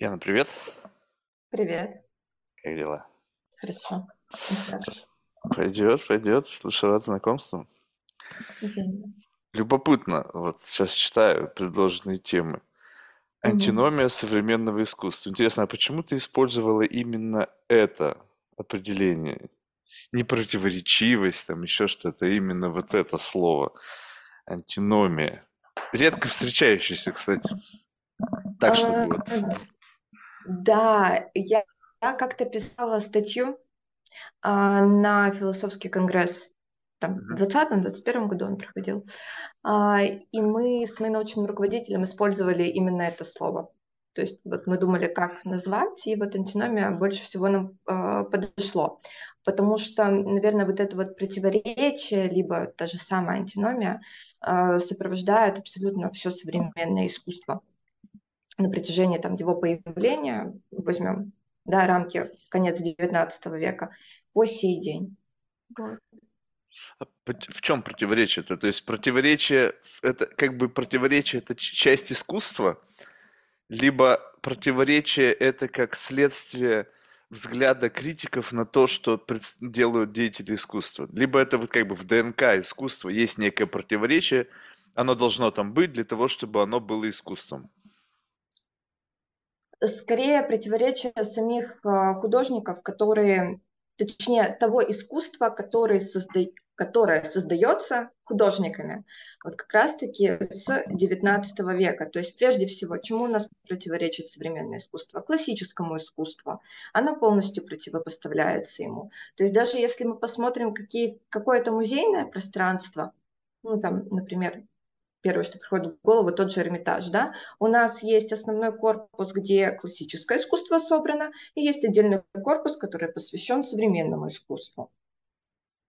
Яна, привет. Привет. Как дела? Хорошо. Пойдет, пойдет. Слушай, рад знакомству. Любопытно, вот сейчас читаю предложенные темы. Антиномия современного искусства. Интересно, а почему ты использовала именно это определение? Не противоречивость, там еще что-то, именно вот это слово. Антиномия. Редко встречающееся, кстати. Так, чтобы А, вот... да, я, я как-то писала статью а, на философский конгресс. Там, в Мгм. двадцатом-двадцать первом году он проходил. А, и мы с моим научным руководителем использовали именно это слово. То есть вот мы думали, как назвать, и вот антиномия больше всего нам а, подошло. Потому что, наверное, вот это вот противоречие, либо та же самая антиномия, а, сопровождает абсолютно все современное искусство. На протяжении там, его появления, возьмем да, рамки конец XIX века, по сей день. Вот. А В чем противоречие-то? То есть противоречие, это как бы противоречие, это часть искусства, либо противоречие это как следствие взгляда критиков на то, что делают деятели искусства. Либо это вот как бы в ДНК искусства есть некое противоречие, оно должно там быть для того, чтобы оно было искусством. Скорее противоречие самих а, художников, которые, точнее, того искусства, который созда- которое создается художниками, вот как раз-таки с XIX века. То есть прежде всего, чему у нас противоречит современное искусство? Классическому искусству. Оно полностью противопоставляется ему. То есть даже если мы посмотрим какие, какое-то музейное пространство, ну там, например, первое, что приходит в голову, тот же Эрмитаж, да, у нас есть основной корпус, где классическое искусство собрано, и есть отдельный корпус, который посвящен современному искусству.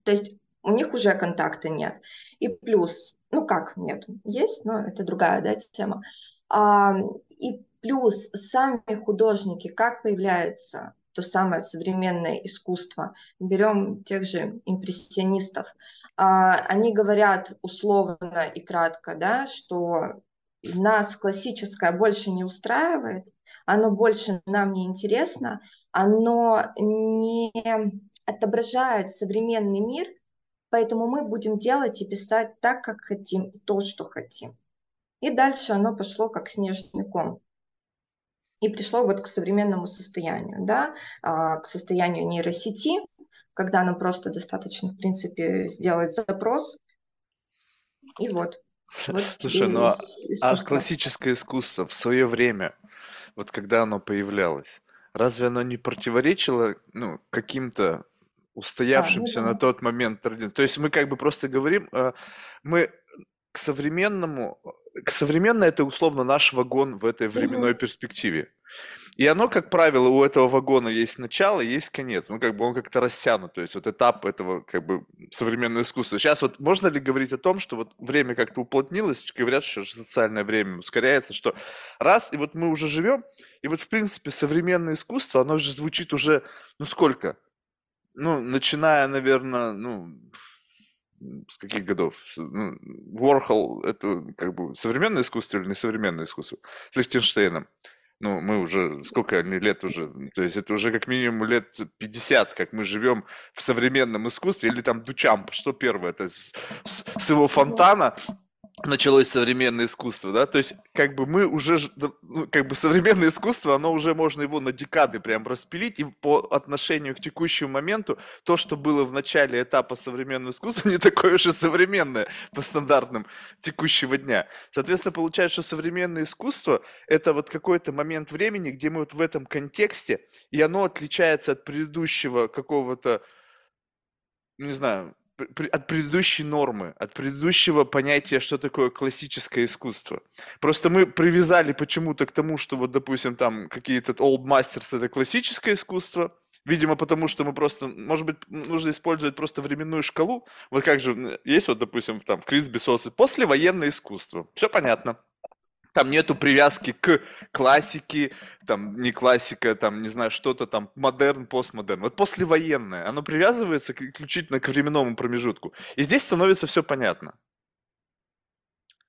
То есть у них уже контакта нет. И плюс, ну как нет, есть, но это другая да, тема. А, и плюс сами художники, как появляется то самое современное искусство. Берем тех же импрессионистов. А, они говорят условно и кратко, да, что нас классическое больше не устраивает, оно больше нам не интересно, оно не отображает современный мир, Поэтому мы будем делать и писать так, как хотим, то, что хотим. И дальше оно пошло как снежный ком. И пришло вот к современному состоянию, да, а, к состоянию нейросети, когда нам просто достаточно, в принципе, сделать запрос, и вот, вот Слушай, ну а, а классическое искусство в свое время, вот когда оно появлялось, разве оно не противоречило, ну, каким-то А, ну устоявшимся да. на тот момент традициям? То есть мы как бы просто говорим, э, мы к современному, к современное это условно наш вагон в этой временной Мгм. перспективе. И оно, как правило, у этого вагона есть начало, есть конец. Ну, как бы он как-то растянут, то есть вот этап этого как бы современного искусства. Сейчас вот можно ли говорить о том, что вот время как-то уплотнилось, говорят, что социальное время ускоряется, что раз, и вот мы уже живем, и вот в принципе современное искусство, оно же звучит уже, ну сколько? Ну, начиная, наверное, ну, с каких годов? Ну, Уорхол– это как бы современное искусство или несовременное искусство? С Лихтенштейном. Ну, мы уже, сколько они лет уже, то есть это уже как минимум лет 50, как мы живем в современном искусстве, или там Дучамп, что первое, это с, с- его фонтана началось современное искусство, да, то есть как бы мы уже, ну, как бы современное искусство, оно уже можно его на декады прям распилить, и по отношению к текущему моменту то, что было в начале этапа современного искусства, не такое уж и современное по стандартам текущего дня. Соответственно, получается, что современное искусство– это вот какой-то момент времени, где мы вот в этом контексте, и оно отличается от предыдущего какого-то не знаю, от предыдущей нормы, от предыдущего понятия, что такое классическое искусство. Просто мы привязали почему-то к тому, что вот, допустим, там какие-то Old Masters это классическое искусство, Видимо, потому что мы просто, может быть, нужно использовать просто временную шкалу. Вот как же, есть вот, допустим, там в Крисби Соусе послевоенное искусство. Все понятно. Там нету привязки к классике, там не классика, там, не знаю, что-то там, модерн, постмодерн. Вот послевоенное, оно привязывается исключительно к временному промежутку. И здесь становится все понятно.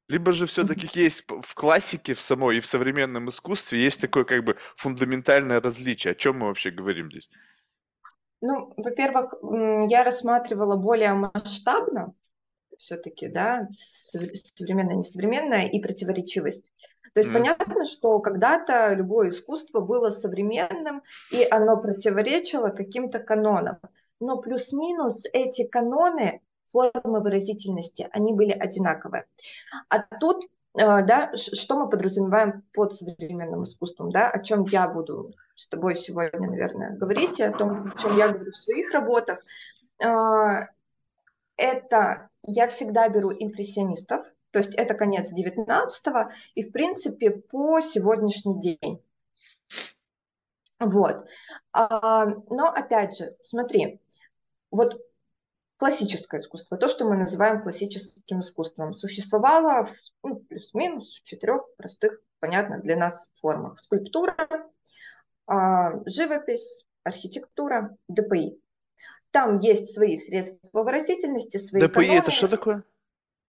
Либо же все-таки есть в классике в самой и в современном искусстве есть такое как бы фундаментальное различие. О чем мы вообще говорим здесь? Ну, во-первых, я рассматривала более масштабно все-таки, да, современное, несовременное и противоречивость. То есть mm. понятно, что когда-то любое искусство было современным, и оно противоречило каким-то канонам. Но плюс-минус эти каноны, формы выразительности, они были одинаковые. А тут, э, да, что мы подразумеваем под современным искусством, да, о чем я буду с тобой сегодня, наверное, говорить, и о том, о чем я говорю в своих работах. Э, это я всегда беру импрессионистов, то есть это конец 19 и, в принципе, по сегодняшний день. Вот. А, но, опять же, смотри, вот классическое искусство, то, что мы называем классическим искусством, существовало в ну, плюс-минус в четырех простых, понятных для нас формах. Скульптура, а, живопись, архитектура, ДПИ. Там есть свои средства выразительности, свои ДПИ каноны. это что такое?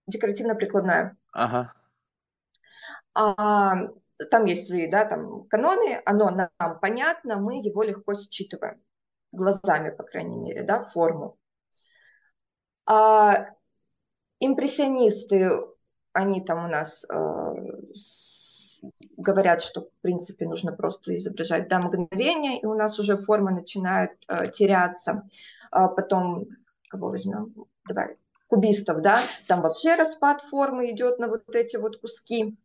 Декоративно-прикладная. Ага. А, там есть свои, да, там каноны, оно нам понятно, мы его легко считываем глазами, по крайней мере, да, форму. А импрессионисты, они там у нас э, с, говорят, что в принципе нужно просто изображать да, мгновение, и у нас уже форма начинает э, теряться. А потом, кого возьмем? Давай, кубистов, да, там вообще распад формы идет на вот эти вот куски.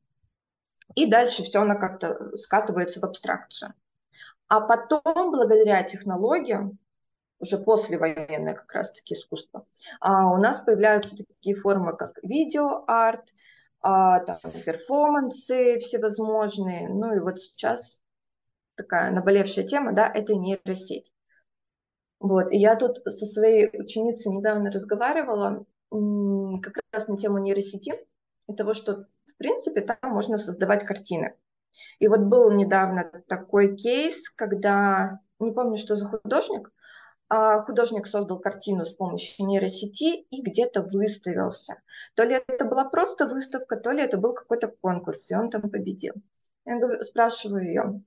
И дальше все оно как-то скатывается в абстракцию. А потом, благодаря технологиям, уже послевоенное как раз-таки искусство, а у нас появляются такие формы, как видеоарт, а, там, перформансы всевозможные. Ну и вот сейчас такая наболевшая тема, да, это нейросеть. Вот, и я тут со своей ученицей недавно разговаривала как раз на тему нейросети и того, что, в принципе, там можно создавать картины. И вот был недавно такой кейс, когда, не помню, что за художник, художник создал картину с помощью нейросети и где-то выставился. То ли это была просто выставка, то ли это был какой-то конкурс, и он там победил. Я говорю, спрашиваю ее,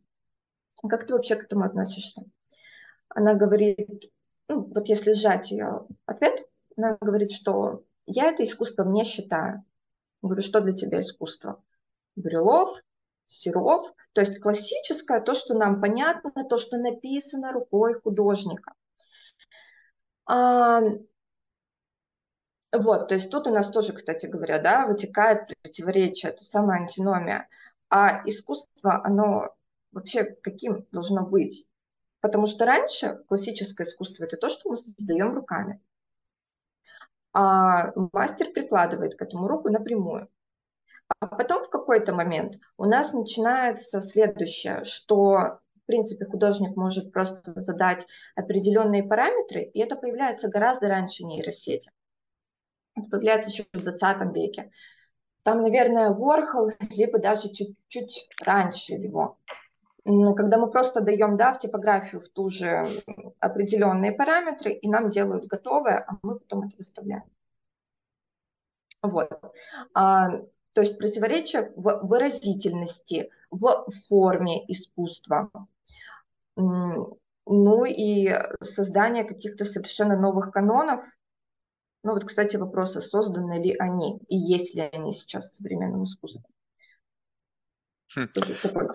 как ты вообще к этому относишься? Она говорит, ну, вот если сжать ее ответ, она говорит, что я это искусством не считаю. Говорю, что для тебя искусство? Брюлов, Серов, то есть классическое, то, что нам понятно, то, что написано рукой художника. А, вот, то есть тут у нас тоже, кстати говоря, да, вытекает противоречие, это самая антиномия. А искусство, оно вообще каким должно быть? Потому что раньше классическое искусство – это то, что мы создаем руками. А мастер прикладывает к этому руку напрямую. А потом в какой-то момент у нас начинается следующее, что принципе художник может просто задать определенные параметры, и это появляется гораздо раньше нейросети. Это появляется еще в 20 веке. Там, наверное, Ворхол, либо даже чуть-чуть раньше его когда мы просто даем да, в типографию в ту же определенные параметры, и нам делают готовое, а мы потом это выставляем. Вот. А, то есть противоречие в выразительности, в форме искусства. Ну и создание каких-то совершенно новых канонов. Ну вот, кстати, вопрос, созданы ли они и есть ли они сейчас в современном искусстве. Хм.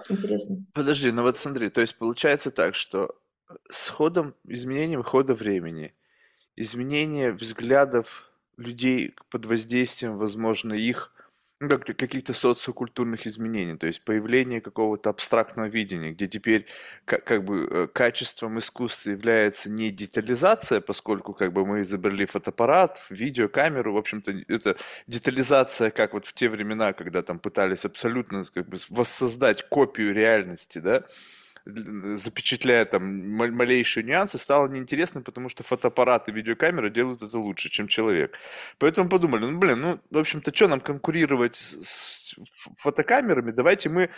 интересно. Подожди, ну вот смотри, то есть получается так, что с ходом, изменением хода времени, изменение взглядов людей под воздействием, возможно, их ну, как-то каких-то социокультурных изменений, то есть появление какого-то абстрактного видения, где теперь как, как бы э, качеством искусства является не детализация, поскольку как бы мы изобрели фотоаппарат, видеокамеру, в общем-то, это детализация, как вот в те времена, когда там пытались абсолютно как бы воссоздать копию реальности, да, запечатляя там малейшие нюансы, стало неинтересно, потому что фотоаппараты, видеокамеры делают это лучше, чем человек. Поэтому подумали, ну, блин, ну, в общем-то, что нам конкурировать с фотокамерами? Давайте мы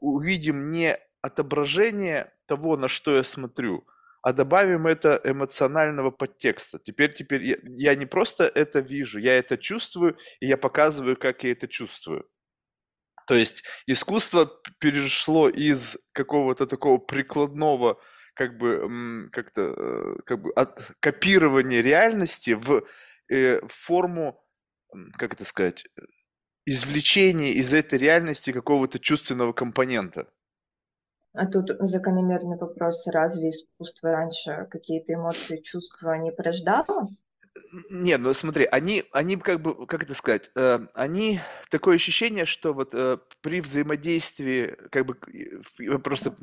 увидим не отображение того, на что я смотрю, а добавим это эмоционального подтекста. Теперь, теперь я, я не просто это вижу, я это чувствую, и я показываю, как я это чувствую. То есть искусство перешло из какого-то такого прикладного, как бы, как-то, э, как бы от копирования реальности в э, форму, как это сказать, извлечения из этой реальности какого-то чувственного компонента. А тут закономерный вопрос, разве искусство раньше какие-то эмоции, чувства не порождало? Нет, ну смотри, они, они как бы, как это сказать, э, они такое ощущение, что вот э, при взаимодействии, как бы, я просто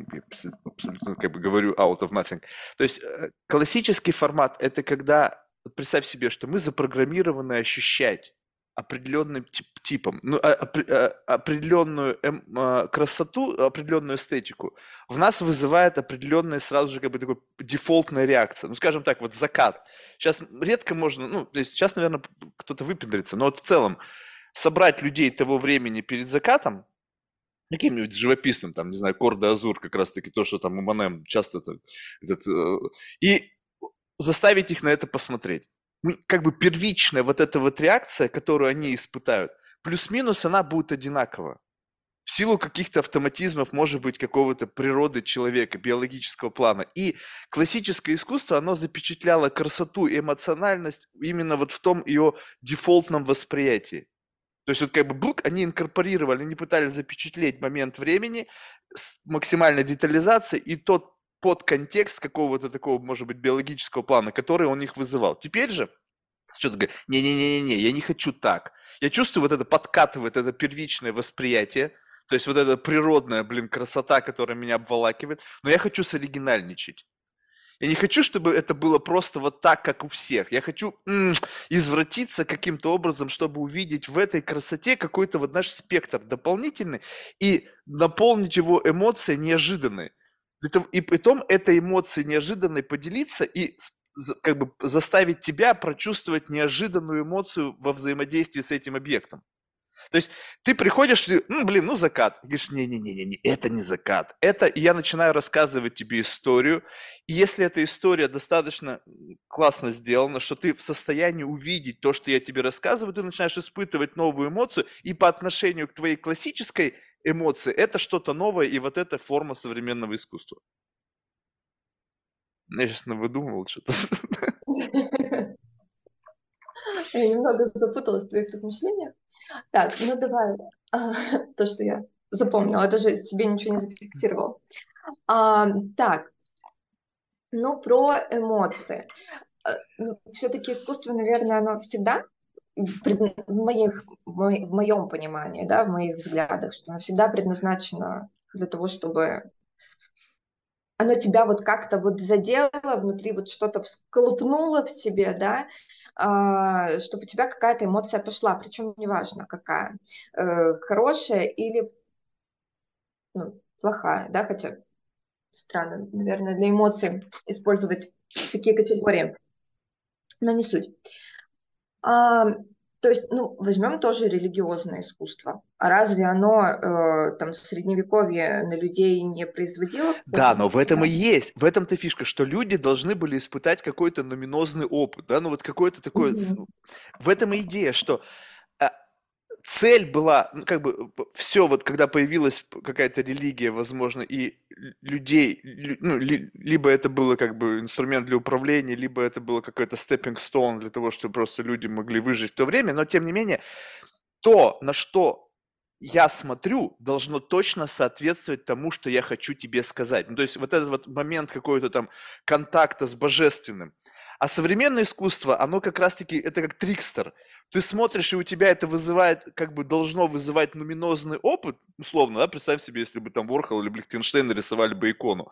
как бы говорю out of nothing. То есть э, классический формат это когда, представь себе, что мы запрограммированы ощущать определенным тип, типом, ну, а, а, определенную эм, а, красоту, определенную эстетику, в нас вызывает определенная сразу же как бы такой дефолтная реакция. Ну, скажем так, вот закат. Сейчас редко можно, ну, то есть сейчас, наверное, кто-то выпендрится, но вот в целом собрать людей того времени перед закатом, каким-нибудь живописным, там, не знаю, Корда Азур, как раз-таки то, что там у Манем часто этот, э, и заставить их на это посмотреть как бы первичная вот эта вот реакция, которую они испытают, плюс-минус она будет одинакова. В силу каких-то автоматизмов, может быть, какого-то природы человека, биологического плана. И классическое искусство, оно запечатляло красоту и эмоциональность именно вот в том ее дефолтном восприятии. То есть вот как бы бук, они инкорпорировали, они пытались запечатлеть момент времени с максимальной детализацией и тот под контекст какого-то такого, может быть, биологического плана, который он их вызывал. Теперь же что-то говорит, не-не-не-не, я не хочу так. Я чувствую вот это подкатывает, это первичное восприятие, то есть вот эта природная, блин, красота, которая меня обволакивает, но я хочу соригинальничать. Я не хочу, чтобы это было просто вот так, как у всех. Я хочу м- извратиться каким-то образом, чтобы увидеть в этой красоте какой-то вот наш спектр дополнительный и наполнить его эмоции неожиданные. И потом этой эмоцией неожиданной поделиться и как бы заставить тебя прочувствовать неожиданную эмоцию во взаимодействии с этим объектом. То есть ты приходишь, и, ну, блин, ну закат. Говоришь, не-не-не, это не закат. Это, и я начинаю рассказывать тебе историю. И если эта история достаточно классно сделана, что ты в состоянии увидеть то, что я тебе рассказываю, ты начинаешь испытывать новую эмоцию, и по отношению к твоей классической эмоции это что-то новое, и вот это форма современного искусства. Я сейчас выдумывал что-то. Я немного запуталась в твоих размышлениях. Так, ну давай то, что я запомнила, даже себе ничего не зафиксировал. А, так, ну про эмоции. А, ну, Все-таки искусство, наверное, оно всегда в, моих, в моем понимании, да, в моих взглядах, что оно всегда предназначено для того, чтобы оно тебя вот как-то вот задело внутри, вот что-то всколупнуло в тебе, да, а, чтобы у тебя какая-то эмоция пошла, причем неважно какая, э, хорошая или ну, плохая, да, хотя странно, наверное, для эмоций использовать такие категории, но не суть. То есть, ну, возьмем тоже религиозное искусство. А разве оно э, там в средневековье на людей не производило? Да, но в этом и есть, в этом-то фишка, что люди должны были испытать какой-то номинозный опыт, да, ну вот какой-то такой, mm-hmm. в этом и идея, что цель была, ну, как бы, все, вот когда появилась какая-то религия, возможно, и людей, ну, ли, либо это было как бы инструмент для управления, либо это было какой-то stepping stone для того, чтобы просто люди могли выжить в то время, но тем не менее, то, на что я смотрю, должно точно соответствовать тому, что я хочу тебе сказать. Ну, то есть вот этот вот момент какой-то там контакта с божественным – а современное искусство, оно как раз-таки, это как трикстер. Ты смотришь, и у тебя это вызывает, как бы должно вызывать нуминозный опыт, условно, да, представь себе, если бы там Ворхол или Блихтенштейн нарисовали бы икону.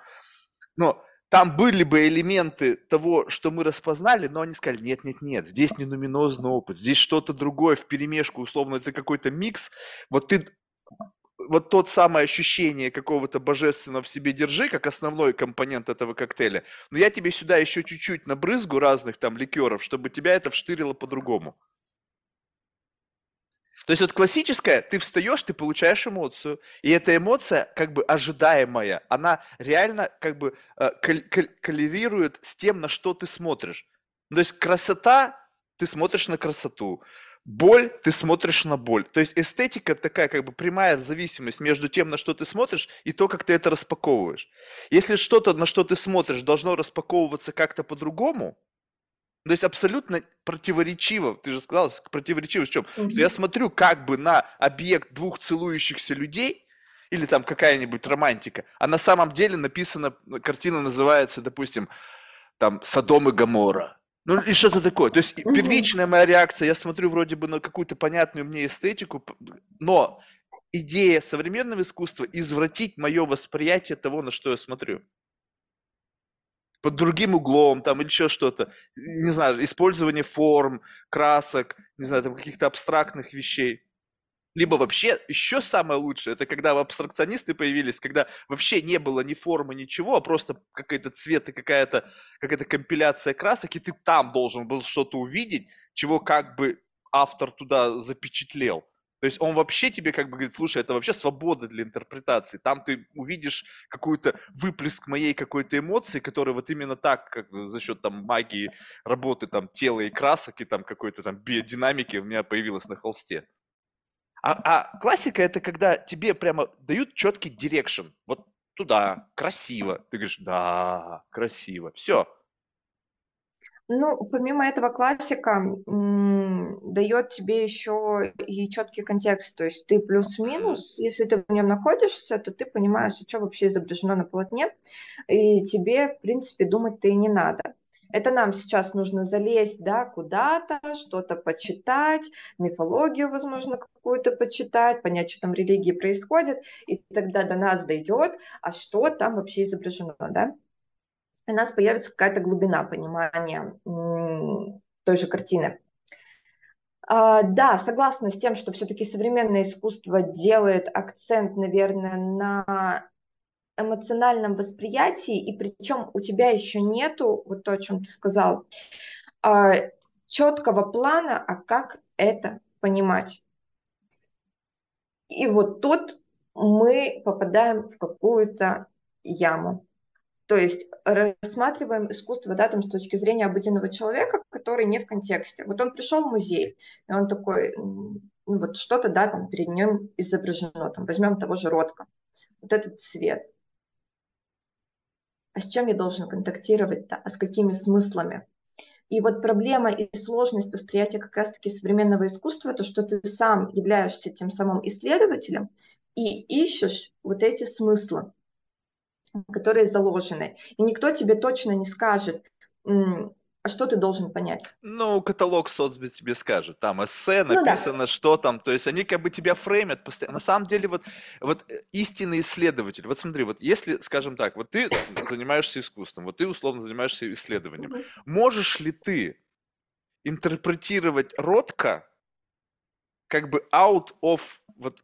Но там были бы элементы того, что мы распознали, но они сказали, нет, нет, нет, здесь не нуминозный опыт, здесь что-то другое в перемешку, условно, это какой-то микс. Вот ты вот тот самое ощущение какого-то божественного в себе держи, как основной компонент этого коктейля, но я тебе сюда еще чуть-чуть набрызгу разных там ликеров, чтобы тебя это вштырило по-другому. То есть вот классическая, ты встаешь, ты получаешь эмоцию, и эта эмоция как бы ожидаемая, она реально как бы э, коллерирует с тем, на что ты смотришь. То есть красота, ты смотришь на красоту, боль, ты смотришь на боль. То есть эстетика такая как бы прямая зависимость между тем, на что ты смотришь, и то, как ты это распаковываешь. Если что-то, на что ты смотришь, должно распаковываться как-то по-другому, то есть абсолютно противоречиво, ты же сказал, противоречиво в чем? Mm-hmm. Что я смотрю как бы на объект двух целующихся людей, или там какая-нибудь романтика, а на самом деле написана, картина называется, допустим, там «Содом и Гамора». Ну, и что-то такое. То есть первичная моя реакция, я смотрю вроде бы на какую-то понятную мне эстетику, но идея современного искусства извратить мое восприятие того, на что я смотрю под другим углом, там, или еще что-то. Не знаю, использование форм, красок, не знаю, там, каких-то абстрактных вещей. Либо вообще, еще самое лучшее, это когда абстракционисты появились, когда вообще не было ни формы, ничего, а просто какой-то цвет и какая-то какая компиляция красок, и ты там должен был что-то увидеть, чего как бы автор туда запечатлел. То есть он вообще тебе как бы говорит, слушай, это вообще свобода для интерпретации. Там ты увидишь какой-то выплеск моей какой-то эмоции, которая вот именно так, как за счет там магии работы там тела и красок и там какой-то там биодинамики у меня появилась на холсте. А, а классика это когда тебе прямо дают четкий direction. Вот туда, красиво. Ты говоришь, да, красиво. Все, ну, помимо этого классика дает тебе еще и четкий контекст, то есть ты плюс-минус, если ты в нем находишься, то ты понимаешь, что вообще изображено на полотне, и тебе, в принципе, думать-то и не надо. Это нам сейчас нужно залезть, да, куда-то, что-то почитать, мифологию, возможно, какую-то почитать, понять, что там в религии происходит, и тогда до нас дойдет, а что там вообще изображено, да у нас появится какая-то глубина понимания той же картины. А, да, согласна с тем, что все-таки современное искусство делает акцент, наверное, на эмоциональном восприятии, и причем у тебя еще нету, вот то, о чем ты сказал, а, четкого плана, а как это понимать. И вот тут мы попадаем в какую-то яму. То есть рассматриваем искусство да, там, с точки зрения обыденного человека, который не в контексте. Вот он пришел в музей, и он такой, ну, вот что-то да, там перед ним изображено, там, возьмем того же Ротко, вот этот цвет. А с чем я должен контактировать-то, а с какими смыслами? И вот проблема и сложность восприятия как раз-таки современного искусства, то, что ты сам являешься тем самым исследователем и ищешь вот эти смыслы которые заложены. И никто тебе точно не скажет, а что ты должен понять? Ну, каталог соцби тебе скажет. Там эссе написано, ну, да. что там. То есть они как бы тебя фреймят постоянно. На самом деле, вот, вот э, истинный исследователь. Вот смотри, вот если, скажем так, вот ты занимаешься искусством, вот ты условно занимаешься исследованием. Угу. Можешь ли ты интерпретировать Ротко как бы out of вот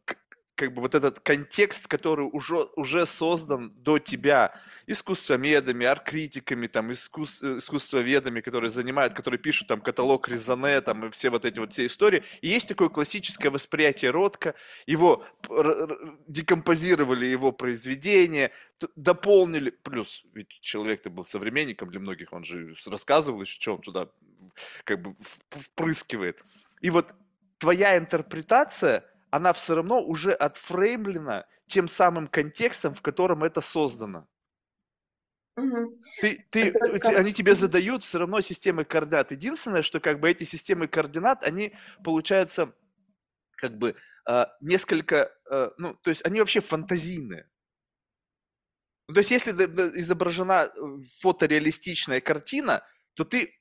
как бы вот этот контекст, который уже, уже создан до тебя искусствоведами, арт-критиками, там, искус, э, искусствоведами, которые занимают, которые пишут там каталог Резоне, там, и все вот эти вот все истории. И есть такое классическое восприятие Ротко, его декомпозировали его произведения, дополнили, плюс, ведь человек-то был современником для многих, он же рассказывал еще, что он туда как бы впрыскивает. И вот твоя интерпретация – она все равно уже отфреймлена тем самым контекстом, в котором это создано. Угу. Ты, ты, как... Они тебе задают все равно системы координат. Единственное, что как бы эти системы координат, они получаются как бы э, несколько, э, ну, то есть они вообще фантазийные. Ну, то есть если изображена э, фотореалистичная картина, то ты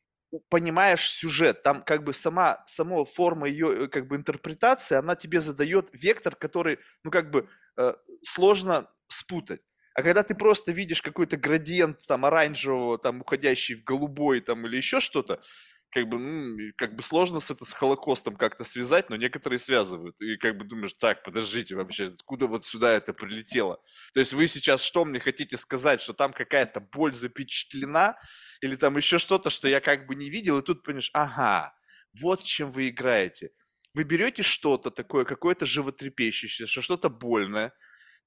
понимаешь сюжет, там как бы сама, сама форма ее э, как бы интерпретации, она тебе задает вектор, который, ну как бы э, сложно спутать. А когда ты просто видишь какой-то градиент там оранжевого, там уходящий в голубой там или еще что-то, как бы, как бы сложно с это с Холокостом как-то связать, но некоторые связывают. И как бы думаешь, так, подождите вообще, откуда вот сюда это прилетело? То есть вы сейчас что мне хотите сказать, что там какая-то боль запечатлена, или там еще что-то, что я как бы не видел, и тут понимаешь, ага, вот чем вы играете. вы берете что-то такое, какое-то животрепещущее, что-то больное,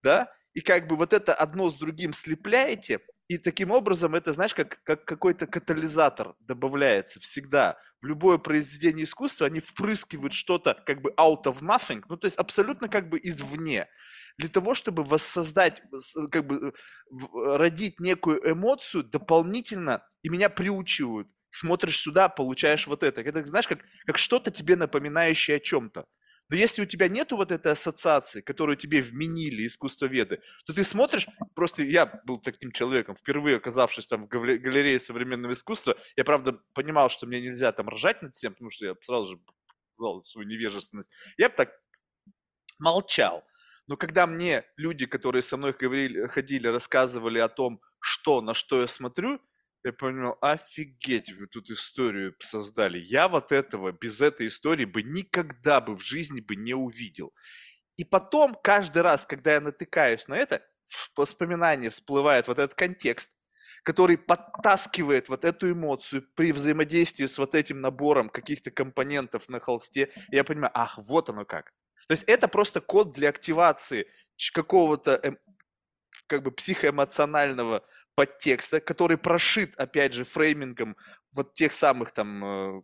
да, и как бы вот это одно с другим слепляете, и таким образом это, знаешь, как, как какой-то катализатор добавляется всегда. В любое произведение искусства они впрыскивают что-то как бы out of nothing, ну то есть абсолютно как бы извне, для того, чтобы воссоздать, как бы родить некую эмоцию дополнительно, и меня приучивают. Смотришь сюда, получаешь вот это. Это, знаешь, как, как что-то тебе напоминающее о чем-то. Но если у тебя нету вот этой ассоциации, которую тебе вменили искусствоведы, то ты смотришь, просто я был таким человеком, впервые оказавшись там в галерее современного искусства, я, правда, понимал, что мне нельзя там ржать над всем, потому что я сразу же показал свою невежественность. Я бы так молчал. Но когда мне люди, которые со мной говорили, ходили, рассказывали о том, что, на что я смотрю, я понял, офигеть, вы тут историю создали. Я вот этого, без этой истории бы никогда бы в жизни бы не увидел. И потом, каждый раз, когда я натыкаюсь на это, в воспоминании всплывает вот этот контекст, который подтаскивает вот эту эмоцию при взаимодействии с вот этим набором каких-то компонентов на холсте. И я понимаю, ах, вот оно как. То есть это просто код для активации какого-то эм, как бы психоэмоционального подтекста, который прошит, опять же, фреймингом вот тех самых там э,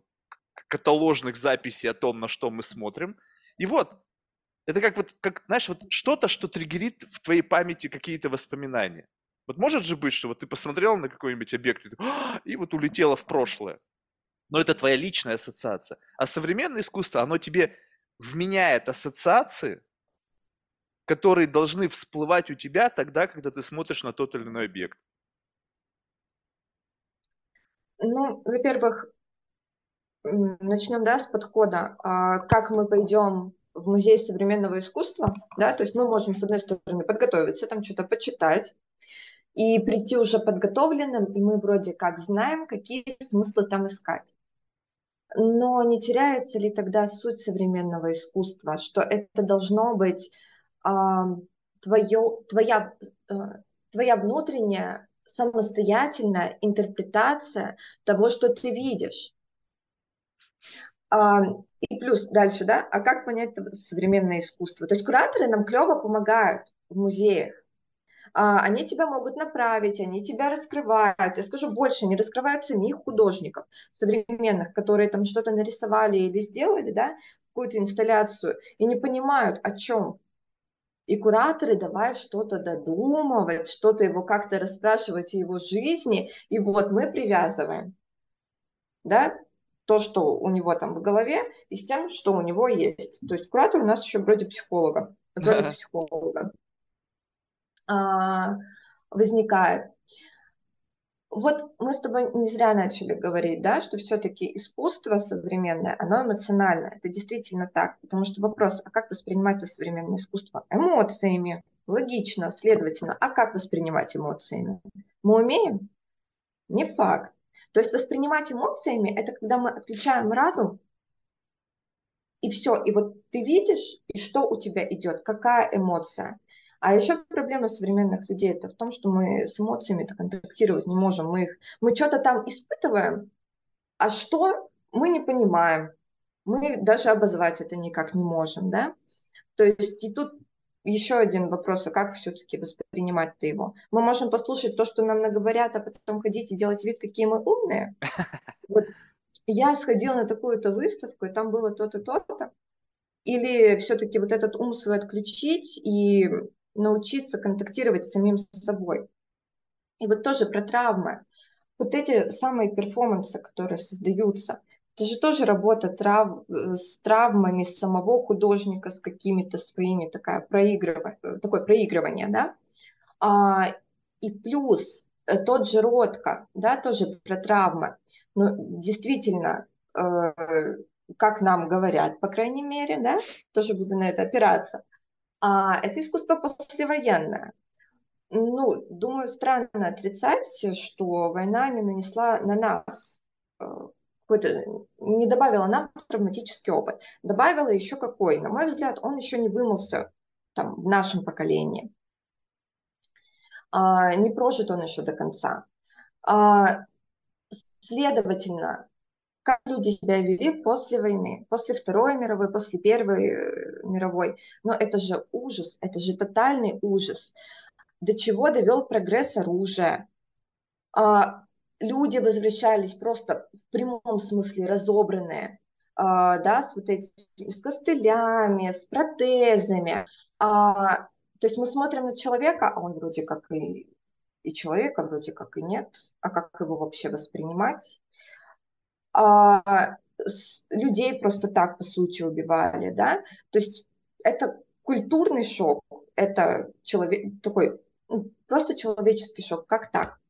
каталожных записей о том, на что мы смотрим. И вот, это как вот, как, знаешь, вот что-то, что триггерит в твоей памяти какие-то воспоминания. Вот может же быть, что вот ты посмотрел на какой-нибудь объект и, «А!» и вот улетело в прошлое. Но это твоя личная ассоциация. А современное искусство, оно тебе вменяет ассоциации, которые должны всплывать у тебя тогда, когда ты смотришь на тот или иной объект. Ну, во-первых, начнем, да, с подхода. А, как мы пойдем в музей современного искусства, да, то есть мы можем, с одной стороны, подготовиться, там что-то почитать, и прийти уже подготовленным, и мы вроде как знаем, какие смыслы там искать. Но не теряется ли тогда суть современного искусства, что это должно быть а, твое, твоя, а, твоя внутренняя самостоятельная интерпретация того, что ты видишь. А, и плюс дальше, да, а как понять современное искусство? То есть кураторы нам клево помогают в музеях, а, они тебя могут направить, они тебя раскрывают. Я скажу больше, они раскрывают самих художников современных, которые там что-то нарисовали или сделали, да, какую-то инсталляцию, и не понимают, о чем. И кураторы давай что-то додумывать, что-то его как-то расспрашивать о его жизни, и вот мы привязываем, да, то, что у него там в голове, и с тем, что у него есть. То есть куратор у нас еще вроде психолога, вроде психолога. А, возникает. Вот мы с тобой не зря начали говорить, да, что все-таки искусство современное, оно эмоциональное. Это действительно так. Потому что вопрос, а как воспринимать это современное искусство? Эмоциями. Логично, следовательно. А как воспринимать эмоциями? Мы умеем? Не факт. То есть воспринимать эмоциями – это когда мы отключаем разум, и все. И вот ты видишь, и что у тебя идет, какая эмоция. А еще проблема современных людей это в том, что мы с эмоциями контактировать не можем. Мы, их, мы что-то там испытываем, а что мы не понимаем. Мы даже обозвать это никак не можем, да? То есть и тут еще один вопрос, а как все-таки воспринимать-то его? Мы можем послушать то, что нам наговорят, а потом ходить и делать вид, какие мы умные. Вот я сходила на такую-то выставку, и там было то-то, то-то. Или все-таки вот этот ум свой отключить и научиться контактировать с самим собой. И вот тоже про травмы. Вот эти самые перформансы, которые создаются, это же тоже работа трав... Э, с травмами самого художника, с какими-то своими, такая проигрыв... такое проигрывание, да. А, и плюс э, тот же Ротко, да, тоже про травмы. Но действительно, э, как нам говорят, по крайней мере, да, тоже буду на это опираться, а это искусство послевоенное. Ну, думаю, странно отрицать, что война не нанесла на нас э, какой-то, не добавила нам травматический опыт. Добавила еще какой? На мой взгляд, он еще не вымылся там, в нашем поколении. А, не прожит он еще до конца. А, следовательно, как люди себя вели после войны, после Второй мировой, после Первой э, мировой. Но это же ужас, это же тотальный ужас. До чего довел прогресс оружия? А, люди возвращались просто в прямом смысле разобранные, а, да, с вот этими, с костылями, с протезами. А, то есть мы смотрим на человека, а он вроде как и, и человека, вроде как и нет, а как его вообще воспринимать? А, людей просто так, по сути, убивали, да, то есть это культурный шок, это человек, такой ну, просто человеческий шок, как так?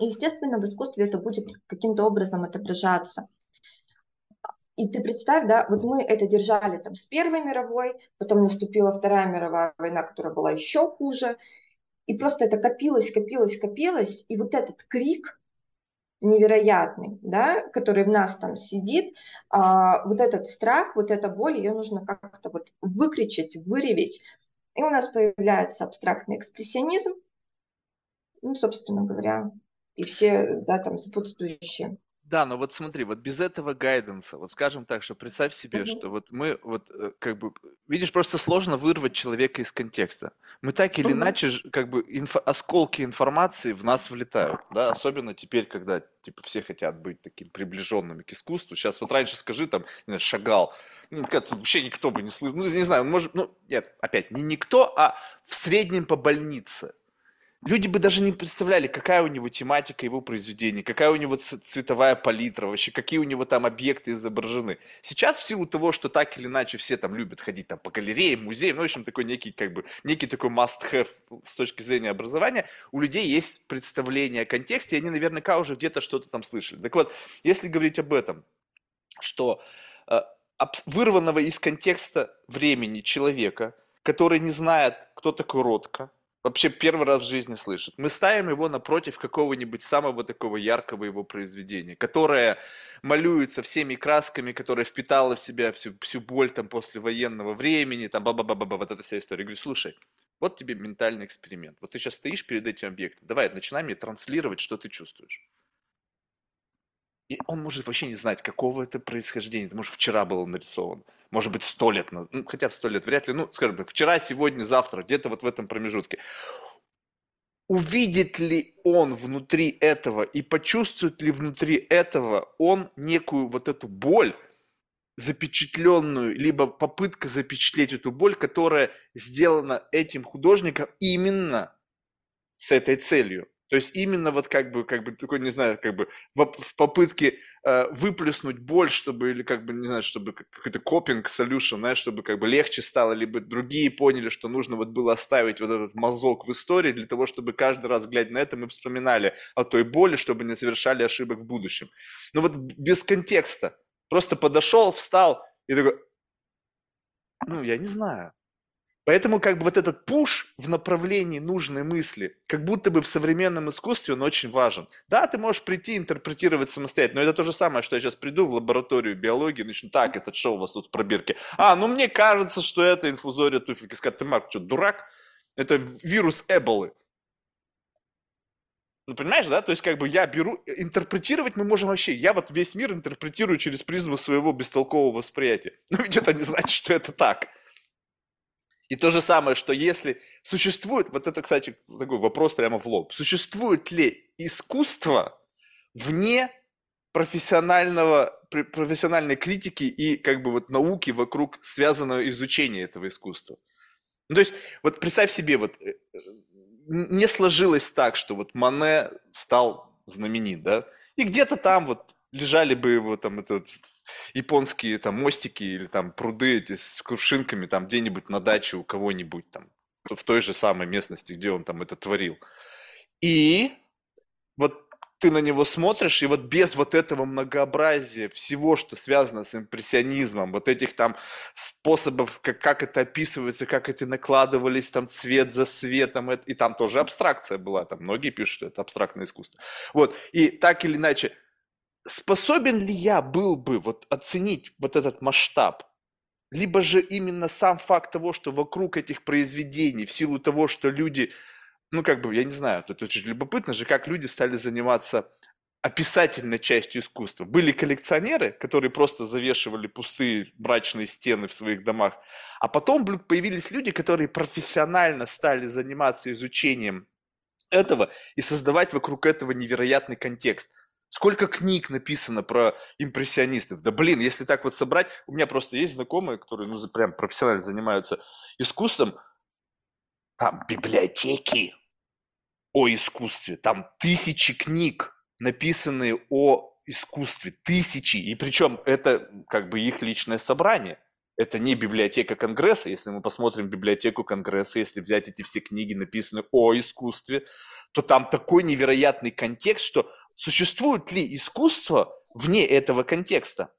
И, естественно, в искусстве это будет каким-то образом отображаться. И ты представь, да, вот мы это держали там с Первой мировой, потом наступила Вторая мировая война, которая была еще хуже, и просто это копилось, копилось, копилось, и вот этот крик невероятный, да, который в нас там сидит, а, вот этот страх, вот эта боль, ее нужно как-то вот выкричать, выреветь, и у нас появляется абстрактный экспрессионизм, ну, собственно говоря, и все, да, там, сопутствующие. Да, но вот смотри, вот без этого гайденса, вот скажем так, что представь себе, Мгм. что вот мы вот э, как бы, видишь, просто сложно вырвать человека из контекста. Мы так или Мгм. иначе, как бы инфо- осколки информации в нас влетают, да, особенно теперь, когда типа все хотят быть таким приближенными к искусству. Сейчас вот раньше скажи там, не знаю, Шагал, ну, кажется, вообще никто бы не слышал, ну, не знаю, может, ну, нет, опять, не никто, а в среднем по больнице. Люди бы даже не представляли, какая у него тематика его произведений, какая у него цветовая палитра, вообще какие у него там объекты изображены. Сейчас в силу того, что так или иначе все там любят ходить там по галереям, музеям, ну, в общем, такой некий как бы, некий такой must-have с точки зрения образования, у людей есть представление о контексте, и они наверняка уже где-то что-то там слышали. Так вот, если говорить об этом, что э, вырванного из контекста времени человека, который не знает, кто такой Ротко, вообще первый раз в жизни слышит. Мы ставим его напротив какого-нибудь самого такого яркого его произведения, которое малюется всеми красками, которое впитало в себя всю, всю боль там после военного времени, там ба-ба-ба-ба, вот эта вся история. Я говорю, слушай, вот тебе ментальный эксперимент. Вот ты сейчас стоишь перед этим объектом, давай, начинай мне транслировать, что ты чувствуешь. И он может вообще не знать, какого это происхождения. Это, может, вчера было нарисовано. Может быть, сто лет назад. Ну, хотя сто лет вряд ли. Ну, скажем так, вчера, сегодня, завтра. Где-то вот в этом промежутке. Увидит ли он внутри этого и почувствует ли внутри этого он некую вот эту боль, запечатленную, либо попытка запечатлеть эту боль, которая сделана этим художником именно с этой целью. То есть именно вот как бы, как бы такой, не знаю, как бы в, в попытке э, выплеснуть боль, чтобы, или как бы, не знаю, чтобы как- какой-то копинг solution, знаешь, чтобы как бы легче стало, либо другие поняли, что нужно вот было оставить вот этот мазок в истории для того, чтобы каждый раз, глядя на это, мы вспоминали о той боли, чтобы не совершали ошибок в будущем. Но вот без контекста. Просто подошел, встал и такой, ну, я не знаю. Поэтому как бы вот этот пуш в направлении нужной мысли, как будто бы в современном искусстве он очень важен. Да, ты можешь прийти интерпретировать самостоятельно, но это то же самое, что я сейчас приду в лабораторию биологии, начну, так, это что у вас тут в пробирке? А, ну мне кажется, что это инфузория туфельки. Сказать, ты, Марк, что, дурак? Это вирус Эболы. Ну, понимаешь, да? То есть, как бы я беру, интерпретировать мы можем вообще. Я вот весь мир интерпретирую через призму своего бестолкового восприятия. Но ведь это не значит, что это так. И то же самое, что если существует, вот это, кстати, такой вопрос прямо в лоб, существует ли искусство вне профессионального, пр- профессиональной критики и как бы вот науки вокруг связанного изучения этого искусства? Ну, то есть, вот представь себе, вот э, э, не сложилось так, что вот Мане стал знаменит, да, и где-то там вот лежали бы его там это вот японские там мостики или там пруды эти с кувшинками там где-нибудь на даче у кого-нибудь там в той же самой местности, где он там это творил. И вот ты на него смотришь, и вот без вот этого многообразия всего, что связано с импрессионизмом, вот этих там способов, как, как это описывается, как эти накладывались, там цвет за светом, это- и там тоже абстракция была, там многие пишут, что это абстрактное искусство. Вот, и так или иначе, способен ли я был бы вот оценить вот этот масштаб? Либо же именно сам факт того, что вокруг этих произведений, в силу того, что люди, ну как бы, я не знаю, тут очень любопытно же, как люди стали заниматься описательной частью искусства. Были коллекционеры, которые просто завешивали пустые мрачные стены в своих домах. А потом появились люди, которые профессионально стали заниматься изучением этого и создавать вокруг этого невероятный контекст. Сколько книг написано про импрессионистов? Да блин, если так вот собрать, у меня просто есть знакомые, которые ну, прям профессионально занимаются искусством, там библиотеки о искусстве, там тысячи книг, написанные о искусстве, тысячи, и причем это как бы их личное собрание. Это не библиотека Конгресса. Если мы посмотрим библиотеку Конгресса, если взять эти все книги, написанные о искусстве, то там такой невероятный контекст, что существует ли искусство вне этого контекста?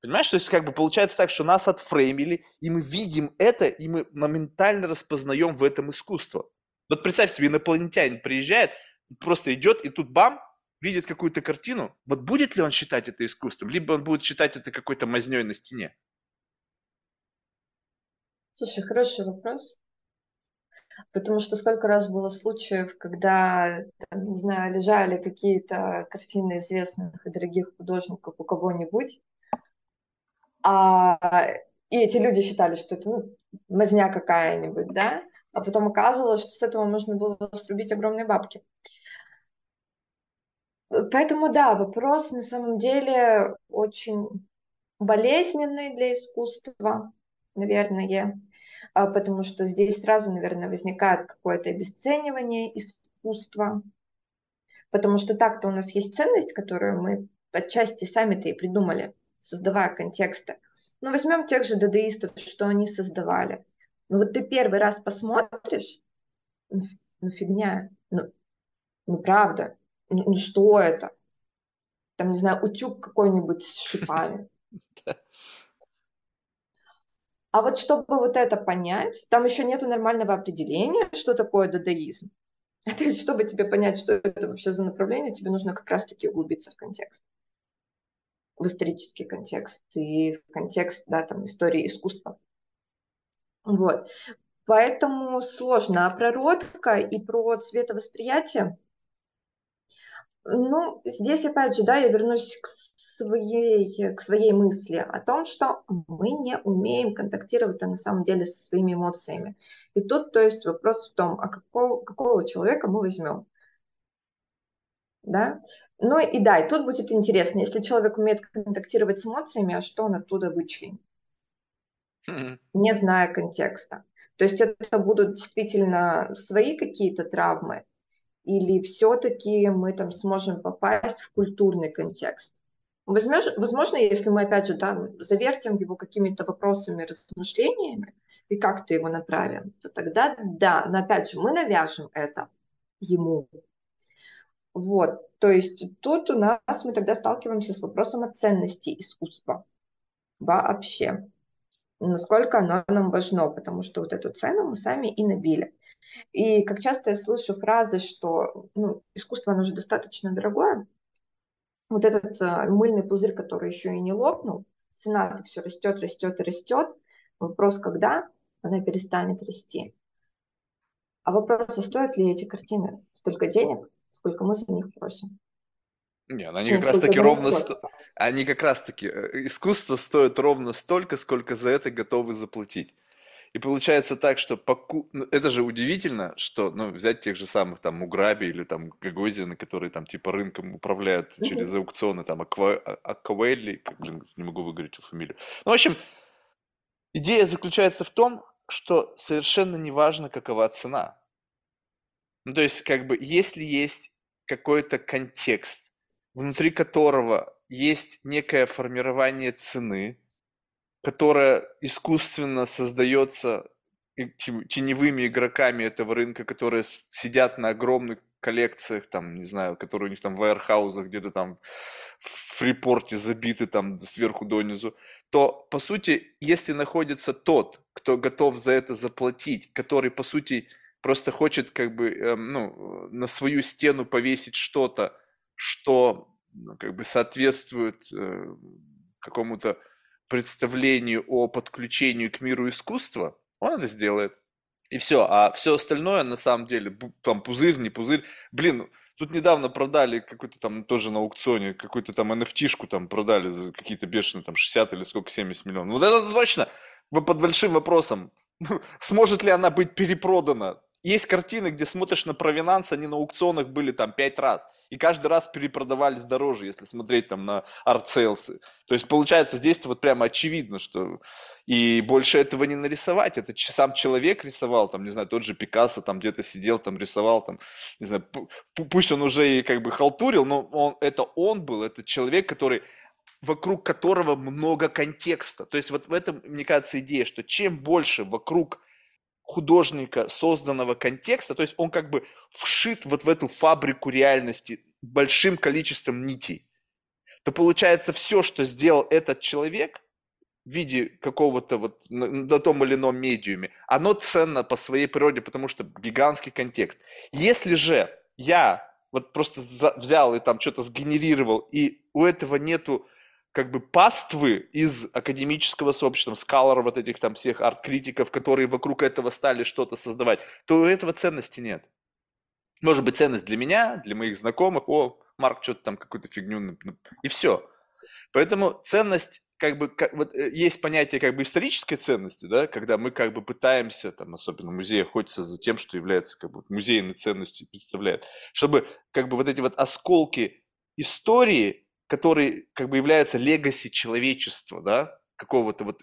Понимаешь, то есть как бы получается так, что нас отфреймили, и мы видим это, и мы моментально распознаем в этом искусство. Вот представь себе, инопланетянин приезжает, просто идет, и тут бам, видит какую-то картину, вот будет ли он считать это искусством, либо он будет считать это какой-то мазней на стене? Слушай, хороший вопрос. Потому что сколько раз было случаев, когда, там, не знаю, лежали какие-то картины известных и дорогих художников у кого-нибудь, а, и эти люди считали, что это ну, мазня какая-нибудь, да, а потом оказывалось, что с этого можно было срубить огромные бабки. Поэтому да, вопрос на самом деле очень болезненный для искусства, наверное, а, потому что здесь сразу, наверное, возникает какое-то обесценивание искусства, потому что так-то у нас есть ценность, которую мы отчасти сами-то и придумали, создавая контексты. Ну, возьмем тех же дадаистов, что они создавали. Ну, вот ты первый раз посмотришь, ну, ну фигня, ну, ну правда, ну, ну что это? Там, не знаю, утюг какой-нибудь с шипами. А вот чтобы вот это понять, там еще нету нормального определения, что такое дадаизм. То есть, чтобы тебе понять, что это вообще за направление, тебе нужно как раз-таки углубиться в контекст, в исторический контекст и в контекст, да, там, истории искусства. Вот. Поэтому сложно. А прородка и про цветовосприятие ну, здесь опять же, да, я вернусь к своей, к своей мысли о том, что мы не умеем контактировать на самом деле со своими эмоциями. И тут, то есть, вопрос в том, а какого, какого человека мы возьмем. Да? Ну и да, и тут будет интересно, если человек умеет контактировать с эмоциями, а что он оттуда вычленит? Не зная контекста. То есть это будут действительно свои какие-то травмы, или все-таки мы там сможем попасть в культурный контекст. Возможно, если мы, опять же, да, завертим его какими-то вопросами, размышлениями, и как-то его направим, то тогда да, но опять же, мы навяжем это ему. Вот, то есть тут у нас мы тогда сталкиваемся с вопросом о ценности искусства вообще. Насколько оно нам важно, потому что вот эту цену мы сами и набили. И как часто я слышу фразы, что ну, искусство, оно же достаточно дорогое. Вот этот э, мыльный пузырь, который еще и не лопнул, цена все растет, растет и растет. Вопрос, когда она перестанет расти. А вопрос, а стоят ли эти картины столько денег, сколько мы за них просим? Нет, они как раз таки ровно... Сто... Они как раз таки... Искусство стоит ровно столько, сколько за это готовы заплатить. И получается так, что поку... ну, это же удивительно, что, ну, взять тех же самых там Муграби или там Гагозина, которые там типа рынком управляют mm-hmm. через аукционы, там Аква... Аквелли, не могу выговорить эту фамилию. Ну, в общем, идея заключается в том, что совершенно не важно, какова цена. Ну, то есть, как бы, если есть какой-то контекст, внутри которого есть некое формирование цены, которая искусственно создается теневыми игроками этого рынка, которые сидят на огромных коллекциях, там, не знаю, которые у них там в аэрхаузах где-то там в фрипорте забиты там сверху донизу, то, по сути, если находится тот, кто готов за это заплатить, который, по сути, просто хочет как бы, э, ну, на свою стену повесить что-то, что ну, как бы соответствует э, какому-то представлению о подключении к миру искусства, он это сделает. И все. А все остальное, на самом деле, там пузырь, не пузырь. Блин, Тут недавно продали какой-то там, тоже на аукционе, какую-то там NFT-шку там продали за какие-то бешеные там 60 или сколько, 70 миллионов. Вот это точно вы под большим вопросом. Сможет ли она быть перепродана? Есть картины, где смотришь на провинанс, они на аукционах были там пять раз. И каждый раз перепродавались дороже, если смотреть там на артсейлсы. То есть получается здесь вот прямо очевидно, что и больше этого не нарисовать. Это сам человек рисовал, там, не знаю, тот же Пикассо там где-то сидел, там рисовал, там, не знаю, пусть он уже и как бы халтурил, но он, это он был, это человек, который вокруг которого много контекста. То есть вот в этом, мне кажется, идея, что чем больше вокруг художника созданного контекста, то есть он как бы вшит вот в эту фабрику реальности большим количеством нитей, то получается все, что сделал этот человек в виде какого-то вот на том или ином медиуме, оно ценно по своей природе, потому что гигантский контекст. Если же я вот просто взял и там что-то сгенерировал, и у этого нету как бы паствы из академического сообщества, скалеров, вот этих там всех арт-критиков, которые вокруг этого стали что-то создавать, то у этого ценности нет. Может быть, ценность для меня, для моих знакомых, о, Марк что-то там какую-то фигню, и все. Поэтому ценность, как бы, как, вот э, есть понятие как бы исторической ценности, да, когда мы как бы пытаемся, там, особенно в музее, охотиться за тем, что является как бы музейной ценностью, представляет, чтобы как бы вот эти вот осколки истории который как бы является легаси человечества, да, какого-то вот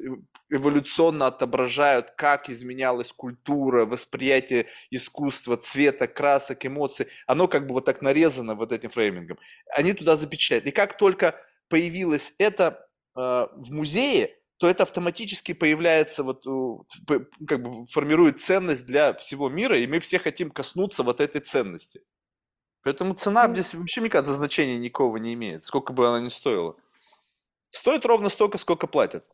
эволюционно отображают, как изменялась культура, восприятие искусства, цвета, красок, эмоций. Оно как бы вот так нарезано вот этим фреймингом. Они туда запечатляют. И как только появилось это э, в музее, то это автоматически появляется, вот, как бы формирует ценность для всего мира, и мы все хотим коснуться вот этой ценности. Поэтому цена здесь вообще, мне кажется, значения никакого не имеет, сколько бы она ни стоила. Стоит ровно столько, сколько платят.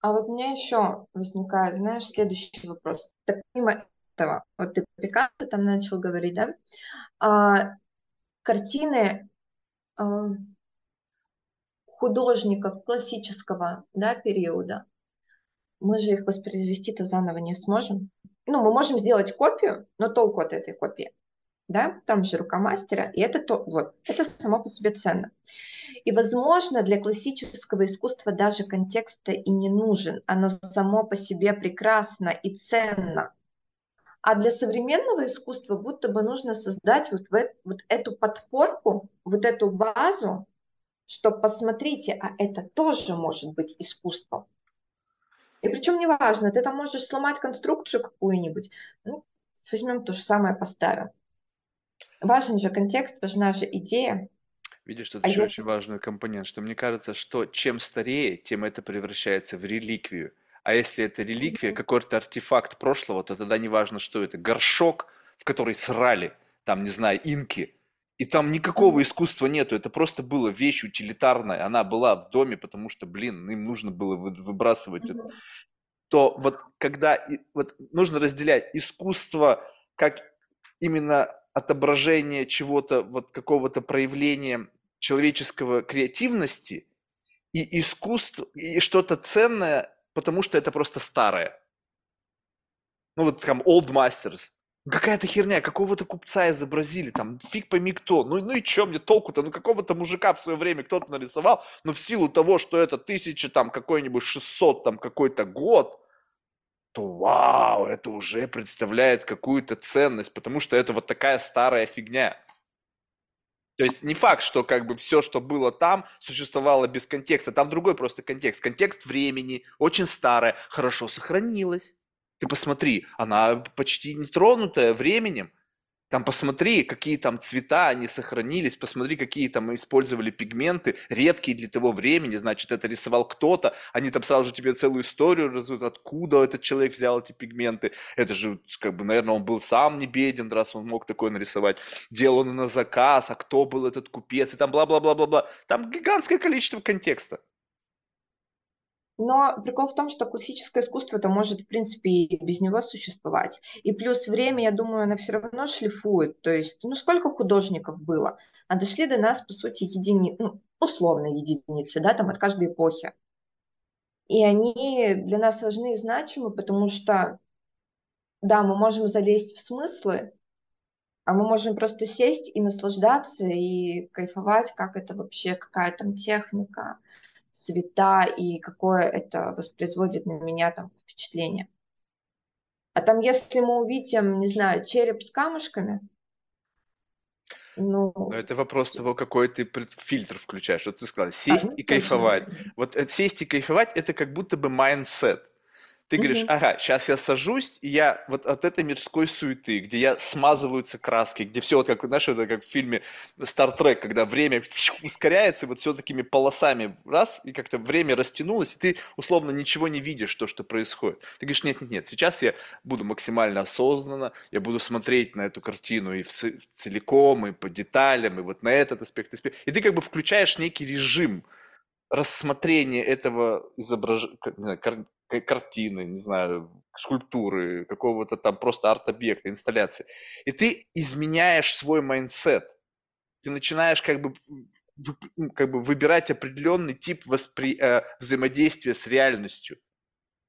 А вот у меня еще возникает, знаешь, следующий вопрос. Так помимо этого, вот ты Пикассо там начал говорить, да? А, картины а, художников классического да, периода, мы же их воспроизвести-то заново не сможем. Ну, мы можем сделать копию, но толку от этой копии да, там же рука мастера, и это то, вот, это само по себе ценно. И, возможно, для классического искусства даже контекста и не нужен, оно само по себе прекрасно и ценно. А для современного искусства будто бы нужно создать вот, в, вот эту подпорку, вот эту базу, что посмотрите, а это тоже может быть искусством. И причем неважно, ты там можешь сломать конструкцию какую-нибудь, ну, возьмем то же самое, поставим. Важен же контекст, важна же идея. Видишь, тут а еще если... очень важный компонент, что мне кажется, что чем старее, тем это превращается в реликвию. А если это реликвия, mm-hmm. какой-то артефакт прошлого, то тогда не важно, что это. Горшок, в который срали, там, не знаю, инки, и там никакого искусства нету, это просто была вещь утилитарная, она была в доме, потому что, блин, им нужно было выбрасывать mm-hmm. это. То вот когда вот нужно разделять искусство как именно отображение чего-то, вот какого-то проявления человеческого креативности и искусство, и что-то ценное, потому что это просто старое. Ну вот там Old Masters. Какая-то херня, какого-то купца изобразили, там, фиг пойми кто. Ну, ну и чё мне толку-то? Ну, какого-то мужика в свое время кто-то нарисовал, но в силу того, что это тысяча, там, какой-нибудь 600, там, какой-то год, то вау, это уже представляет какую-то ценность, потому что это вот такая старая фигня. То есть не факт, что как бы все, что было там, существовало без контекста. Там другой просто контекст. Контекст времени, очень старое, хорошо сохранилось. Ты посмотри, она почти не тронутая временем. Там посмотри, какие там цвета они сохранились, посмотри, какие там использовали пигменты, редкие для того времени, значит, это рисовал кто-то, они там сразу же тебе целую историю раздают, откуда этот человек взял эти пигменты. Это же, как бы, наверное, он был сам не беден, раз он мог такое нарисовать. Делал он на заказ, а кто был этот купец, и там бла-бла-бла-бла-бла. Там гигантское количество контекста. Но прикол в том, что классическое искусство это может, в принципе, и без него существовать. И плюс время, я думаю, оно все равно шлифует. То есть, ну сколько художников было? А дошли до нас, по сути, едини... ну, условно единицы, да, там от каждой эпохи. И они для нас важны и значимы, потому что, да, мы можем залезть в смыслы, а мы можем просто сесть и наслаждаться и кайфовать, как это вообще, какая там техника, цвета и какое это воспроизводит на меня там впечатление. А там, если мы увидим, не знаю, череп с камушками, ну... Но это вопрос того, какой ты фильтр включаешь. Вот ты сказал, сесть а, ну, и кайфовать. Вот сесть и кайфовать, это как будто бы mindset. Ты говоришь, ага, сейчас я сажусь, и я вот от этой мирской суеты, где я смазываются краски, где все вот как, знаешь, это как в фильме Star Trek, когда время ускоряется, и вот все такими полосами раз, и как-то время растянулось, и ты условно ничего не видишь, то, что происходит. Ты говоришь, нет, нет, нет, сейчас я буду максимально осознанно, я буду смотреть на эту картину и в целиком, и по деталям, и вот на этот аспект, аспект. И ты как бы включаешь некий режим, рассмотрение этого изображения, картины, не знаю, скульптуры, какого-то там просто арт-объекта, инсталляции. И ты изменяешь свой mindset. Ты начинаешь как бы как бы выбирать определенный тип воспри... э, взаимодействия с реальностью.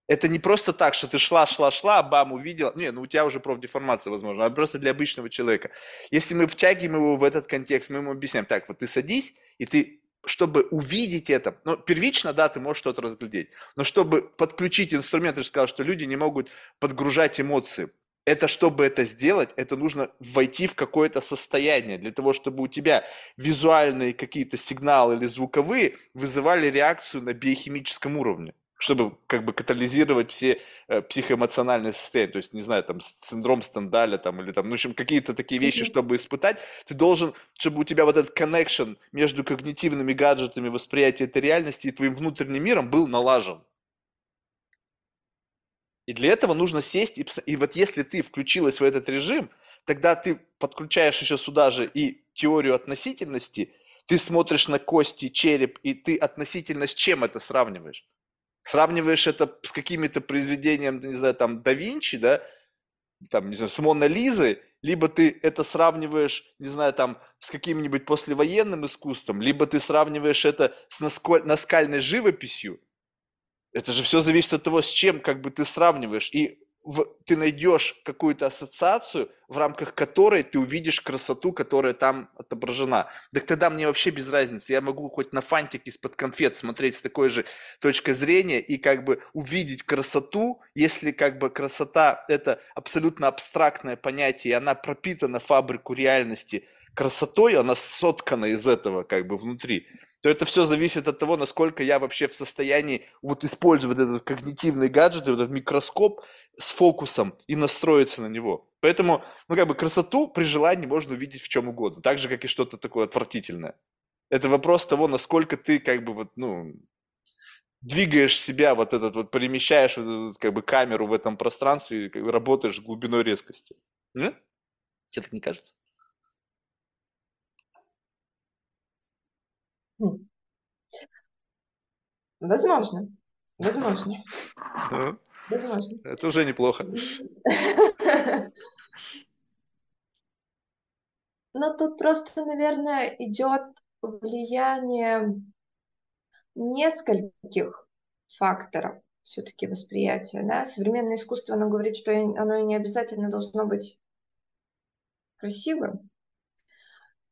Это не просто так, что ты шла, шла, шла, бам, увидела. Не, ну у тебя уже профдеформация, возможно, а просто для обычного человека. Если мы втягиваем его в этот контекст, мы ему объясняем, так, вот ты садись, и ты чтобы увидеть это, ну, первично, да, ты можешь что-то разглядеть, но чтобы подключить инструмент, ты же сказал, что люди не могут подгружать эмоции. Это, чтобы это сделать, это нужно войти в какое-то состояние, для того, чтобы у тебя визуальные какие-то сигналы или звуковые вызывали реакцию на биохимическом уровне чтобы как бы катализировать все э, психоэмоциональные состояния, то есть, не знаю, там, синдром Стендаля, там, или там, ну, в общем, какие-то такие вещи, чтобы испытать, ты должен, чтобы у тебя вот этот connection между когнитивными гаджетами восприятия этой реальности и твоим внутренним миром был налажен. И для этого нужно сесть, и, и вот если ты включилась в этот режим, тогда ты подключаешь еще сюда же и теорию относительности, ты смотришь на кости, череп, и ты относительно с чем это сравниваешь? Сравниваешь это с какими-то произведениями, не знаю, там, да Винчи, да, там, не знаю, с Мона Лизой, либо ты это сравниваешь, не знаю, там, с каким-нибудь послевоенным искусством, либо ты сравниваешь это с наскальной живописью. Это же все зависит от того, с чем как бы ты сравниваешь. И в, ты найдешь какую-то ассоциацию, в рамках которой ты увидишь красоту, которая там отображена. Так тогда мне вообще без разницы. Я могу хоть на фантик из-под конфет смотреть с такой же точкой зрения и как бы увидеть красоту, если как бы красота – это абсолютно абстрактное понятие, и она пропитана фабрику реальности красотой, она соткана из этого как бы внутри то это все зависит от того, насколько я вообще в состоянии вот использовать этот когнитивный гаджет, этот микроскоп с фокусом и настроиться на него. Поэтому, ну, как бы красоту при желании можно увидеть в чем угодно, так же, как и что-то такое отвратительное. Это вопрос того, насколько ты, как бы, вот, ну, двигаешь себя, вот этот вот, перемещаешь вот этот, как бы бы в этом пространстве, как бы работаешь глубиной резкости. Нет? Тебе так не кажется? Возможно. Возможно. Возможно. Это уже неплохо. Но тут просто, наверное, идет влияние нескольких факторов все-таки восприятия. Да? Современное искусство, оно говорит, что оно не обязательно должно быть красивым.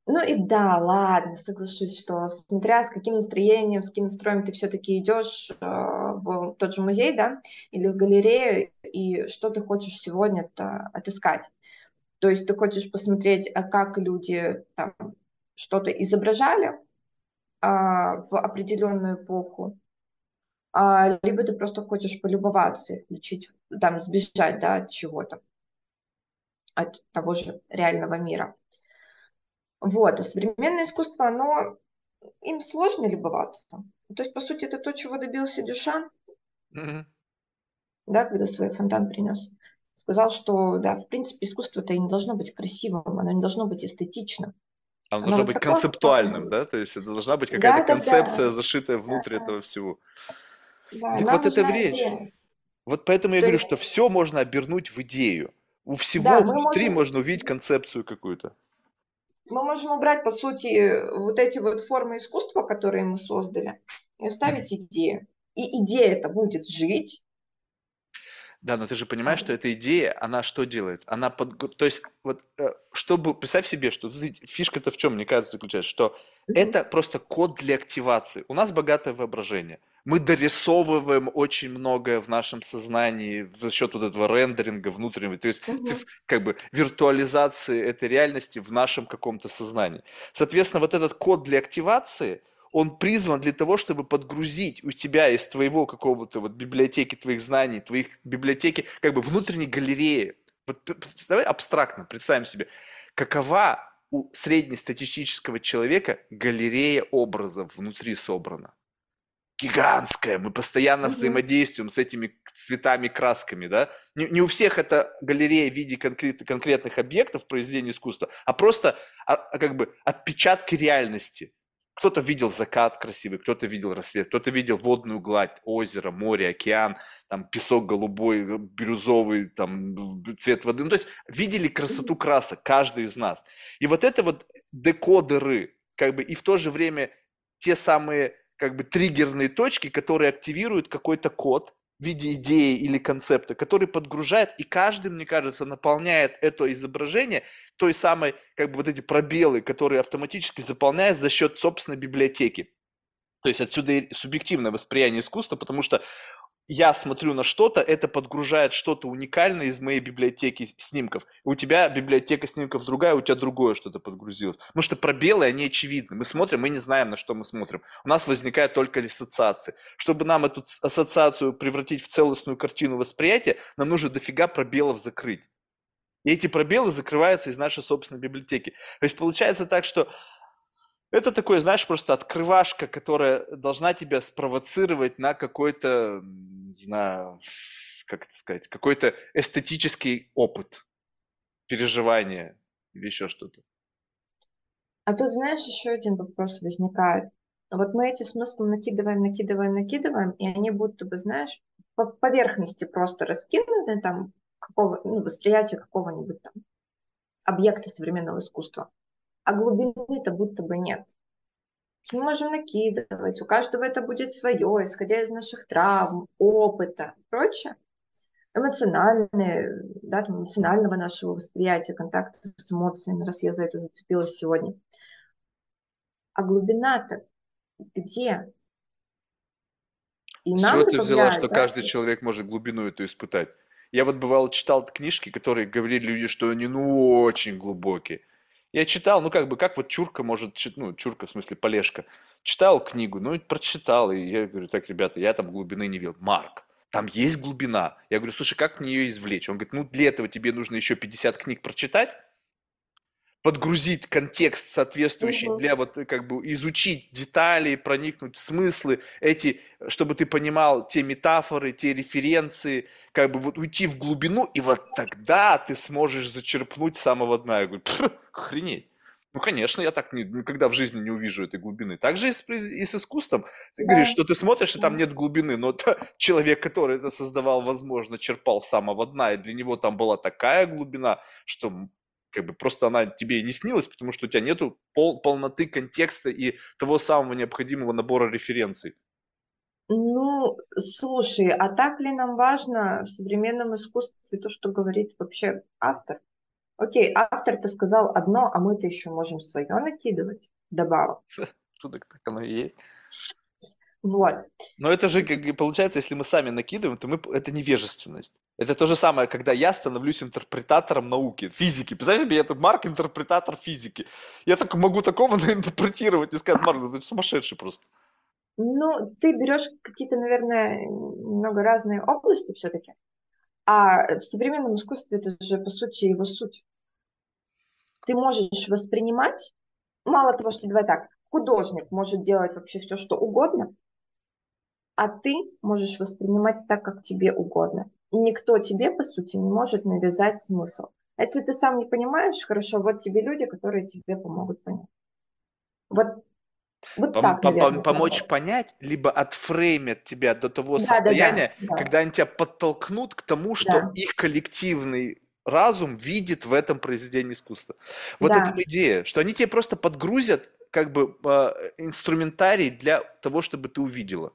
Ну и да, ладно, соглашусь, что смотря с каким настроением, с каким настроем ты все-таки идешь э, в тот же музей, да, или в галерею, и что ты хочешь сегодня-то отыскать. То есть ты хочешь посмотреть, а как люди там что-то изображали а, в определенную эпоху, а, либо ты просто хочешь полюбоваться включить, там, сбежать, да, от чего-то, от того же реального мира. Вот, а современное искусство, оно, им сложно любоваться. То есть, по сути, это то, чего добился Дюшан, mm-hmm. да, когда свой фонтан принес. Сказал, что, да, в принципе, искусство-то и не должно быть красивым, оно не должно быть эстетичным. Оно, оно должно быть такое, концептуальным, да? То есть это должна быть какая-то да, концепция, да, да. зашитая внутрь да, этого всего. Да, так вот это в речь. Идея. Вот поэтому я То говорю, есть... что все можно обернуть в идею. У всего да, внутри можем... можно увидеть концепцию какую-то мы можем убрать, по сути, вот эти вот формы искусства, которые мы создали, и оставить идею. И идея это будет жить. Да, но ты же понимаешь, что эта идея, она что делает? Она под... То есть, вот, э, чтобы... Представь себе, что фишка-то в чем, мне кажется, заключается, что это просто код для активации. У нас богатое воображение. Мы дорисовываем очень многое в нашем сознании за счет вот этого рендеринга внутреннего, то есть циф- как бы виртуализации этой реальности в нашем каком-то сознании. Соответственно, вот этот код для активации – он призван для того, чтобы подгрузить у тебя из твоего какого-то вот библиотеки твоих знаний, твоих библиотеки, как бы внутренней галереи. Вот давай абстрактно представим себе, какова у среднестатистического человека галерея образов внутри собрана. Гигантская, мы постоянно угу. взаимодействуем с этими цветами, красками, да. Не, не у всех это галерея в виде конкрет, конкретных объектов произведения искусства, а просто а, а как бы отпечатки реальности. Кто-то видел закат красивый, кто-то видел рассвет, кто-то видел водную гладь, озеро, море, океан, там песок голубой, э, бирюзовый, там цвет воды. Ну, то есть видели красоту красок, каждый из нас. И вот это вот декодеры, как бы, и в то же время те самые как бы триггерные точки, которые активируют какой-то код, в виде идеи или концепта, который подгружает, и каждый, мне кажется, наполняет это изображение той самой, как бы вот эти пробелы, которые автоматически заполняет за счет собственной библиотеки. То есть отсюда и субъективное восприятие искусства, потому что я смотрю на что-то, это подгружает что-то уникальное из моей библиотеки снимков. У тебя библиотека снимков другая, у тебя другое что-то подгрузилось. Потому что пробелы, они очевидны. Мы смотрим, мы не знаем, на что мы смотрим. У нас возникают только ассоциации. Чтобы нам эту ассоциацию превратить в целостную картину восприятия, нам нужно дофига пробелов закрыть. И эти пробелы закрываются из нашей собственной библиотеки. То есть получается так, что это такое, знаешь, просто открывашка, которая должна тебя спровоцировать на какой-то, не знаю, как это сказать, какой-то эстетический опыт, переживание или еще что-то. А тут, знаешь, еще один вопрос возникает. Вот мы эти смыслы накидываем, накидываем, накидываем, и они будто бы, знаешь, по поверхности просто раскинуты, там, какого, ну, восприятия какого-нибудь там объекта современного искусства а глубины-то будто бы нет. Мы можем накидывать, у каждого это будет свое, исходя из наших травм, опыта и прочее. Эмоциональные, да, там, эмоционального нашего восприятия, контакта с эмоциями, раз я за это зацепилась сегодня. А глубина-то где? И С чего ты взяла, что да? каждый человек может глубину эту испытать? Я вот бывало читал книжки, которые говорили люди, что они ну очень глубокие. Я читал, ну как бы, как вот Чурка может, ну Чурка в смысле Полешка, читал книгу, ну и прочитал, и я говорю, так, ребята, я там глубины не видел. Марк, там есть глубина. Я говорю, слушай, как мне ее извлечь? Он говорит, ну для этого тебе нужно еще 50 книг прочитать, подгрузить контекст соответствующий угу. для вот э, как бы изучить детали, проникнуть в смыслы эти, чтобы ты понимал те метафоры, те референции, как бы вот уйти в глубину, и вот тогда ты сможешь зачерпнуть самого дна. Я говорю, охренеть. Ну, конечно, я так не, никогда в жизни не увижу этой глубины. Так же и с, и с искусством. Ты да. говоришь, что ты смотришь, и там нет глубины, но это человек, который это создавал, возможно, черпал с самого дна, и для него там была такая глубина, что как бы просто она тебе не снилась, потому что у тебя нету пол, полноты контекста и того самого необходимого набора референций. Ну, слушай, а так ли нам важно в современном искусстве то, что говорит вообще автор? Окей, автор-то сказал одно, а мы-то еще можем свое накидывать, добавок. Так оно и есть. Вот. Но это же, как получается, если мы сами накидываем, то мы, это невежественность. Это то же самое, когда я становлюсь интерпретатором науки, физики. Представьте себе, это Марк интерпретатор физики. Я так могу такого интерпретировать и сказать, Марк, ты сумасшедший просто. Ну, ты берешь какие-то, наверное, немного разные области все-таки. А в современном искусстве это же, по сути, его суть. Ты можешь воспринимать, мало того, что давай так, художник может делать вообще все, что угодно, а ты можешь воспринимать так, как тебе угодно и никто тебе, по сути, не может навязать смысл. А если ты сам не понимаешь, хорошо, вот тебе люди, которые тебе помогут понять. Вот, вот Пом- так, наверное, помочь помогут. понять, либо отфреймят тебя до того да, состояния, да, да, когда они тебя подтолкнут к тому, что да. их коллективный разум видит в этом произведении искусства. Вот да. эта идея, что они тебе просто подгрузят как бы э, инструментарий для того, чтобы ты увидела.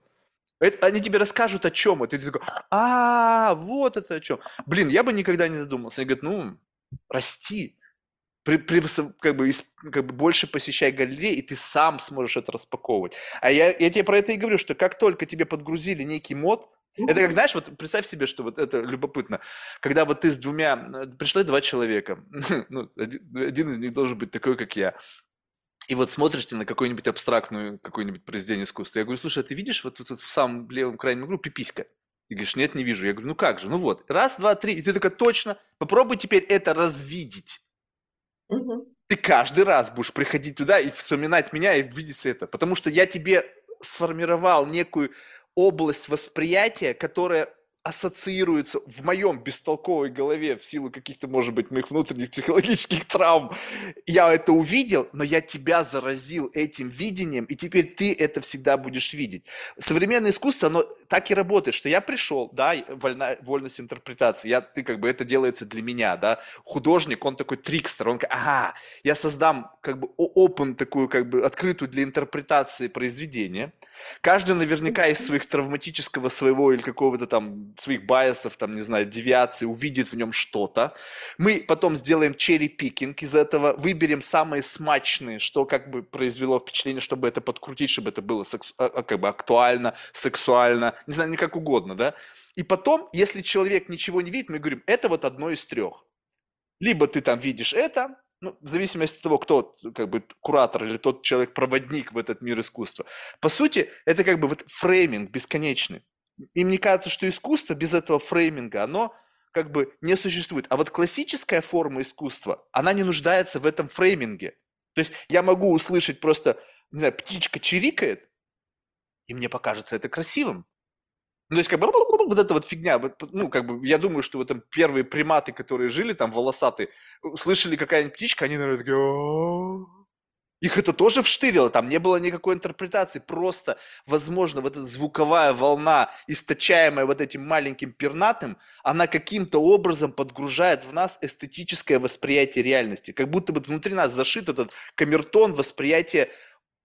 Это, они тебе расскажут о чем это. И ты такой, а, вот это о чем. Блин, я бы никогда не задумался. Они говорят, ну, расти. При, при, как, бы, как бы больше посещай галереи, и ты сам сможешь это распаковывать. А я, я тебе про это и говорю, что как только тебе подгрузили некий мод, это как, знаешь, вот представь себе, что вот это любопытно. Когда вот ты с двумя... Пришло два человека. ну, один, один из них должен быть такой, как я. И вот смотришь ты на какую-нибудь абстрактную, какое-нибудь произведение искусства. Я говорю, слушай, а ты видишь вот, вот, вот в самом левом крайнем углу пиписька? И говоришь, нет, не вижу. Я говорю, ну как же, ну вот, раз, два, три. И ты такая, точно, попробуй теперь это развидеть. Угу. Ты каждый раз будешь приходить туда и вспоминать меня и видеть это. Потому что я тебе сформировал некую область восприятия, которая ассоциируется в моем бестолковой голове в силу каких-то, может быть, моих внутренних психологических травм. Я это увидел, но я тебя заразил этим видением, и теперь ты это всегда будешь видеть. Современное искусство, оно так и работает, что я пришел, да, вольна, вольность интерпретации, я, ты как бы это делается для меня, да. Художник, он такой трикстер, он, ага, я создам как бы open такую как бы открытую для интерпретации произведение. Каждый наверняка из своих травматического своего или какого-то там своих байесов, там, не знаю, девиаций, увидит в нем что-то. Мы потом сделаем черри-пикинг из этого, выберем самые смачные, что как бы произвело впечатление, чтобы это подкрутить, чтобы это было сексу... А, а, как бы актуально, сексуально, не знаю, не как угодно, да. И потом, если человек ничего не видит, мы говорим, это вот одно из трех. Либо ты там видишь это, ну, в зависимости от того, кто как бы куратор или тот человек-проводник в этот мир искусства. По сути, это как бы вот фрейминг бесконечный. И мне кажется, что искусство без этого фрейминга, оно как бы не существует. А вот классическая форма искусства, она не нуждается в этом фрейминге. То есть я могу услышать просто, не знаю, птичка чирикает, и мне покажется это красивым. Ну, то есть, как бы, вот эта вот фигня, ну, как бы, я думаю, что вот там первые приматы, которые жили там, волосатые, слышали какая-нибудь птичка, они, наверное, такие, их это тоже вштырило, там не было никакой интерпретации, просто, возможно, вот эта звуковая волна, источаемая вот этим маленьким пернатым, она каким-то образом подгружает в нас эстетическое восприятие реальности, как будто бы внутри нас зашит этот камертон восприятия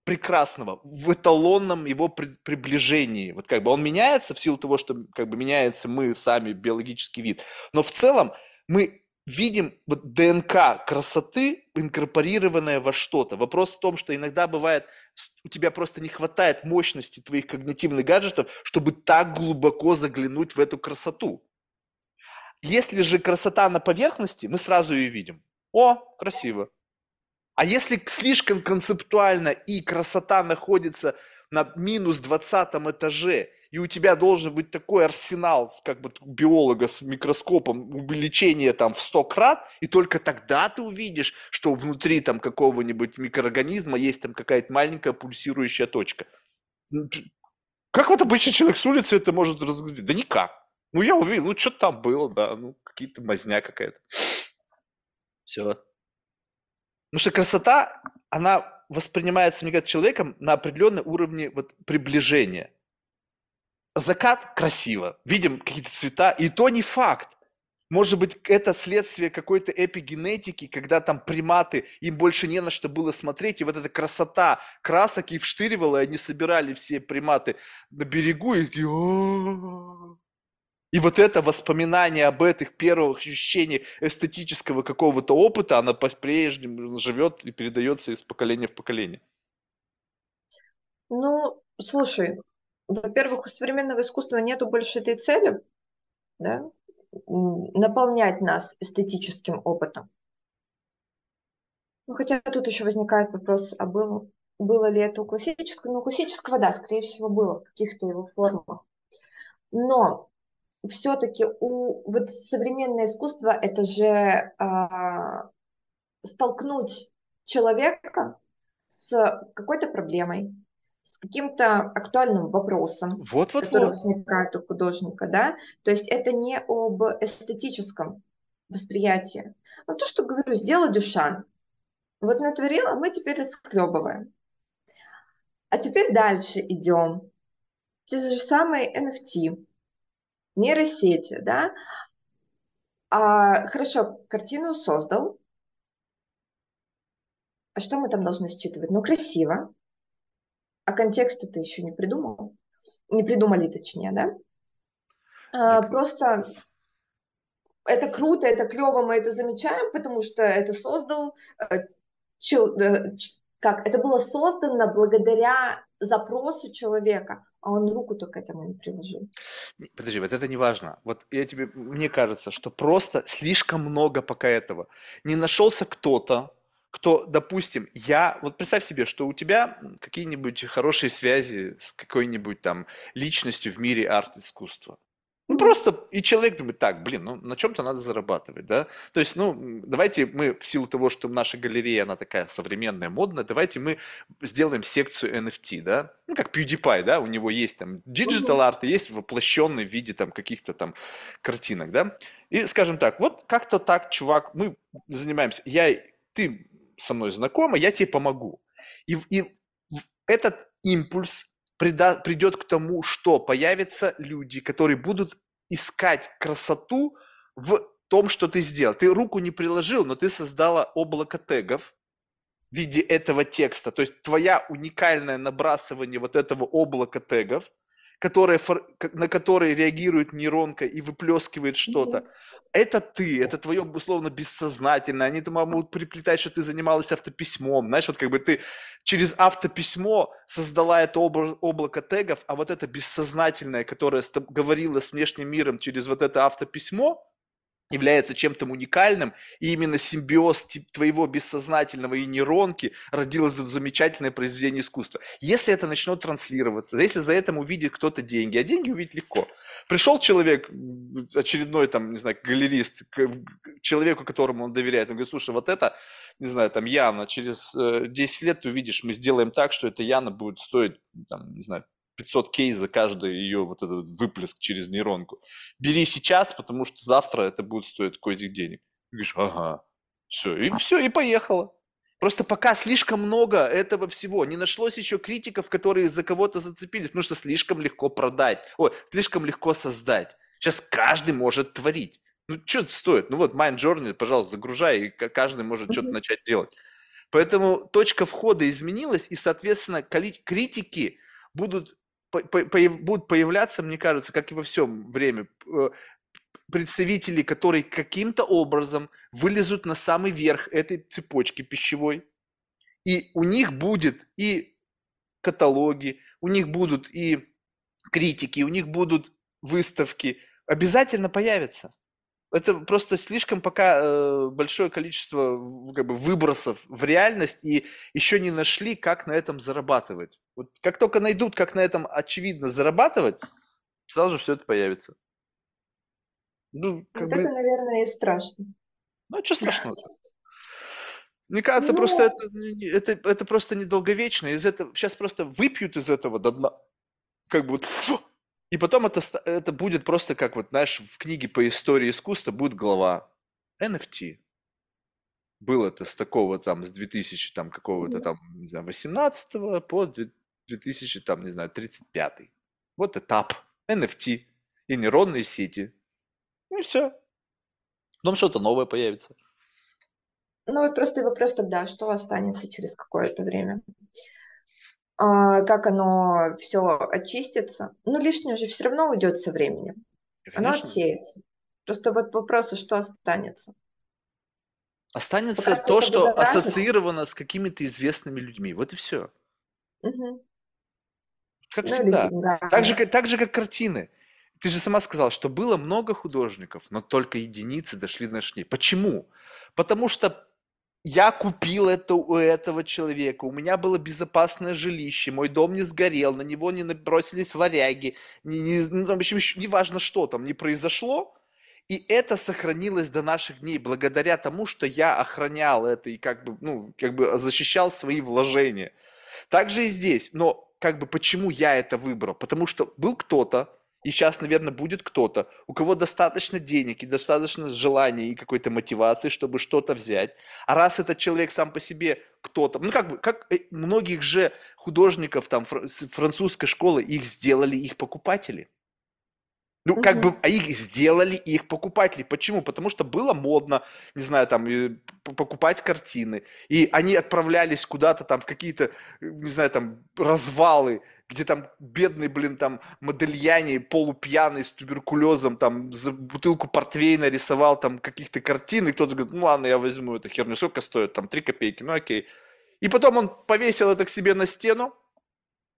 прекрасного в эталонном его при, приближении. Вот как бы он меняется в силу того, что как бы меняется мы сами биологический вид, но в целом мы видим вот ДНК красоты, инкорпорированная во что-то. Вопрос в том, что иногда бывает, у тебя просто не хватает мощности твоих когнитивных гаджетов, чтобы так глубоко заглянуть в эту красоту. Если же красота на поверхности, мы сразу ее видим. О, красиво. А если слишком концептуально и красота находится на минус 20 этаже, и у тебя должен быть такой арсенал, как бы биолога с микроскопом, увеличение там в 100 крат, и только тогда ты увидишь, что внутри там какого-нибудь микроорганизма есть там какая-то маленькая пульсирующая точка. Как вот обычный человек с улицы это может разглядеть? Да никак. Ну, я увидел, ну, что-то там было, да, ну, какие-то мазня какая-то. Все. Потому что красота, она воспринимается, мне кажется, человеком на определенном уровне вот приближения закат красиво, видим какие-то цвета, и то не факт. Может быть, это следствие какой-то эпигенетики, когда там приматы, им больше не на что было смотреть, и вот эта красота красок их вштыривала, и они собирали все приматы на берегу, и и вот это воспоминание об этих первых ощущениях эстетического какого-то опыта, она по-прежнему живет и передается из поколения в поколение. Ну, слушай, во-первых, у современного искусства нету больше этой цели, да, наполнять нас эстетическим опытом. Ну, хотя тут еще возникает вопрос, а было, было ли это у классического? Ну, у классического, да, скорее всего, было в каких-то его формах. Но все-таки у вот современное искусство это же а, столкнуть человека с какой-то проблемой, с каким-то актуальным вопросом, вот, вот, который вот. возникает у художника, да, то есть это не об эстетическом восприятии. А то, что говорю, сделал Дюшан. Вот натворил, а мы теперь расхлебываем. А теперь дальше идем. Те же самые NFT, нейросети, да. А, хорошо, картину создал. А что мы там должны считывать? Ну, красиво, а контекста ты еще не придумал. не придумали, точнее, да? А, просто это круто, это клево, мы это замечаем, потому что это создал э, чел, э, как это было создано благодаря запросу человека, а он руку-то к этому не приложил. Подожди, вот это не важно. Вот я тебе, мне кажется, что просто слишком много пока этого. Не нашелся кто-то, кто, допустим, я, вот представь себе, что у тебя какие-нибудь хорошие связи с какой-нибудь там личностью в мире арт-искусства. Ну, просто и человек думает, так, блин, ну, на чем-то надо зарабатывать, да? То есть, ну, давайте мы, в силу того, что наша галерея, она такая современная, модная, давайте мы сделаем секцию NFT, да? Ну, как PewDiePie, да? У него есть там digital и есть воплощенный в виде там каких-то там картинок, да? И, скажем так, вот как-то так, чувак, мы занимаемся, я, ты со мной знакома, я тебе помогу. И, и этот импульс прида, придет к тому, что появятся люди, которые будут искать красоту в том, что ты сделал. Ты руку не приложил, но ты создала облако тегов в виде этого текста. То есть твоя уникальное набрасывание вот этого облака тегов, которое, на которые реагирует нейронка и выплескивает что-то. Это ты, это твое, условно, бессознательное. Они там могут приплетать, что ты занималась автописьмом. Знаешь, вот как бы ты через автописьмо создала это облако тегов, а вот это бессознательное, которое говорило с внешним миром через вот это автописьмо, является чем-то уникальным, и именно симбиоз твоего бессознательного и нейронки родил это замечательное произведение искусства. Если это начнет транслироваться, если за этим увидит кто-то деньги, а деньги увидеть легко. Пришел человек, очередной там, не знаю, галерист, к человеку, которому он доверяет, он говорит, слушай, вот это, не знаю, там Яна, через 10 э, лет ты увидишь, мы сделаем так, что эта Яна будет стоить, там, не знаю, 500 кей за каждый ее вот этот выплеск через нейронку. Бери сейчас, потому что завтра это будет стоить козик денег. Ты говоришь, ага, все, и все, и поехало. Просто пока слишком много этого всего. Не нашлось еще критиков, которые за кого-то зацепились, потому что слишком легко продать. Ой, слишком легко создать. Сейчас каждый может творить. Ну, что это стоит? Ну вот, Mind Journey, пожалуйста, загружай, и каждый может что-то начать делать. Поэтому точка входа изменилась, и, соответственно, критики будут будут появляться, мне кажется, как и во всем время, э, представители, которые каким-то образом вылезут на самый верх этой цепочки пищевой. И у них будет и каталоги, у них будут и критики, у них будут выставки. Обязательно появятся. Это просто слишком пока э, большое количество как бы, выбросов в реальность и еще не нашли, как на этом зарабатывать. Вот как только найдут, как на этом очевидно зарабатывать, сразу же все это появится. Ну, как вот бы... это, наверное, и страшно. Ну, что страшного? Мне кажется, ну... просто это, это, это просто недолговечно. Из этого, сейчас просто выпьют из этого до дна. Как бы вот фу, и потом это, это будет просто как вот, знаешь, в книге по истории искусства будет глава NFT. Было это с такого там, с 2000 там какого-то там, не знаю, 18 по 2000 там, не знаю, 35. Вот этап NFT и нейронные сети. И все. Потом что-то новое появится. Ну вот просто вопрос тогда, что останется через какое-то время? а, как оно все очистится. Ну, лишнее же все равно уйдет со временем. Оно отсеется. Просто вот вопрос, а что останется? Останется Пока то, что ассоциировано с какими-то известными людьми. Вот и все. Угу. Как всегда. Да. Так, же, так же, как картины. Ты же сама сказала, что было много художников, но только единицы дошли до ней. Почему? Потому что я купил это у этого человека, у меня было безопасное жилище, мой дом не сгорел, на него не набросились варяги, не, не, ну, в общем, не важно, что там не произошло, и это сохранилось до наших дней благодаря тому, что я охранял это и как бы, ну, как бы защищал свои вложения. Также и здесь, но как бы почему я это выбрал? Потому что был кто-то, и сейчас, наверное, будет кто-то, у кого достаточно денег и достаточно желания и какой-то мотивации, чтобы что-то взять. А раз этот человек сам по себе кто-то, ну как бы, как э, многих же художников там французской школы, их сделали их покупатели. Ну, как бы, а их сделали их покупатели. Почему? Потому что было модно, не знаю, там, покупать картины. И они отправлялись куда-то там в какие-то, не знаю, там, развалы где там бедный, блин, там Модельяне, полупьяный, с туберкулезом, там за бутылку портвейна рисовал там каких-то картин, и кто-то говорит, ну ладно, я возьму эту херню, сколько стоит, там, три копейки, ну окей. И потом он повесил это к себе на стену,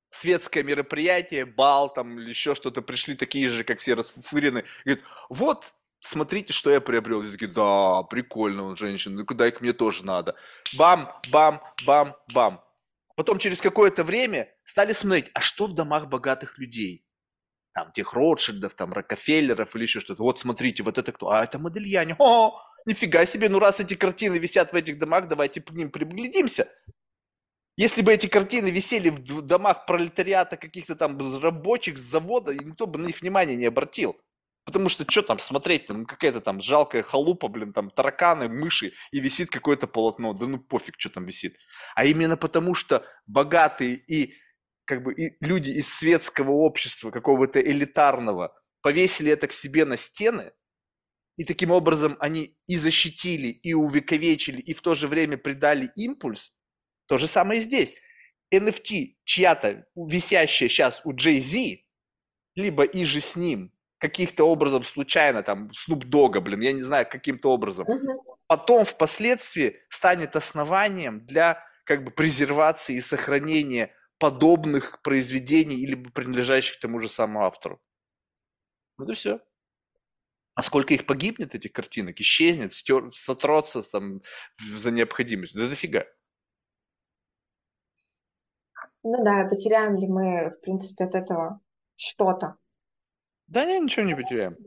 светское мероприятие, бал там или еще что-то, пришли такие же, как все расфуфырены, говорит, вот, смотрите, что я приобрел. И такие, да, прикольно, он женщина, ну куда к мне тоже надо. Бам, бам, бам, бам. Потом через какое-то время стали смотреть, а что в домах богатых людей? Там тех Ротшильдов, там Рокфеллеров или еще что-то. Вот смотрите, вот это кто? А это Модельяне. О, нифига себе, ну раз эти картины висят в этих домах, давайте к ним приглядимся. Если бы эти картины висели в домах пролетариата каких-то там рабочих с завода, никто бы на них внимания не обратил. Потому что что там смотреть, ну какая-то там жалкая халупа, блин, там тараканы, мыши, и висит какое-то полотно. Да ну пофиг, что там висит. А именно потому, что богатые и как бы и люди из светского общества, какого-то элитарного, повесили это к себе на стены, и таким образом они и защитили, и увековечили, и в то же время придали импульс, то же самое и здесь. NFT чья-то висящая сейчас у Jay-Z, либо и же с ним, каких-то образом случайно, там, Snoop Dogg, блин, я не знаю, каким-то образом, угу. потом впоследствии станет основанием для как бы презервации и сохранения подобных произведений или принадлежащих тому же самому автору. Вот и все. А сколько их погибнет, этих картинок, исчезнет, стер, сотрется там, за необходимость? Да дофига. Ну да, потеряем ли мы, в принципе, от этого что-то? Да не, ничего не потеряем.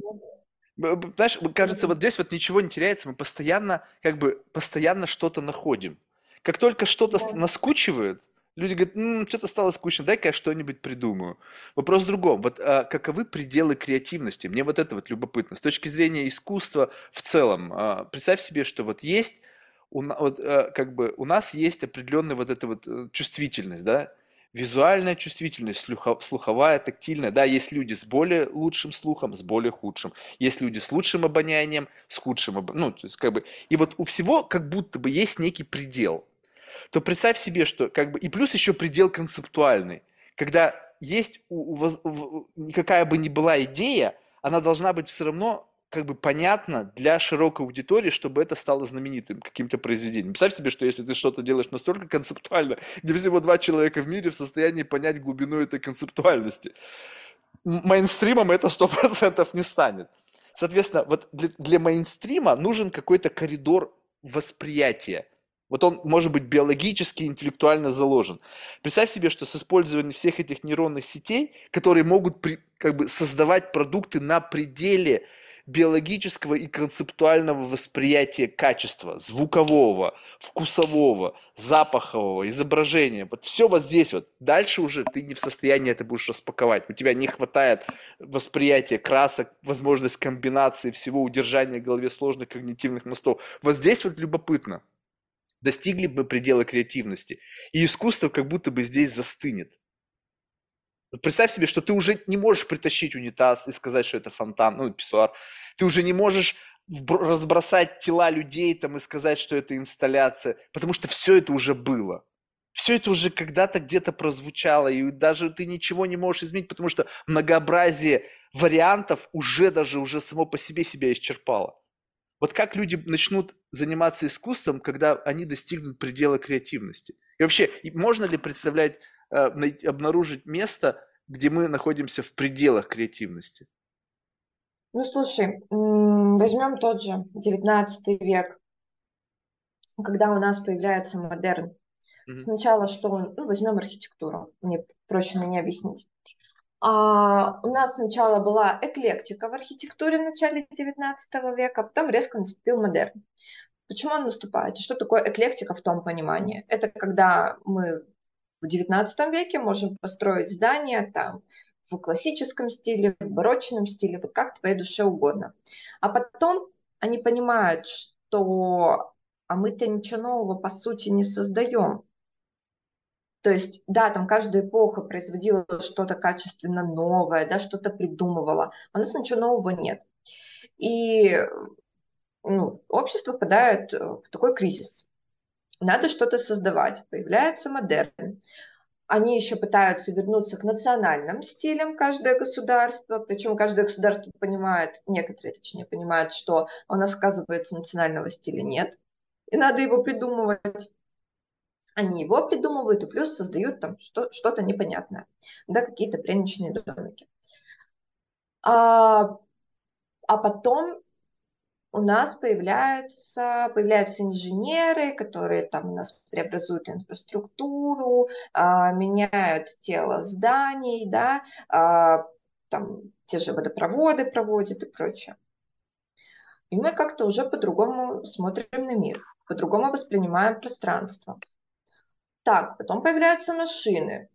Знаешь, кажется, вот здесь вот ничего не теряется, мы постоянно, как бы, постоянно что-то находим. Как только что-то да. наскучивает, люди говорят, м-м, что-то стало скучно, дай-ка я что-нибудь придумаю. Вопрос в другом. Вот а, каковы пределы креативности? Мне вот это вот любопытно. С точки зрения искусства в целом, а, представь себе, что вот есть, у, вот, а, как бы у нас есть определенная вот эта вот э, чувствительность, да, Визуальная чувствительность, слуховая, тактильная. Да, есть люди с более лучшим слухом, с более худшим. Есть люди с лучшим обонянием, с худшим обонянием. Ну, то есть как бы... И вот у всего как будто бы есть некий предел. То представь себе, что как бы... И плюс еще предел концептуальный. Когда есть у, у, у, какая бы ни была идея, она должна быть все равно как бы понятно для широкой аудитории, чтобы это стало знаменитым каким-то произведением. Представь себе, что если ты что-то делаешь настолько концептуально, где всего два человека в мире в состоянии понять глубину этой концептуальности. Мейнстримом это сто процентов не станет. Соответственно, вот для, для мейнстрима нужен какой-то коридор восприятия. Вот он может быть биологически, интеллектуально заложен. Представь себе, что с использованием всех этих нейронных сетей, которые могут при, как бы создавать продукты на пределе биологического и концептуального восприятия качества, звукового, вкусового, запахового, изображения. Вот все вот здесь вот. Дальше уже ты не в состоянии это будешь распаковать. У тебя не хватает восприятия красок, возможность комбинации всего, удержания в голове сложных когнитивных мостов. Вот здесь вот любопытно. Достигли бы предела креативности. И искусство как будто бы здесь застынет. Представь себе, что ты уже не можешь притащить унитаз и сказать, что это фонтан, ну, писсуар. Ты уже не можешь разбросать тела людей там и сказать, что это инсталляция, потому что все это уже было. Все это уже когда-то где-то прозвучало, и даже ты ничего не можешь изменить, потому что многообразие вариантов уже даже уже само по себе себя исчерпало. Вот как люди начнут заниматься искусством, когда они достигнут предела креативности? И вообще, можно ли представлять обнаружить место, где мы находимся в пределах креативности? Ну, слушай, возьмем тот же 19 век, когда у нас появляется модерн. Mm-hmm. Сначала что, ну, возьмем архитектуру, мне проще мне объяснить. А, у нас сначала была эклектика в архитектуре в начале 19 века, потом резко наступил модерн. Почему он наступает? Что такое эклектика в том понимании? Это когда мы в XIX веке можем построить здание там в классическом стиле, в барочном стиле, вот как твоей душе угодно. А потом они понимают, что а мы-то ничего нового по сути не создаем. То есть, да, там каждая эпоха производила что-то качественно новое, да, что-то придумывала. А у нас ничего нового нет. И ну, общество впадает в такой кризис надо что-то создавать. Появляется модерн. они еще пытаются вернуться к национальным стилям каждое государство, причем каждое государство понимает, некоторые точнее понимают, что у нас, оказывается, национального стиля нет, и надо его придумывать. Они его придумывают и плюс создают там что- что-то непонятное, да, какие-то пряничные домики. А, а потом у нас появляются, появляются инженеры, которые там у нас преобразуют инфраструктуру, а, меняют тело зданий, да, а, там те же водопроводы проводят и прочее. И мы как-то уже по-другому смотрим на мир, по-другому воспринимаем пространство. Так, потом появляются машины,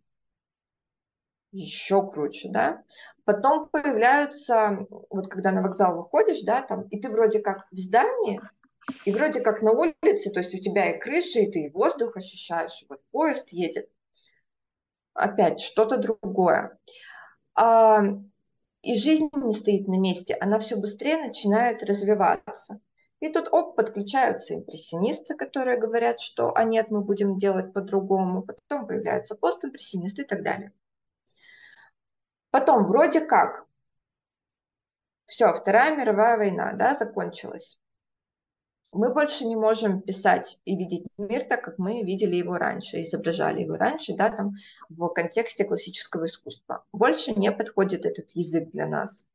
еще круче, да. Потом появляются, вот когда на вокзал выходишь, да, там, и ты вроде как в здании, и вроде как на улице, то есть у тебя и крыша, и ты и воздух ощущаешь, и вот поезд едет. Опять что-то другое. А, и жизнь не стоит на месте, она все быстрее начинает развиваться. И тут, оп, подключаются импрессионисты, которые говорят, что «а нет, мы будем делать по-другому». Потом появляются постимпрессионисты и так далее. Потом вроде как все, Вторая мировая война, да, закончилась. Мы больше не можем писать и видеть мир так, как мы видели его раньше, изображали его раньше, да, там, в контексте классического искусства. Больше не подходит этот язык для нас.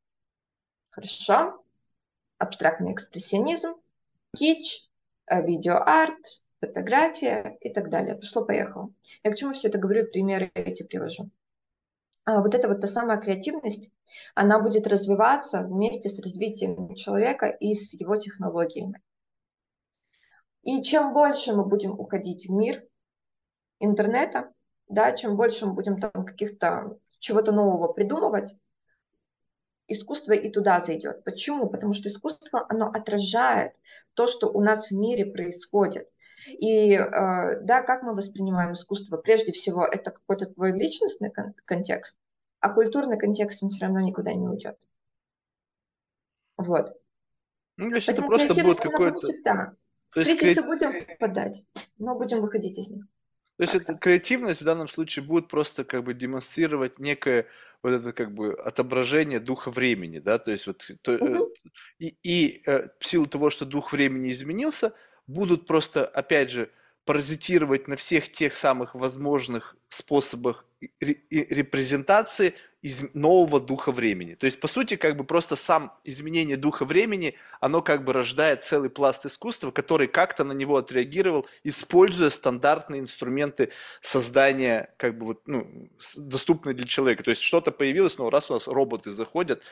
Хорошо? Абстрактный экспрессионизм, кич, э, видеоарт, фотография и так далее. Пошло-поехало. Я к чему все это говорю, примеры эти привожу. А, вот эта вот та самая креативность, она будет развиваться вместе с развитием человека и с его технологиями. И чем больше мы будем уходить в мир интернета, да, чем больше мы будем там каких-то чего-то нового придумывать, искусство и туда зайдет. Почему? Потому что искусство, оно отражает то, что у нас в мире происходит. И э, да, как мы воспринимаем искусство? Прежде всего, это какой-то твой личностный кон- контекст, а культурный контекст, он все равно никуда не уйдет. Вот. Ну, то есть это просто будет какой-то... всегда. То есть Кризисы кре... будем подать, но будем выходить из них. То есть эта креативность в данном случае будет просто как бы демонстрировать некое вот это как бы отображение духа времени, да, то есть вот то, угу. и, и э, в силу того, что дух времени изменился, будут просто, опять же, паразитировать на всех тех самых возможных способах репрезентации из нового духа времени. То есть, по сути, как бы просто сам изменение духа времени, оно как бы рождает целый пласт искусства, который как-то на него отреагировал, используя стандартные инструменты создания, как бы вот, ну, доступные для человека. То есть, что-то появилось, но раз у нас роботы заходят,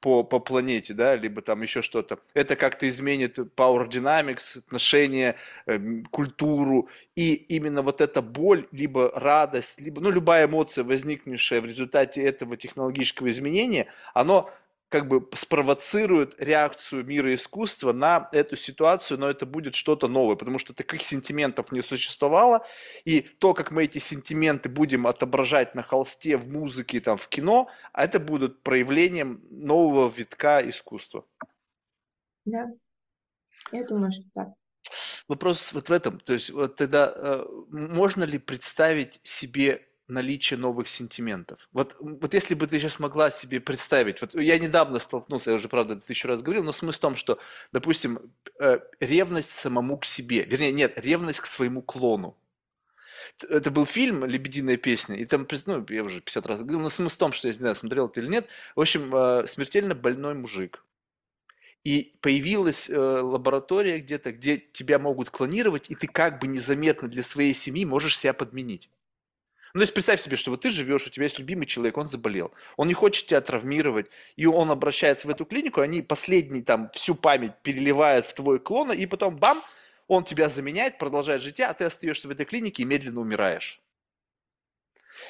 по, по планете, да, либо там еще что-то. Это как-то изменит Power Dynamics, отношения, э, культуру. И именно вот эта боль, либо радость, либо, ну, любая эмоция, возникнувшая в результате этого технологического изменения, оно как бы спровоцирует реакцию мира искусства на эту ситуацию, но это будет что-то новое, потому что таких сентиментов не существовало, и то, как мы эти сентименты будем отображать на холсте, в музыке, там, в кино, это будут проявлением нового витка искусства. Да, я думаю, что так. Вопрос вот в этом, то есть вот тогда э, можно ли представить себе наличие новых сентиментов. Вот, вот если бы ты сейчас могла себе представить, вот я недавно столкнулся, я уже, правда, это еще раз говорил, но смысл в том, что, допустим, э, ревность самому к себе, вернее, нет, ревность к своему клону. Это был фильм «Лебединая песня», и там, ну, я уже 50 раз говорил, но смысл в том, что я не знаю, смотрел это или нет, в общем, э, смертельно больной мужик. И появилась э, лаборатория где-то, где тебя могут клонировать, и ты как бы незаметно для своей семьи можешь себя подменить. Ну, то есть представь себе, что вот ты живешь, у тебя есть любимый человек, он заболел, он не хочет тебя травмировать, и он обращается в эту клинику, они последний там всю память переливают в твой клон, и потом бам, он тебя заменяет, продолжает жить, а ты остаешься в этой клинике и медленно умираешь.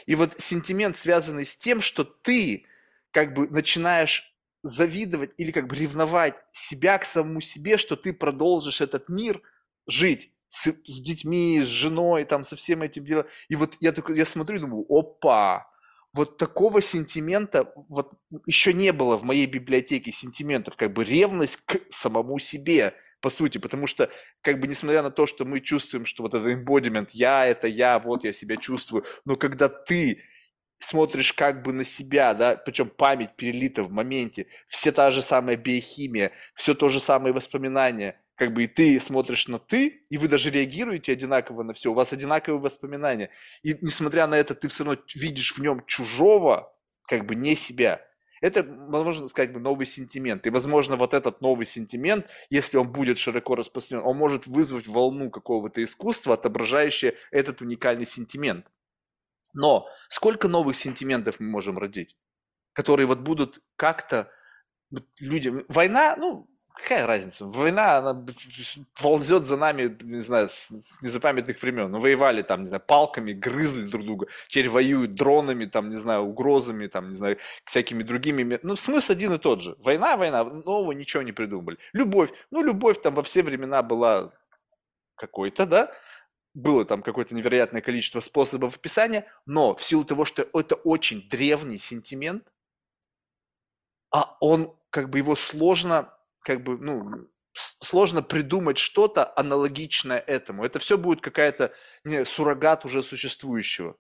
И вот сентимент, связанный с тем, что ты как бы начинаешь завидовать или как бы ревновать себя к самому себе, что ты продолжишь этот мир жить с, с детьми, с женой, там, со всем этим делом. И вот я такой, я смотрю и думаю, опа, вот такого сентимента вот еще не было в моей библиотеке сентиментов, как бы ревность к самому себе, по сути, потому что, как бы, несмотря на то, что мы чувствуем, что вот этот embodiment, я, это я, вот я себя чувствую, но когда ты смотришь как бы на себя, да, причем память перелита в моменте, все та же самая биохимия, все то же самое воспоминания, как бы и ты смотришь на ты, и вы даже реагируете одинаково на все, у вас одинаковые воспоминания. И несмотря на это, ты все равно видишь в нем чужого, как бы не себя. Это, можно сказать, новый сентимент. И, возможно, вот этот новый сентимент, если он будет широко распространен, он может вызвать волну какого-то искусства, отображающее этот уникальный сентимент. Но сколько новых сентиментов мы можем родить, которые вот будут как-то людям... Война, ну, какая разница? Война, она ползет за нами, не знаю, с, незапамятных времен. Ну, воевали там, не знаю, палками, грызли друг друга. Теперь воюют дронами, там, не знаю, угрозами, там, не знаю, всякими другими. Ну, смысл один и тот же. Война, война, нового ничего не придумали. Любовь. Ну, любовь там во все времена была какой-то, да? Было там какое-то невероятное количество способов описания, но в силу того, что это очень древний сентимент, а он, как бы его сложно как бы, ну, сложно придумать что-то аналогичное этому. Это все будет какая-то не, суррогат уже существующего.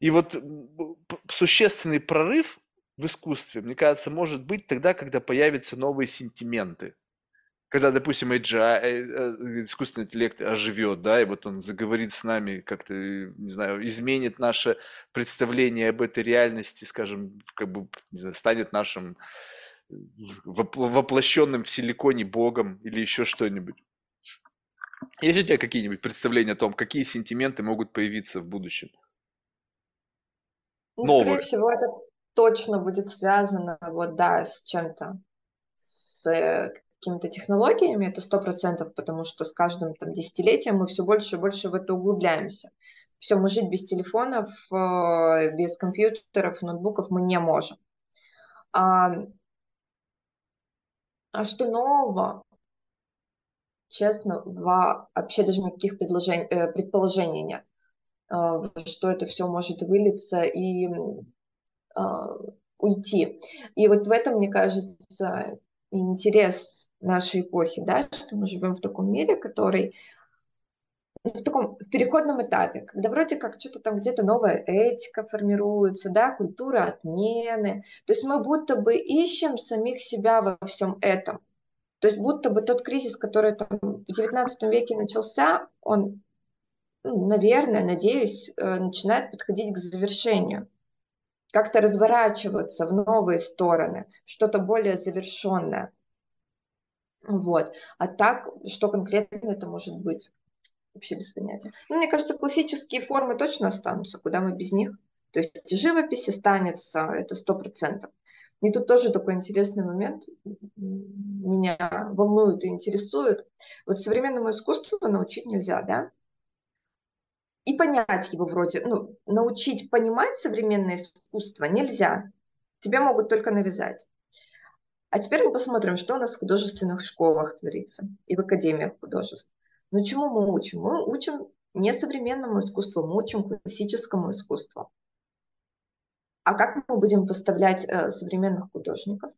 И вот существенный прорыв в искусстве, мне кажется, может быть тогда, когда появятся новые сентименты. Когда, допустим, AGI, э, э, искусственный интеллект оживет, да, и вот он заговорит с нами, как-то, не знаю, изменит наше представление об этой реальности, скажем, как бы, не знаю, станет нашим воплощенным в силиконе богом или еще что-нибудь. Есть у тебя какие-нибудь представления о том, какие сентименты могут появиться в будущем? Ну, Новые. скорее всего, это точно будет связано, вот, да, с чем-то, с э, какими-то технологиями, это сто процентов, потому что с каждым там десятилетием мы все больше и больше в это углубляемся. Все, мы жить без телефонов, э, без компьютеров, ноутбуков мы не можем. А что нового? Честно, вообще даже никаких предложений, э, предположений нет, а, что это все может вылиться и а, уйти. И вот в этом, мне кажется, интерес нашей эпохи, да, что мы живем в таком мире, который в таком переходном этапе, когда вроде как что-то там где-то новая этика формируется, да, культура отмены. То есть мы будто бы ищем самих себя во всем этом. То есть будто бы тот кризис, который там в XIX веке начался, он, ну, наверное, надеюсь, э, начинает подходить к завершению. Как-то разворачиваться в новые стороны, что-то более завершенное. Вот. А так, что конкретно это может быть? Вообще без понятия. Ну, мне кажется, классические формы точно останутся, куда мы без них. То есть живопись останется, это сто процентов. И тут тоже такой интересный момент меня волнует и интересует. Вот современному искусству научить нельзя, да? И понять его вроде, ну, научить понимать современное искусство нельзя. Тебе могут только навязать. А теперь мы посмотрим, что у нас в художественных школах творится и в академиях художеств. Но чему мы учим? Мы учим не современному искусству, мы учим классическому искусству. А как мы будем поставлять э, современных художников?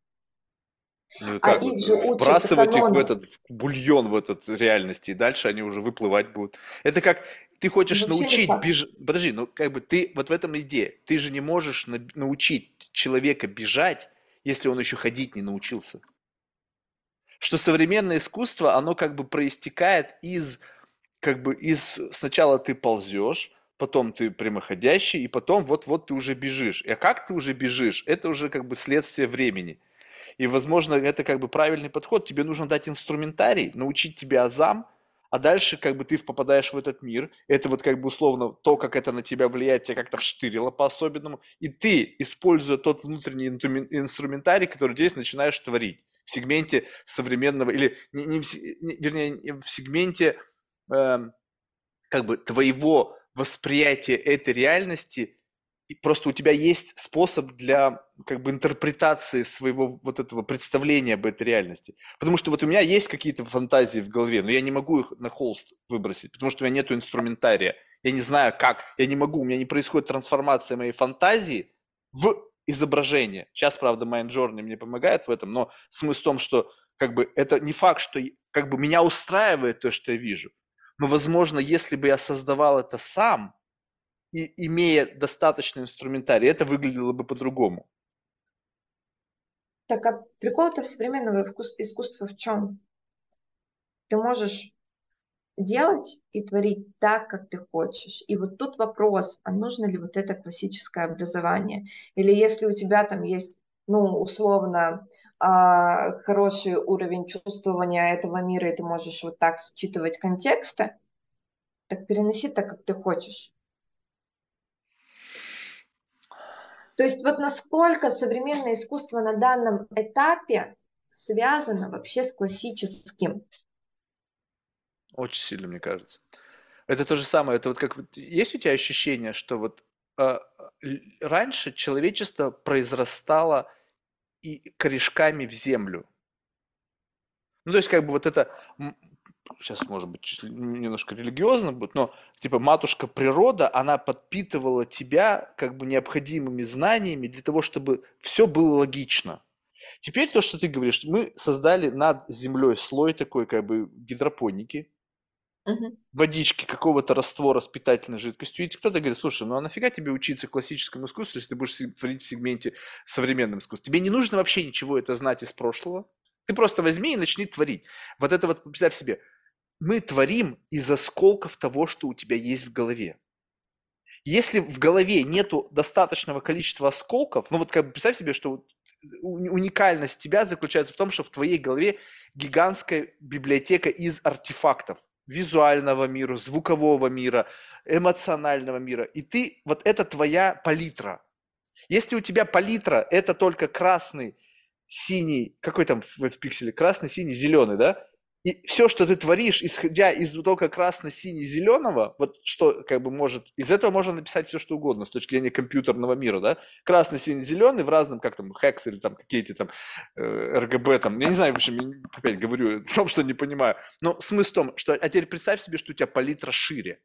Ну, а их же Вбрасывать их в этот в бульон, в этот реальности, и дальше они уже выплывать будут. Это как ты хочешь ну, научить бежать. Подожди, ну как бы ты вот в этом идея. Ты же не можешь на... научить человека бежать, если он еще ходить не научился что современное искусство, оно как бы проистекает из, как бы из, сначала ты ползешь, потом ты прямоходящий, и потом вот-вот ты уже бежишь. А как ты уже бежишь, это уже как бы следствие времени. И, возможно, это как бы правильный подход. Тебе нужно дать инструментарий, научить тебя азам, а дальше как бы ты попадаешь в этот мир, это вот как бы условно то, как это на тебя влияет, тебя как-то вштырило по-особенному, и ты, используя тот внутренний инструментарий, который здесь начинаешь творить в сегменте современного, или не, не, не, вернее, в сегменте э, как бы твоего восприятия этой реальности и просто у тебя есть способ для как бы интерпретации своего вот этого представления об этой реальности. Потому что вот у меня есть какие-то фантазии в голове, но я не могу их на холст выбросить, потому что у меня нет инструментария. Я не знаю как, я не могу, у меня не происходит трансформация моей фантазии в изображение. Сейчас, правда, Mindjourney мне помогает в этом, но смысл в том, что как бы это не факт, что как бы меня устраивает то, что я вижу. Но, возможно, если бы я создавал это сам, и имея достаточно инструментарий, это выглядело бы по-другому. Так, а прикол-то современного искусства в чем? Ты можешь делать и творить так, как ты хочешь. И вот тут вопрос, а нужно ли вот это классическое образование? Или если у тебя там есть, ну, условно, а, хороший уровень чувствования этого мира, и ты можешь вот так считывать контексты, так переноси так, как ты хочешь. То есть вот насколько современное искусство на данном этапе связано вообще с классическим? Очень сильно, мне кажется. Это то же самое, это вот как вот, есть у тебя ощущение, что вот э, раньше человечество произрастало и корешками в землю. Ну, то есть, как бы вот это, сейчас, может быть, немножко религиозно будет, но, типа, матушка природа, она подпитывала тебя, как бы, необходимыми знаниями для того, чтобы все было логично. Теперь то, что ты говоришь, мы создали над землей слой такой, как бы, гидропоники, Угу. водички, какого-то раствора с питательной жидкостью. И кто-то говорит, слушай, ну а нафига тебе учиться классическому искусству, если ты будешь творить в сегменте современном искусстве? Тебе не нужно вообще ничего это знать из прошлого. Ты просто возьми и начни творить. Вот это вот, представь себе, мы творим из осколков того, что у тебя есть в голове. Если в голове нету достаточного количества осколков, ну вот как бы представь себе, что уникальность тебя заключается в том, что в твоей голове гигантская библиотека из артефактов визуального мира, звукового мира, эмоционального мира. И ты, вот это твоя палитра. Если у тебя палитра – это только красный, синий, какой там в, в пикселе, красный, синий, зеленый, да? И все, что ты творишь, исходя из только красно-сине-зеленого, вот что как бы может, из этого можно написать все, что угодно с точки зрения компьютерного мира, да? Красно-сине-зеленый в разном, как там, хекс или там какие-то там э, РГБ там, я не знаю, в общем, опять говорю о том, что не понимаю. Но смысл в том, что, а теперь представь себе, что у тебя палитра шире.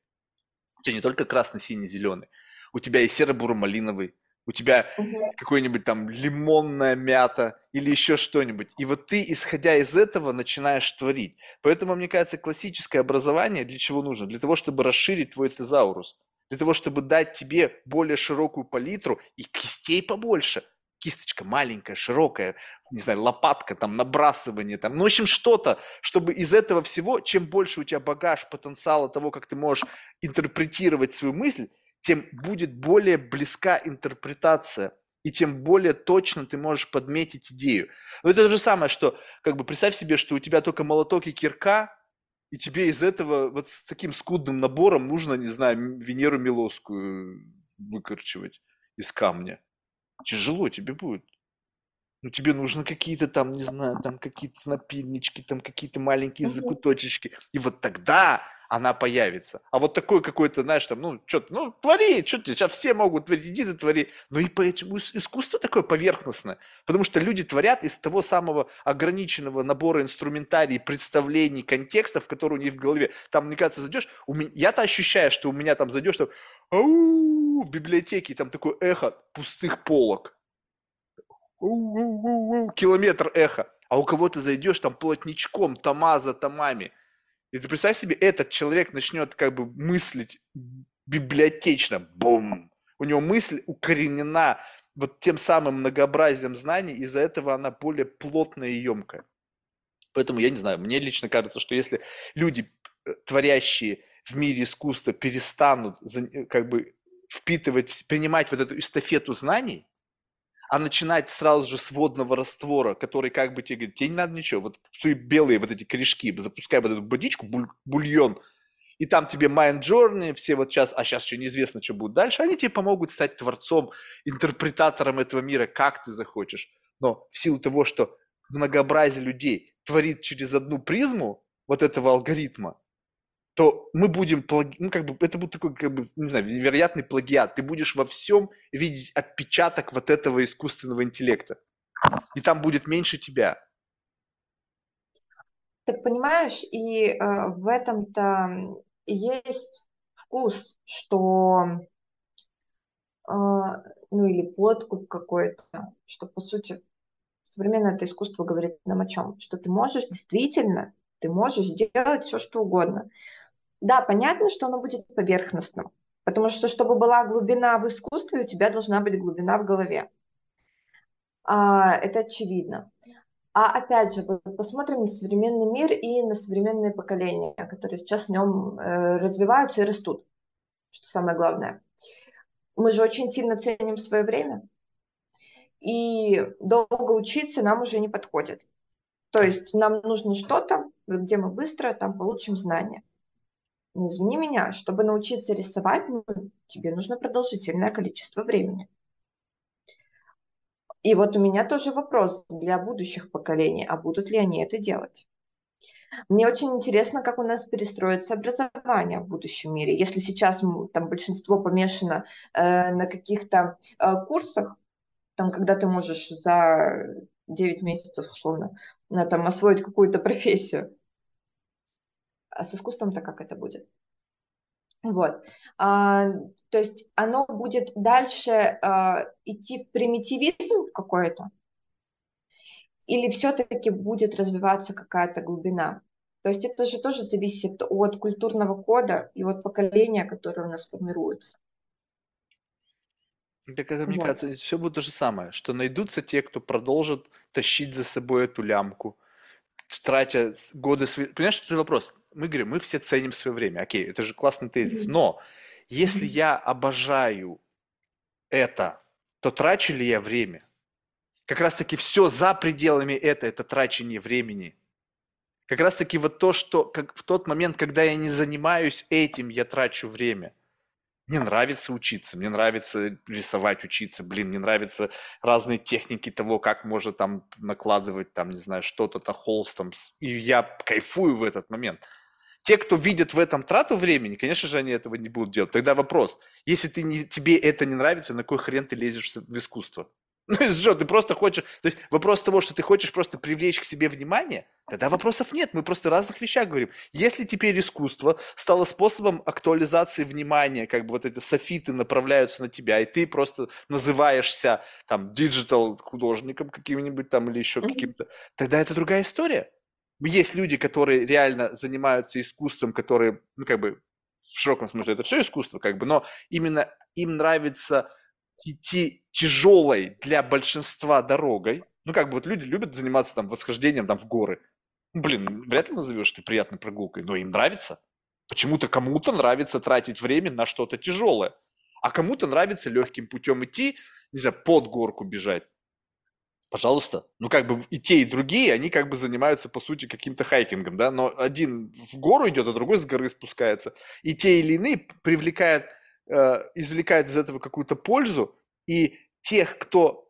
У тебя не только красно-синий-зеленый, у тебя и серо-буро-малиновый, у тебя угу. какой-нибудь там лимонная мята или еще что-нибудь. И вот ты, исходя из этого, начинаешь творить. Поэтому, мне кажется, классическое образование для чего нужно? Для того, чтобы расширить твой тезаурус. Для того, чтобы дать тебе более широкую палитру и кистей побольше. Кисточка маленькая, широкая, не знаю, лопатка, там, набрасывание, там, ну, в общем, что-то, чтобы из этого всего, чем больше у тебя багаж потенциала того, как ты можешь интерпретировать свою мысль, тем будет более близка интерпретация, и тем более точно ты можешь подметить идею. Но это то же самое, что, как бы, представь себе, что у тебя только молоток и кирка, и тебе из этого вот с таким скудным набором нужно, не знаю, Венеру Милосскую выкорчевать из камня. Тяжело тебе будет. Ну, тебе нужно какие-то там, не знаю, там какие-то напильнички, там какие-то маленькие закуточечки. И вот тогда она появится. А вот такой какой-то, знаешь, там, ну, что-то, ну, твори, что ты, сейчас все могут творить, иди ты твори. Но и поэтому искусство такое поверхностное, потому что люди творят из того самого ограниченного набора инструментарий, представлений, контекстов, которые у них в голове. Там, мне кажется, зайдешь, у меня, я-то ощущаю, что у меня там зайдешь, там, ау, в библиотеке, там такое эхо пустых полок. Километр эхо. А у кого-то зайдешь там плотничком, тома за томами – и ты представь себе, этот человек начнет как бы мыслить библиотечно, бум. У него мысль укоренена вот тем самым многообразием знаний, из-за этого она более плотная и емкая. Поэтому я не знаю, мне лично кажется, что если люди, э, творящие в мире искусства, перестанут э, как бы впитывать, принимать вот эту эстафету знаний, а начинать сразу же с водного раствора, который как бы тебе говорит, тебе не надо ничего, вот свои белые вот эти корешки, запускай вот эту водичку, буль, бульон, и там тебе Mind Journey, все вот сейчас, а сейчас еще неизвестно, что будет дальше, они тебе помогут стать творцом, интерпретатором этого мира, как ты захочешь. Но в силу того, что многообразие людей творит через одну призму вот этого алгоритма, то мы будем, ну, как бы, это будет такой, как бы, не знаю, невероятный плагиат. Ты будешь во всем видеть отпечаток вот этого искусственного интеллекта. И там будет меньше тебя. Так понимаешь, и э, в этом-то есть вкус, что а, ну или подкуп какой-то, что по сути современное это искусство говорит нам о чем? Что ты можешь действительно, ты можешь сделать все, что угодно. Да, понятно, что оно будет поверхностным, потому что чтобы была глубина в искусстве, у тебя должна быть глубина в голове. А, это очевидно. А опять же, посмотрим на современный мир и на современные поколения, которые сейчас в нем э, развиваются и растут, что самое главное. Мы же очень сильно ценим свое время, и долго учиться нам уже не подходит. То есть нам нужно что-то, где мы быстро там получим знания. Но извини меня, чтобы научиться рисовать, ну, тебе нужно продолжительное количество времени. И вот у меня тоже вопрос для будущих поколений, а будут ли они это делать? Мне очень интересно, как у нас перестроится образование в будущем мире. Если сейчас там большинство помешано э, на каких-то э, курсах, там, когда ты можешь за 9 месяцев, условно, э, там, освоить какую-то профессию. А с искусством-то как это будет? Вот. А, то есть оно будет дальше а, идти в примитивизм какой-то, или все-таки будет развиваться какая-то глубина? То есть это же тоже зависит от культурного кода и от поколения, которое у нас формируется. Так это, мне вот. кажется, все будет то же самое, что найдутся те, кто продолжит тащить за собой эту лямку, тратя годы свои... Понимаешь, это вопрос? Мы говорим, мы все ценим свое время. Окей, это же классный тезис. Но если я обожаю это, то трачу ли я время? Как раз-таки все за пределами это, это трачение времени. Как раз-таки вот то, что как в тот момент, когда я не занимаюсь этим, я трачу время. Мне нравится учиться, мне нравится рисовать, учиться, блин, мне нравятся разные техники того, как можно там накладывать, там, не знаю, что-то-то холстом, и я кайфую в этот момент. Те, кто видит в этом трату времени, конечно же, они этого не будут делать. Тогда вопрос, если ты не, тебе это не нравится, на какой хрен ты лезешь в искусство? Ну, если что, ты просто хочешь... То есть вопрос того, что ты хочешь просто привлечь к себе внимание, тогда вопросов нет. Мы просто о разных вещах говорим. Если теперь искусство стало способом актуализации внимания, как бы вот эти софиты направляются на тебя, и ты просто называешься там digital художником каким-нибудь там или еще mm-hmm. каким-то, тогда это другая история. Есть люди, которые реально занимаются искусством, которые, ну, как бы, в широком смысле, это все искусство, как бы, но именно им нравится идти тяжелой для большинства дорогой, ну, как бы вот люди любят заниматься там восхождением там в горы. Ну, блин, вряд ли назовешь ты приятной прогулкой, но им нравится. Почему-то кому-то нравится тратить время на что-то тяжелое, а кому-то нравится легким путем идти, не знаю, под горку бежать. Пожалуйста. Ну, как бы и те, и другие, они как бы занимаются, по сути, каким-то хайкингом, да, но один в гору идет, а другой с горы спускается. И те или иные привлекают Э, извлекают из этого какую-то пользу, и тех, кто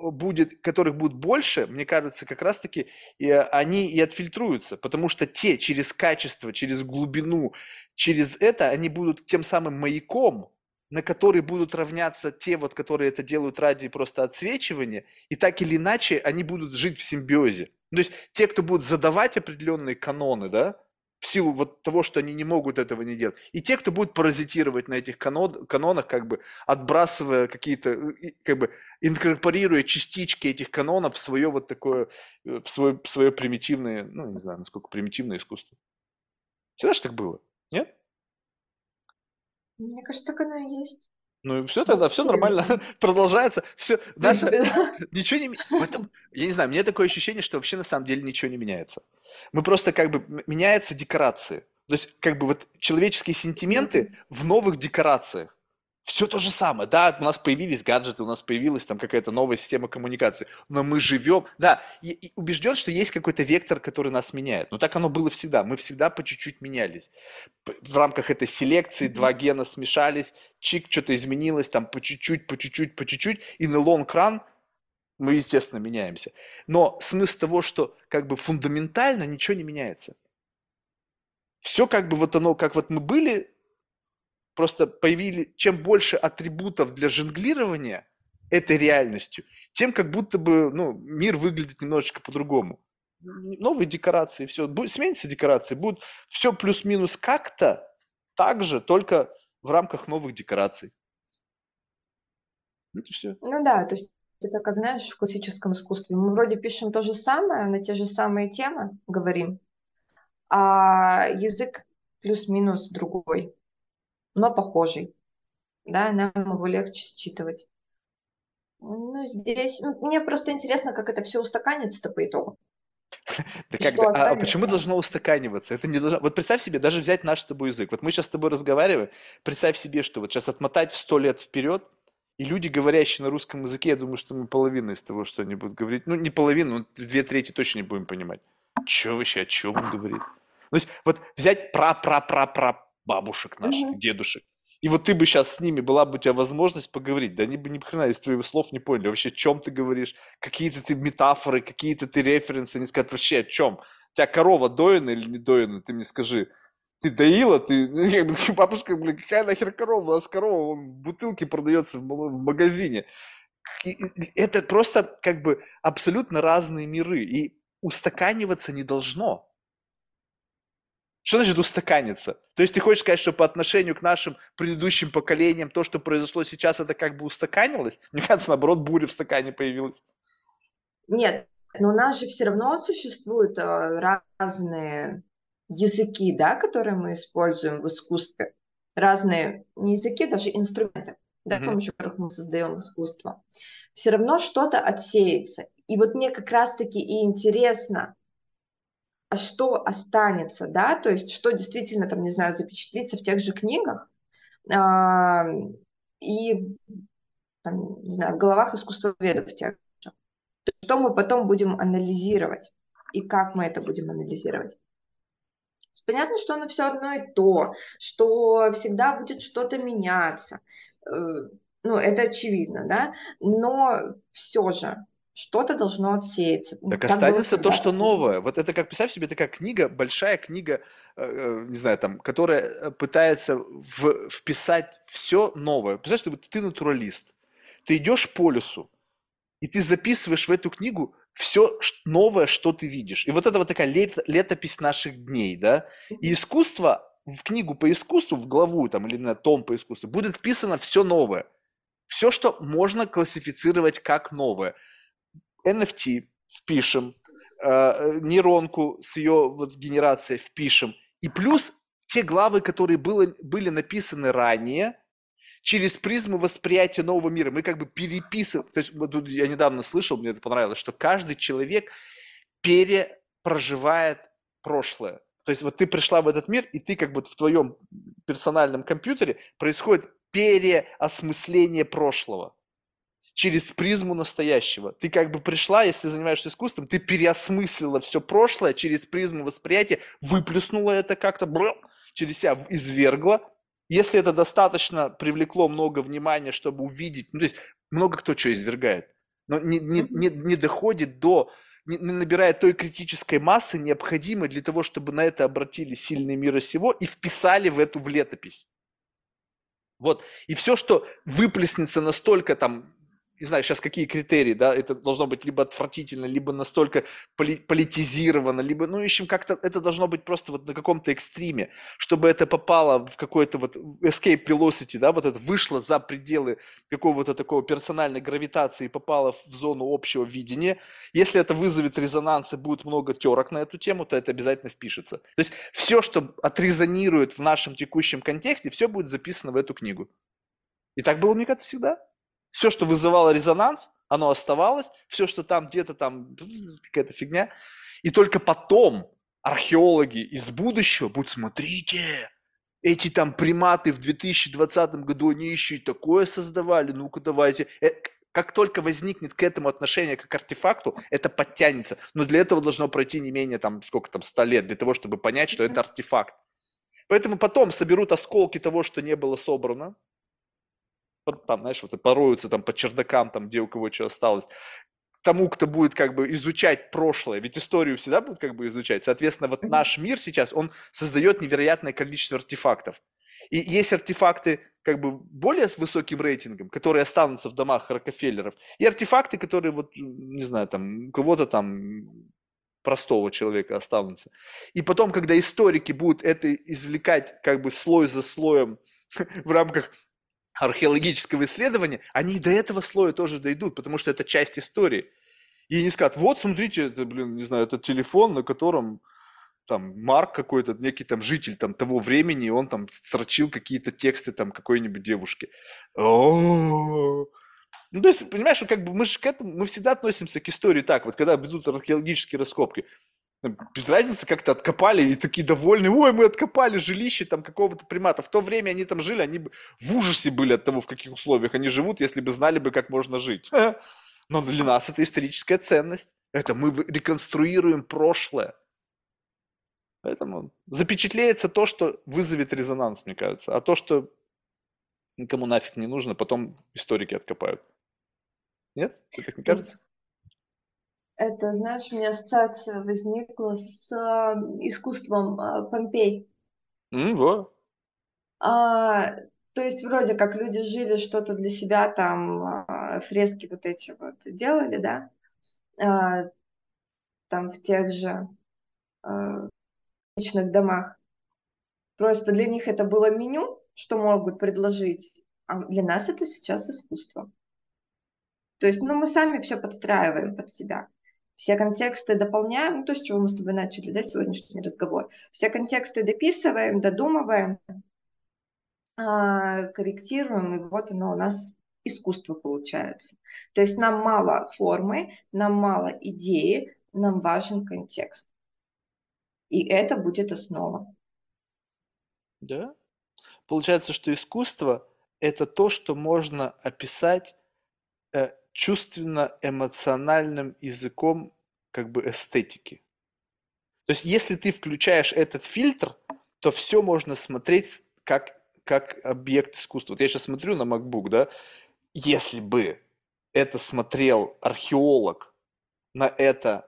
будет, которых будет больше, мне кажется, как раз-таки и, они и отфильтруются, потому что те через качество, через глубину, через это, они будут тем самым маяком, на который будут равняться те, вот, которые это делают ради просто отсвечивания, и так или иначе они будут жить в симбиозе. То есть те, кто будут задавать определенные каноны, да, в силу вот того, что они не могут этого не делать. И те, кто будет паразитировать на этих канон, канонах, как бы отбрасывая какие-то, э, как бы инкорпорируя частички этих канонов в свое вот такое, э, в свое, в свое примитивное, ну, не знаю, насколько примитивное искусство. Всегда же так было, нет? Мне кажется, так оно и есть. Ну и все тогда, все нормально, продолжается, все, наша, ничего не, в этом, я не знаю, мне такое ощущение, что вообще на самом деле ничего не меняется. Мы просто как бы, меняются декорации. То есть как бы вот человеческие сентименты в новых декорациях все то же самое. Да, у нас появились гаджеты, у нас появилась там какая-то новая система коммуникации, но мы живем, да, и, и убежден, что есть какой-то вектор, который нас меняет. Но так оно было всегда. Мы всегда по чуть-чуть менялись. В рамках этой селекции два гена смешались, чик, что-то изменилось, там по чуть-чуть, по чуть-чуть, по чуть-чуть, и на run мы, естественно, меняемся. Но смысл того, что как бы фундаментально ничего не меняется. Все как бы вот оно, как вот мы были просто появились, чем больше атрибутов для жонглирования этой реальностью, тем как будто бы ну, мир выглядит немножечко по-другому. Новые декорации, все, будет, сменятся декорации, будут все плюс-минус как-то так же, только в рамках новых декораций. И все. Ну да, то есть это как, знаешь, в классическом искусстве. Мы вроде пишем то же самое, на те же самые темы говорим, а язык плюс-минус другой, но похожий. Да, нам его легче считывать. Ну, здесь... ну, мне просто интересно, как это все устаканится-то по итогу. Да как, а останется? почему должно устаканиваться? Это не должно... Вот представь себе, даже взять наш с тобой язык. Вот мы сейчас с тобой разговариваем, представь себе, что вот сейчас отмотать сто лет вперед, и люди, говорящие на русском языке, я думаю, что мы половину из того, что они будут говорить, ну, не половину, но две трети точно не будем понимать. Че вообще, о чем он говорит? То есть вот взять пра-пра-пра-пра бабушек наших, Мгм. дедушек, и вот ты бы сейчас с ними, была бы у тебя возможность поговорить, да они бы ни хрена из твоих слов не поняли, вообще, о чем ты говоришь, какие-то ты метафоры, какие-то ты референсы, они скажут, вообще, о чем? У тебя корова доена или не доена, ты мне скажи. Ты доила, ты, ну, бы, бабушка, блин, какая нахер корова, у нас корова вон в бутылке продается в, магазине. И- Это просто как бы абсолютно разные миры, и устаканиваться не должно. Что значит устаканиться? То есть ты хочешь сказать, что по отношению к нашим предыдущим поколениям то, что произошло сейчас, это как бы устаканилось? Мне кажется, наоборот, буря в стакане появилась. Нет, но у нас же все равно существуют э, разные языки, да, которые мы используем в искусстве. Разные не языки, даже инструменты, да, с помощью которых мы создаем искусство. Все равно что-то отсеется. И вот мне как раз-таки и интересно, а что останется, да, то есть что действительно там, не знаю, запечатлится в тех же книгах а, и там, не знаю, в головах искусствоведов тех же. Что мы потом будем анализировать и как мы это будем анализировать. Понятно, что оно все одно и то, что всегда будет что-то меняться. Э, Ну, это очевидно, да, но все же что-то должно отсеяться. Так Так останется то, что новое. Вот это как, представь себе, такая книга, большая книга, э, э, не знаю, там, которая э, пытается в- вписать все новое. Представляешь, ты, ты натуралист, ты идешь по лесу, и ты записываешь в эту книгу все новое, что ты видишь. И вот это вот такая лет- летопись наших дней, да? И искусство, в книгу по искусству, в главу там или на том по искусству, будет вписано все новое. Все, что можно классифицировать как новое. NFT впишем, э, нейронку с ее вот генерацией впишем. И плюс те главы, которые было, были написаны ранее, через призму восприятия нового мира. Мы как бы переписываем. Я недавно слышал, мне это понравилось, что каждый человек перепроживает прошлое. То есть вот ты пришла в этот мир, и ты как бы в твоем персональном компьютере происходит переосмысление прошлого через призму настоящего. Ты как бы пришла, если ты занимаешься искусством, ты переосмыслила все прошлое через призму восприятия, выплеснула это как-то, бррр, через себя извергла. Если это достаточно привлекло много внимания, чтобы увидеть, ну, то есть много кто что извергает, но не, не, не, не доходит до, не, не набирает той критической массы, необходимой для того, чтобы на это обратили сильные мира сего и вписали в эту в летопись. Вот. И все, что выплеснется настолько там, не знаю, сейчас какие критерии, да, это должно быть либо отвратительно, либо настолько поли- политизировано, либо, ну, в общем, как-то это должно быть просто вот на каком-то экстриме, чтобы это попало в какой-то вот escape velocity, да, вот это вышло за пределы какого-то такого персональной гравитации и попало в зону общего видения. Если это вызовет резонанс и будет много терок на эту тему, то это обязательно впишется. То есть все, что отрезонирует в нашем текущем контексте, все будет записано в эту книгу. И так было, мне кажется, всегда. Все, что вызывало резонанс, оно оставалось. Все, что там где-то там какая-то фигня. И только потом археологи из будущего будут, смотрите, эти там приматы в 2020 году, они еще и такое создавали, ну-ка давайте. Э, Как только возникнет к этому отношение как к артефакту, это подтянется. Но для этого должно пройти не менее там, сколько там, 100 лет, для того, чтобы понять, что это артефакт. Поэтому потом соберут осколки того, что не было собрано, там, знаешь, вот пороются там по чердакам, там, где у кого что осталось. Тому, кто будет как бы изучать прошлое, ведь историю всегда будут как бы изучать. Соответственно, вот наш мир сейчас, он создает невероятное количество артефактов. И есть артефакты как бы более с высоким рейтингом, которые останутся в домах Рокфеллеров, и артефакты, которые вот, не знаю, там, у кого-то там простого человека останутся. И потом, когда историки будут это извлекать как бы слой за слоем в рамках археологического исследования, они и до этого слоя тоже дойдут, потому что это часть истории. И не скажут, вот, смотрите, это, блин, не знаю, это телефон, на котором там Марк какой-то, некий там житель там того времени, он там строчил какие-то тексты там какой-нибудь девушки. Ну, то есть, понимаешь, как бы мы же к этому, мы всегда относимся к истории так, вот когда ведут археологические раскопки, без разницы, как-то откопали и такие довольны, ой, мы откопали жилище там какого-то примата. В то время они там жили, они в ужасе были от того, в каких условиях они живут, если бы знали бы, как можно жить. Но для нас это историческая ценность. Это мы реконструируем прошлое. Поэтому запечатлеется то, что вызовет резонанс, мне кажется. А то, что никому нафиг не нужно, потом историки откопают. Нет? Тебе так не кажется? Это, знаешь, у меня ассоциация возникла с э, искусством э, Помпей. Mm, во. А, то есть вроде как люди жили что-то для себя, там а, фрески вот эти вот делали, да, а, там в тех же а, личных домах. Просто для них это было меню, что могут предложить, а для нас это сейчас искусство. То есть, ну, мы сами все подстраиваем под себя все контексты дополняем, ну, то, с чего мы с тобой начали, да, сегодняшний разговор. Все контексты дописываем, додумываем, а, корректируем, и вот оно у нас искусство получается. То есть нам мало формы, нам мало идеи, нам важен контекст. И это будет основа. Да. Получается, что искусство – это то, что можно описать э, чувственно-эмоциональным языком как бы эстетики. То есть, если ты включаешь этот фильтр, то все можно смотреть как, как объект искусства. Вот я сейчас смотрю на MacBook, да, если бы это смотрел археолог на это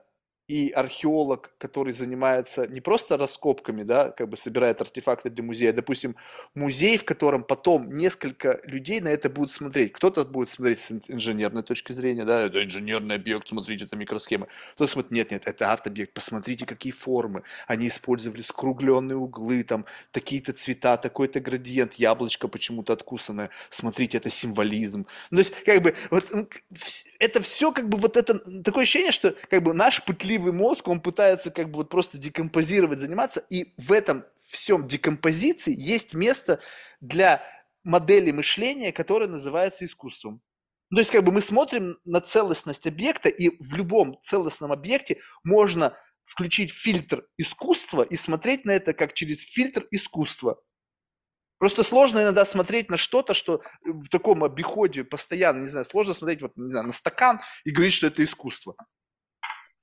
и археолог, который занимается не просто раскопками, да, как бы собирает артефакты для музея, а, допустим, музей, в котором потом несколько людей на это будут смотреть. Кто-то будет смотреть с инженерной точки зрения, да, это инженерный объект, смотрите, это микросхема. Кто-то смотрит, нет, нет, это арт-объект, посмотрите, какие формы. Они использовали скругленные углы, там, такие-то цвета, такой-то градиент, яблочко почему-то откусанное. Смотрите, это символизм. Ну, то есть, как бы, вот, это все, как бы, вот это, такое ощущение, что, как бы, наш пытливый ленивый мозг, он пытается как бы вот просто декомпозировать, заниматься, и в этом всем декомпозиции есть место для модели мышления, которая называется искусством. Ну, то есть как бы мы смотрим на целостность объекта, и в любом целостном объекте можно включить фильтр искусства и смотреть на это как через фильтр искусства. Просто сложно иногда смотреть на что-то, что в таком обиходе постоянно, не знаю, сложно смотреть вот, не знаю, на стакан и говорить, что это искусство.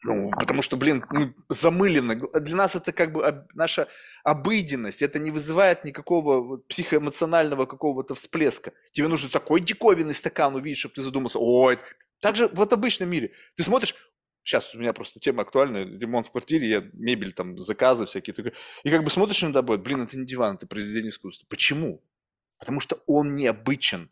Ну, потому что, блин, мы замылены. Для нас это как бы наша обыденность. Это не вызывает никакого психоэмоционального какого-то всплеска. Тебе нужно такой диковинный стакан увидеть, чтобы ты задумался. Ой, так же вот в обычном мире. Ты смотришь, сейчас у меня просто тема актуальная, ремонт в квартире, я мебель, там, заказы всякие. И как бы смотришь иногда будет, блин, это не диван, это произведение искусства. Почему? Потому что он необычен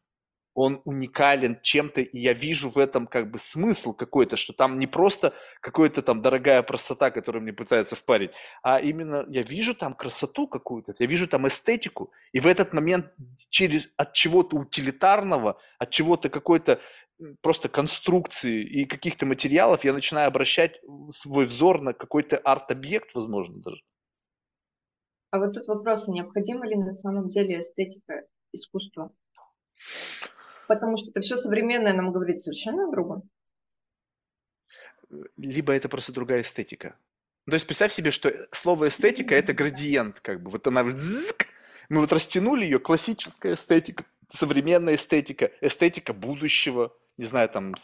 он уникален чем-то, и я вижу в этом как бы смысл какой-то, что там не просто какая-то там дорогая простота, которую мне пытаются впарить, а именно я вижу там красоту какую-то, я вижу там эстетику, и в этот момент через от чего-то утилитарного, от чего-то какой-то просто конструкции и каких-то материалов я начинаю обращать свой взор на какой-то арт-объект, возможно, даже. А вот тут вопрос, а необходима ли на самом деле эстетика искусства? Потому что это все современное нам говорит совершенно другое. Либо это просто другая эстетика. То есть представь себе, что слово эстетика – это градиент, как бы. Вот она мы вот растянули ее, классическая эстетика, современная эстетика, эстетика будущего, не знаю, там,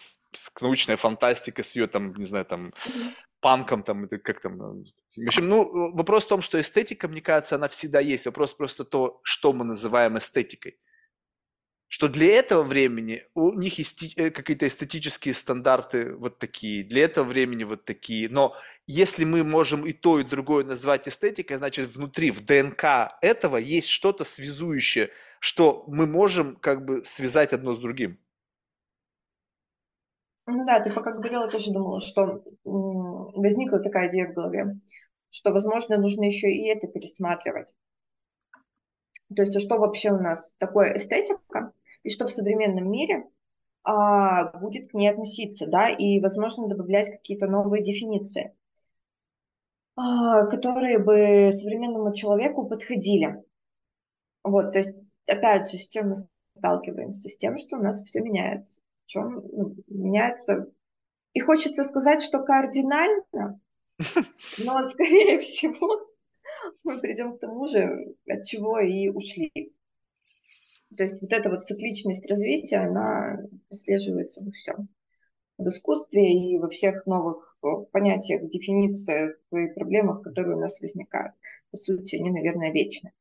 научная фантастика с ее там, не знаю, там, панком там, это как там, э, в общем, ну, вопрос в том, что эстетика, мне кажется, она всегда есть. Вопрос просто то, что мы называем эстетикой что для этого времени у них есть э, какие-то эстетические стандарты вот такие, для этого времени вот такие. Но если мы можем и то, и другое назвать эстетикой, значит, внутри, в ДНК этого есть что-то связующее, что мы можем как бы связать одно с другим. Ну да, ты пока говорила, тоже думала, что возникла такая идея в голове, что, возможно, нужно еще и это пересматривать. То есть, а что вообще у нас такое эстетика? И что в современном мире а, будет к ней относиться, да, и, возможно, добавлять какие-то новые дефиниции, а, которые бы современному человеку подходили. Вот, то есть, опять же, с чем мы сталкиваемся? С тем, что у нас все меняется. Чем ну, меняется и хочется сказать, что кардинально, но, скорее всего, мы придем к тому же, от чего и ушли. То есть вот эта вот цикличность развития, она прослеживается во всем. В искусстве и во всех новых э, понятиях, дефинициях и проблемах, которые у нас возникают. По сути, они, наверное, вечны.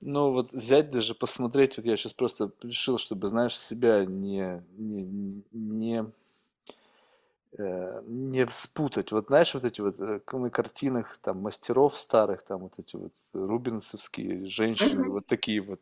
Ну, вот взять даже, посмотреть, вот я сейчас просто решил, чтобы, знаешь, себя не, не, не не спутать. Вот знаешь, вот эти вот э, на картинах там мастеров старых, там вот эти вот рубинсовские женщины, вот такие вот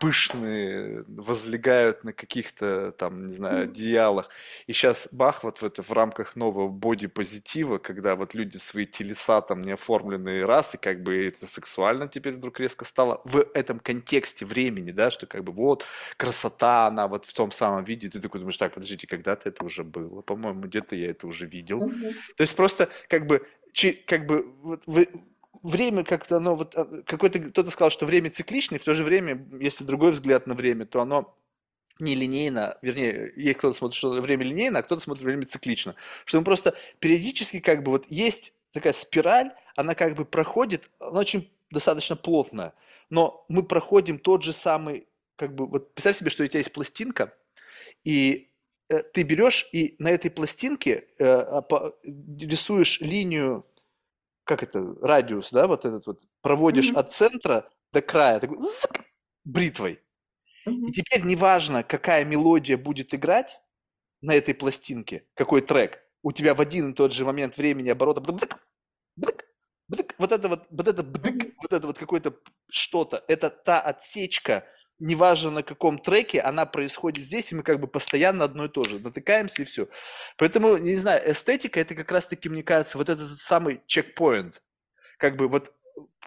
пышные, возлегают на каких-то там, не знаю, одеялах. И сейчас бах, вот в это в рамках нового боди-позитива, когда вот люди свои телеса там не оформленные раз, и как бы это сексуально теперь вдруг резко стало в этом контексте времени, да, что как бы вот красота, она вот в том самом виде, ты такой думаешь, так, подождите, когда-то это уже было, по-моему, где-то я это уже видел. То есть просто как бы, как бы вот вы, время как-то, оно вот, а, какой-то, кто-то сказал, что время цикличное, в то же время, если другой взгляд на время, то оно не линейно, вернее, есть кто-то смотрит, что время линейно, а кто-то смотрит время циклично. Что мы просто периодически как бы вот есть такая спираль, она как бы проходит, она очень достаточно плотная, но мы проходим тот же самый, как бы, вот представь себе, что у тебя есть пластинка, и э, ты берешь и на этой пластинке э, а, рисуешь линию как это, радиус, да, вот этот вот, проводишь mm-hmm. от центра до края, такой, бритвой. Mm-hmm. И теперь неважно, какая мелодия будет играть на этой пластинке, какой трек, у тебя в один и тот же момент времени оборота бдык, бдык, бдык, вот это вот, вот это бдык, mm-hmm. вот это вот какое-то что-то, это та отсечка, неважно на каком треке, она происходит здесь, и мы как бы постоянно одно и то же натыкаемся, и все. Поэтому, не знаю, эстетика, это как раз-таки, мне кажется, вот этот самый чекпоинт. Как бы вот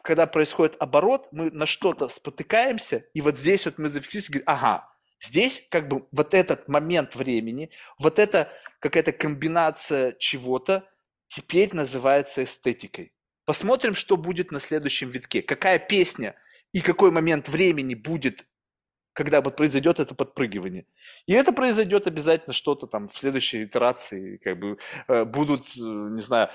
когда происходит оборот, мы на что-то спотыкаемся, и вот здесь вот мы зафиксируем, говорим, ага, здесь как бы вот этот момент времени, вот эта какая-то комбинация чего-то теперь называется эстетикой. Посмотрим, что будет на следующем витке, какая песня и какой момент времени будет когда вот произойдет это подпрыгивание. И это произойдет обязательно что-то там в следующей итерации, как бы э, будут, э, не знаю,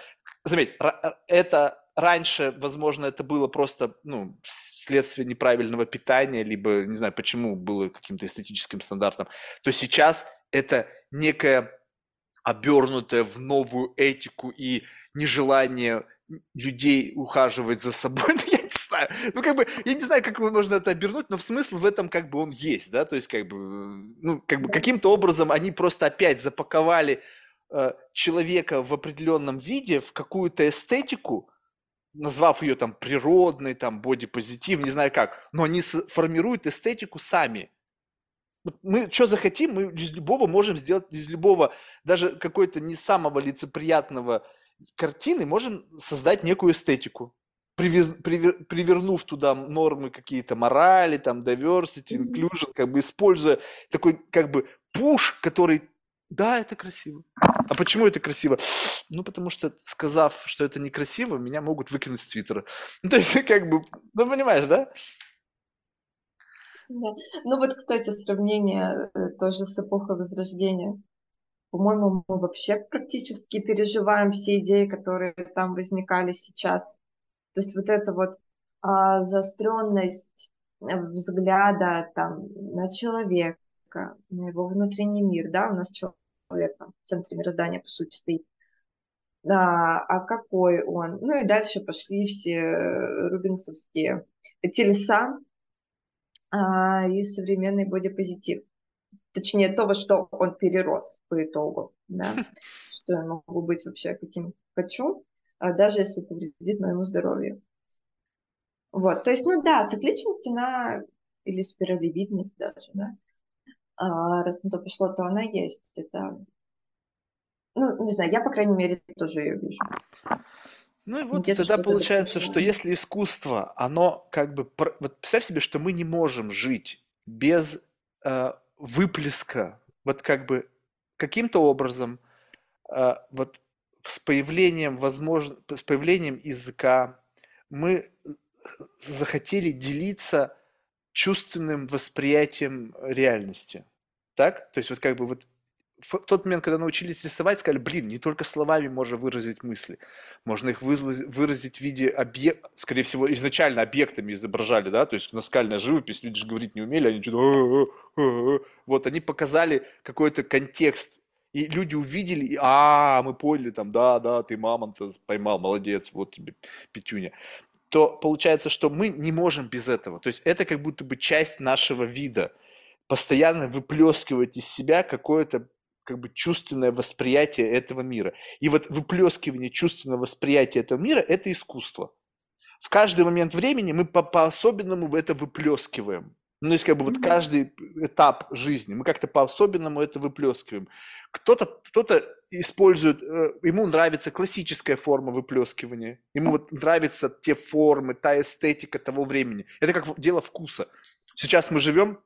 заметь, э, это раньше, возможно, это было просто, ну, следствие неправильного питания, либо, не знаю, почему было каким-то эстетическим стандартом, то сейчас это некое обернутое в новую этику и нежелание людей ухаживать за собой. Ну, я знаю. Ну, как бы, я не знаю, как можно это обернуть, но в смысл в этом как бы он есть, да, то есть как бы, ну, как бы каким-то образом они просто опять запаковали э, человека в определенном виде в какую-то эстетику, назвав ее там природной, там бодипозитив, не знаю как, но они формируют эстетику сами. Мы что захотим, мы из любого можем сделать, из любого, даже какой-то не самого лицеприятного картины можем создать некую эстетику привез, привер, привернув туда нормы какие-то морали, там, diversity, inclusion, как бы используя такой, как бы, пуш, который, да, это красиво. А почему это красиво? Ну, потому что, сказав, что это некрасиво, меня могут выкинуть с Твиттера. Ну, то есть, как бы, ну, понимаешь, да? Да. Ну вот, кстати, сравнение э, тоже с эпохой Возрождения. По-моему, мы вообще практически переживаем все идеи, которые там возникали сейчас. То есть вот эта вот а, заостренность э, взгляда там, на человека, на его внутренний мир, да, у нас человек там, в центре мироздания, по сути, стоит. А, а какой он? Ну и дальше пошли все рубинсовские телеса а, и современный бодипозитив. Точнее, то, во что он перерос по итогу, да, что я могу быть вообще каким хочу, даже если это вредит моему здоровью. Вот, то есть, ну да, цикличность, она, или спиралевидность даже, да, а, раз на то пошло, то она есть. Это, ну, не знаю, я, по крайней мере, тоже ее вижу. Ну и вот тогда получается, что если искусство, оно как бы... Вот представь себе, что мы не можем жить без э, выплеска, вот как бы каким-то образом, э, вот с появлением возможно, с появлением языка мы захотели делиться чувственным восприятием реальности. Так? То есть вот как бы вот в тот момент, когда научились рисовать, сказали, блин, не только словами можно выразить мысли, можно их выразить в виде объекта, скорее всего, изначально объектами изображали, да, то есть наскальная живопись, люди же говорить не умели, они что-то, вот, они показали какой-то контекст, и люди увидели, и, а, мы поняли, там, да, да, ты мамонта поймал, молодец, вот тебе пятюня то получается, что мы не можем без этого. То есть это как будто бы часть нашего вида. Постоянно выплескивать из себя какое-то как бы чувственное восприятие этого мира. И вот выплескивание чувственного восприятия этого мира – это искусство. В каждый момент времени мы по- по-особенному в это выплескиваем. Ну, то есть, как бы вот каждый этап жизни мы как-то по-особенному это выплескиваем. Кто-то кто использует, э, ему нравится классическая форма выплескивания, ему вот нравятся те формы, та эстетика того времени. Это как дело вкуса. Сейчас мы живем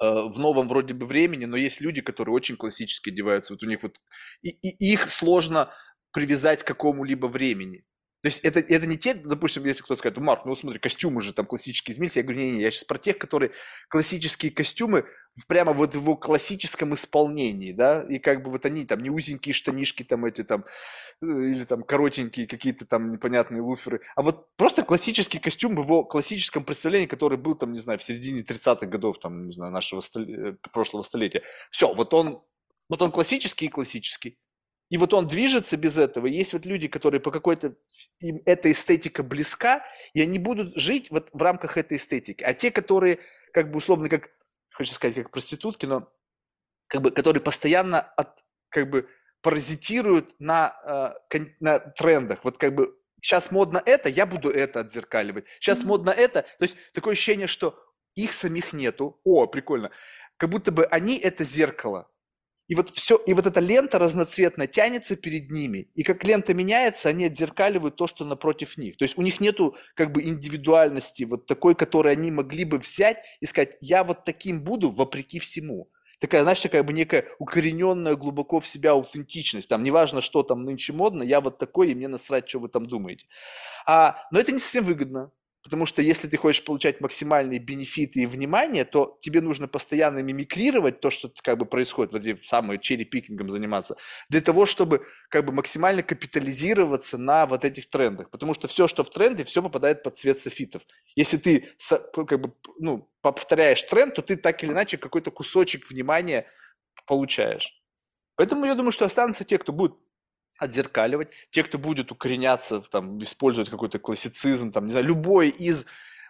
Э, в новом вроде бы времени, но есть люди, которые очень классически одеваются. Вот у них вот и, и их сложно привязать к какому-либо времени. То есть это, это не те, допустим, если кто-то скажет, Марк, ну смотри, костюмы же там классические изменились. Я говорю, не-не, я сейчас про тех, которые классические костюмы прямо вот в его классическом исполнении, да, и как бы вот они там не узенькие штанишки там эти там, э, или там коротенькие какие-то там непонятные луферы, а вот просто классический костюм в его классическом представлении, который был там, не знаю, в середине 30-х годов там, не знаю, нашего стол... Э, прошлого столетия. Все, вот он, вот он классический и классический. И вот он движется без этого. Есть вот люди, которые по какой-то... Им эта эстетика близка, и они будут жить вот в рамках этой эстетики. А те, которые как бы условно как, хочу сказать, как проститутки, но как бы, которые постоянно от, как бы паразитируют на, э, на трендах. Вот как бы сейчас модно это, я буду это отзеркаливать. Сейчас mm-hmm. модно это. То есть такое ощущение, что их самих нету. О, прикольно. Как будто бы они это зеркало. И вот все, и вот эта лента разноцветная тянется перед ними, и как лента меняется, они отзеркаливают то, что напротив них. То есть у них нету как бы индивидуальности вот такой, которой они могли бы взять и сказать, я вот таким буду вопреки всему. Такая, знаешь, такая бы некая укорененная глубоко в себя аутентичность. Там неважно, что там нынче модно, я вот такой, и мне насрать, что вы там думаете. А, но это не совсем выгодно. Потому что если ты хочешь получать максимальные бенефиты и внимание, то тебе нужно постоянно мимикрировать то, что как бы происходит, вот эти самые черри-пикингом заниматься, для того, чтобы как бы максимально капитализироваться на вот этих трендах. Потому что все, что в тренде, все попадает под цвет софитов. Если ты как бы, ну, повторяешь тренд, то ты так или иначе какой-то кусочек внимания получаешь. Поэтому я думаю, что останутся те, кто будет отзеркаливать. Те, кто будет укореняться, там, использовать какой-то классицизм, там, не знаю, любой из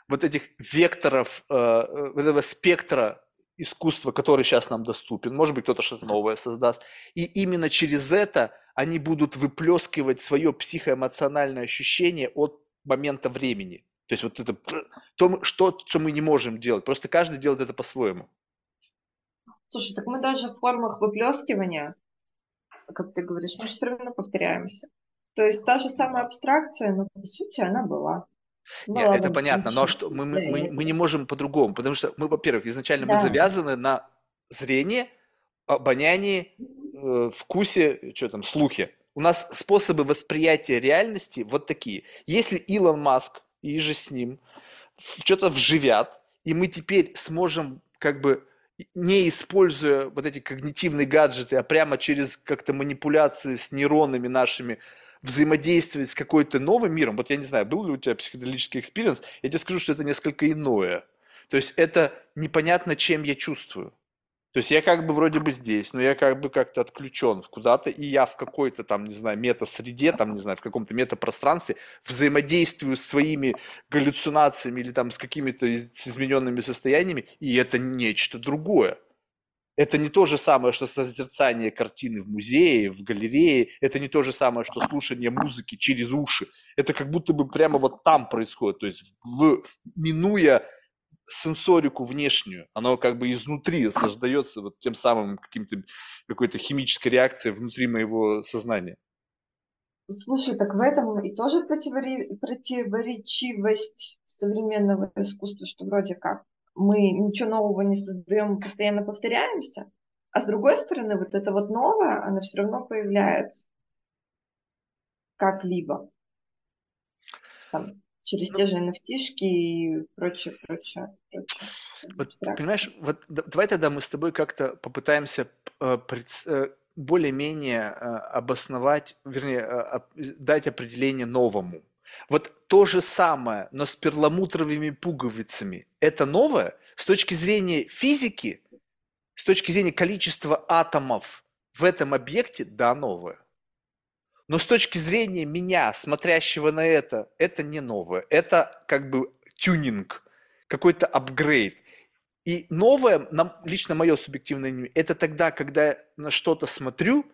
вот этих векторов, э, э этого спектра искусства, который сейчас нам доступен. Может быть, кто-то что-то новое создаст. И именно через это они будут выплескивать свое психоэмоциональное ощущение от момента времени. То есть вот это то, что, что мы не можем делать. Просто каждый делает это по-своему. Слушай, так мы даже в формах выплескивания как ты говоришь, мы же все равно повторяемся. То есть та же самая абстракция, но по сути она была. Нет, это понятно, но что мы, мы, мы, мы не можем по-другому, потому что мы, во-первых, изначально да. мы завязаны на зрение, обоняние, э, вкусе, что там, слухе. У нас способы восприятия реальности вот такие. Если Илон Маск и же с ним что-то вживят, и мы теперь сможем как бы не используя вот эти когнитивные гаджеты, а прямо через как-то манипуляции с нейронами нашими взаимодействовать с какой-то новым миром. Вот я не знаю, был ли у тебя психоделический experience, я тебе скажу, что это несколько иное. То есть это непонятно, чем я чувствую. То есть я как бы вроде бы здесь, но я как бы как-то отключен куда-то, и я в какой-то там, не знаю, мета-среде, там, не знаю, в каком-то метапространстве взаимодействую с своими галлюцинациями или там с какими-то измененными состояниями, и это нечто другое. Это не то же самое, что созерцание картины в музее, в галерее. Это не то же самое, что слушание музыки через уши. Это как будто бы прямо вот там происходит. То есть, в, минуя сенсорику внешнюю, оно как бы изнутри создается вот тем самым каким-то какой-то химической реакцией внутри моего сознания. Слушай, так в этом и тоже противоречивость современного искусства, что вроде как мы ничего нового не создаем, постоянно повторяемся, а с другой стороны, вот это вот новое, оно все равно появляется как-либо. Там, через Ну, те же nft и прочее, прочее, прочее. Вот, понимаешь, вот да- давай тогда мы с тобой как-то попытаемся э, прец- э, более-менее э, обосновать, вернее, э, дать определение новому. Вот то же самое, но с перламутровыми пуговицами. Это новое? С точки зрения физики, с точки зрения количества атомов в этом объекте, да, новое. Но с точки зрения меня, смотрящего на это, это не новое. Это как бы тюнинг, какой-то апгрейд. И новое, лично мое субъективное мнение, это тогда, когда я на что-то смотрю,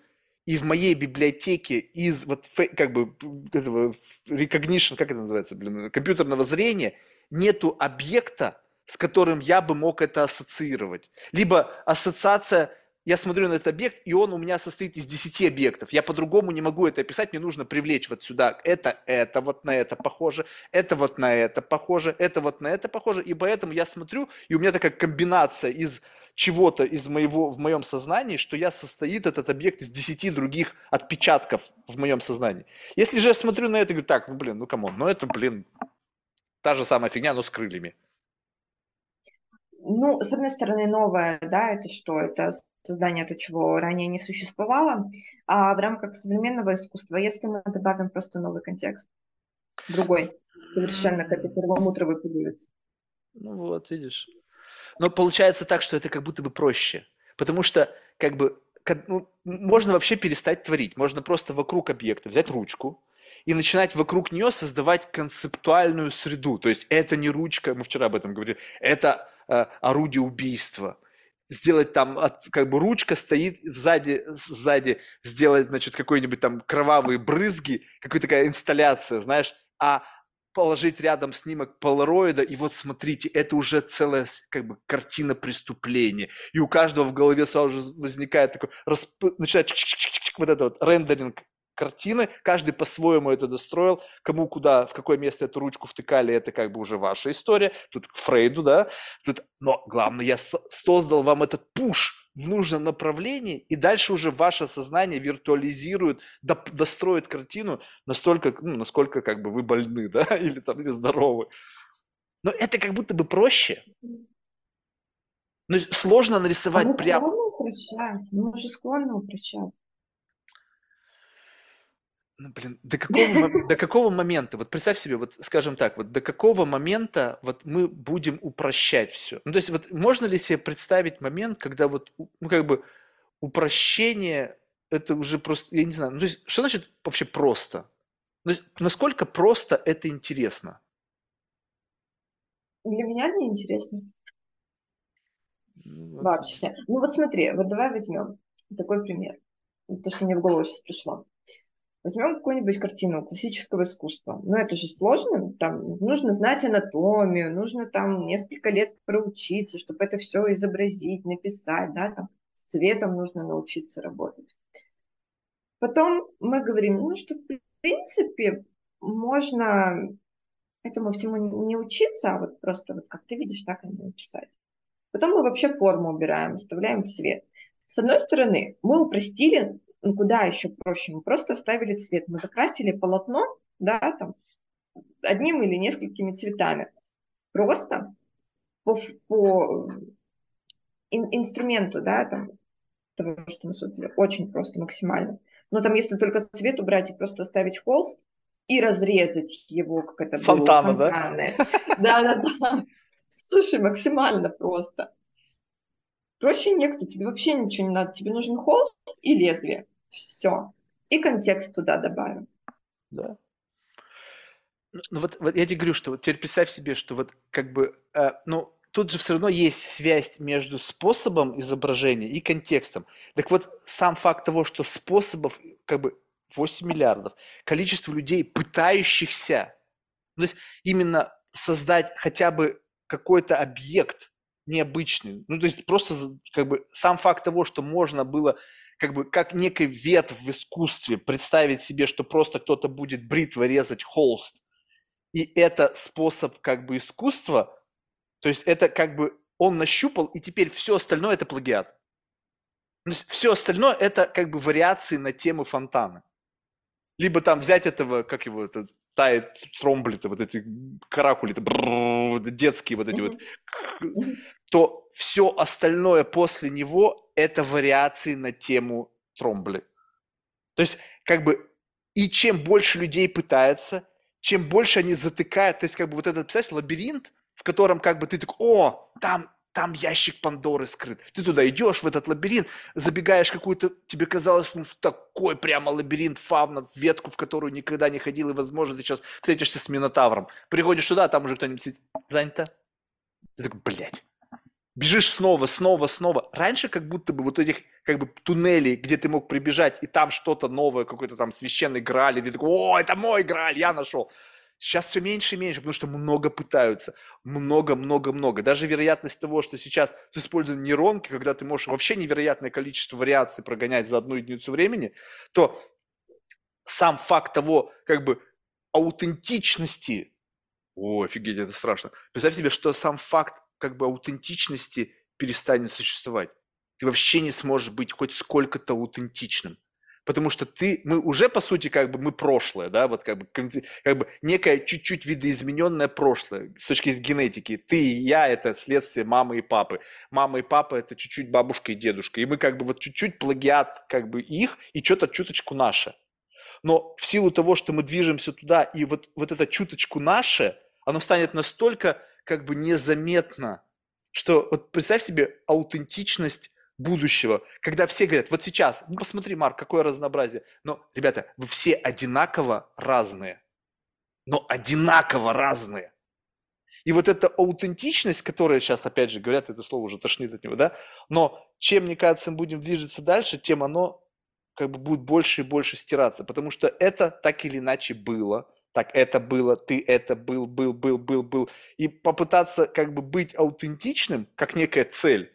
и в моей библиотеке из вот как бы этого recognition, как это называется, блин, компьютерного зрения, нету объекта, с которым я бы мог это ассоциировать. Либо ассоциация, я смотрю на этот объект, и он у меня состоит из 10 объектов. Я по-другому не могу это описать, мне нужно привлечь вот сюда. Это, это, вот на это похоже, это вот на это похоже, это вот на это похоже. И поэтому я смотрю, и у меня такая комбинация из чего-то из моего, в моем сознании, что я состоит этот объект из 10 других отпечатков в моем сознании. Если же я смотрю на это и говорю, так, ну блин, ну come on, ну это, блин, та же самая фигня, но с крыльями. Ну, с одной стороны, новое, да, это что? Это создание то, чего ранее не существовало. А в рамках современного искусства, если мы добавим просто новый контекст, другой, совершенно к этой перламутровой пуговице. Ну вот, видишь. Но получается так, что это как будто бы проще. Потому что, как бы, ну, можно вообще перестать творить. Можно просто вокруг объекта взять ручку и начинать вокруг нее создавать концептуальную среду. То есть это не ручка, мы вчера об этом говорили, это э, орудие убийства. Сделать там, как бы ручка стоит сзади, сзади сделать, значит, какой-нибудь там кровавые брызги, какая-то такая инсталляция, знаешь, а положить рядом снимок полароида, и вот смотрите, это уже целая как бы картина преступления. И у каждого в голове сразу же возникает такой, расп- начинает вот это вот рендеринг картины, каждый по-своему это достроил, кому куда, в какое место эту ручку втыкали, это как бы уже ваша история, тут к Фрейду, да, тут, но главное, я со- создал вам этот пуш в нужном направлении, и дальше уже ваше сознание виртуализирует, доп- достроит картину настолько, ну, насколько как бы вы больны, да, или там, или здоровы. Но это как будто бы проще. Ну, сложно А нарисовать мы прям... склонны упрощать, мы же склонны упрощать. Ну, блин, до какого, до какого момента, вот представь себе, вот скажем так, вот до какого момента вот мы будем упрощать все? Ну, то есть вот можно ли себе представить момент, когда вот, ну, как бы упрощение, это уже просто, я не знаю, ну, то есть что значит вообще просто? Ну, есть насколько просто это интересно? Для меня не интересно Ну, вообще. Ну вот смотри, вот давай возьмем такой пример. То, что мне в голову сейчас пришло. Возьмем какую-нибудь картину классического искусства. Но это же сложно. Там нужно знать анатомию, нужно там несколько лет проучиться, чтобы это все изобразить, написать, да, там с цветом нужно научиться работать. Потом мы говорим, ну, что в принципе можно этому всему не не учиться, а вот просто вот как ты видишь, так и написать. Потом мы вообще форму убираем, оставляем цвет. С одной стороны, мы упростили, ну куда еще проще, мы просто оставили цвет, мы закрасили полотно, да, там, одним или несколькими цветами. Просто по, по ин- инструменту, да, там, того, что мы создали, очень просто, максимально. Но там, если только цвет убрать и просто оставить холст и разрезать его, как это было Фонтана, да? Фонтаны. Да-да-да. Слушай, максимально просто. Проще некуда, тебе вообще ничего не надо. Тебе нужен холст и лезвие. Все. И контекст туда добавим. Да. Ну ну вот, вот я тебе говорю, что вот теперь представь себе, что вот как бы, э, ну, тут же все равно есть связь между способом изображения и контекстом. Так вот, сам факт того, что способов как бы 8 миллиардов, количество людей, пытающихся, то есть именно создать хотя бы какой-то объект необычный, ну, то есть просто как бы сам факт того, что можно было как бы как некий ветвь в искусстве представить себе, что просто кто-то будет бритвой резать холст, и это способ как бы искусства, То есть это как бы он нащупал, и теперь все остальное это плагиат. То есть все остальное это как бы вариации на тему фонтана. Либо там взять этого, как его, это, тает тромблиты, вот эти каракули, детские вот эти вот, то все остальное после него это вариации на тему тромбли. То есть, как бы, и чем больше людей пытается, чем больше они затыкают, то есть, как бы, вот этот, представляешь, лабиринт, в котором, как бы, ты такой, о, там там ящик Пандоры скрыт. Ты туда идешь, в этот лабиринт, забегаешь какую-то, тебе казалось, ну, такой прямо лабиринт фавна, ветку, в которую никогда не ходил, и, возможно, ты сейчас встретишься с Минотавром. Приходишь туда, там уже кто-нибудь сидит, занято. Ты такой, блядь. Бежишь снова, снова, снова. Раньше как будто бы вот этих как бы туннелей, где ты мог прибежать, и там что-то новое, какой-то там священный граль, и ты такой, о, это мой граль, я нашел. Сейчас все меньше и меньше, потому что много пытаются. Много-много-много. Даже вероятность того, что сейчас с использованием нейронки, когда ты можешь вообще невероятное количество вариаций прогонять за одну единицу времени, то сам факт того, как бы, аутентичности, о, офигеть, это страшно. Представь себе, что сам факт, как бы, аутентичности перестанет существовать. Ты вообще не сможешь быть хоть сколько-то аутентичным потому что ты, мы уже, по сути, как бы мы прошлое, да, вот как бы, как бы некое чуть-чуть видоизмененное прошлое с точки зрения генетики. Ты и я – это следствие мамы и папы. Мама и папа – это чуть-чуть бабушка и дедушка. И мы как бы вот чуть-чуть плагиат как бы их и что-то чуточку наше. Но в силу того, что мы движемся туда, и вот, вот это чуточку наше, оно станет настолько как бы незаметно, что вот представь себе аутентичность будущего, когда все говорят, вот сейчас, ну посмотри, Марк, какое разнообразие. Но, ребята, вы все одинаково разные. Но одинаково разные. И вот эта аутентичность, которая сейчас, опять же, говорят, это слово уже тошнит от него, да? Но чем, мне кажется, мы будем движется дальше, тем оно как бы будет больше и больше стираться. Потому что это так или иначе было. Так это было, ты это был, был, был, был, был. И попытаться как бы быть аутентичным, как некая цель,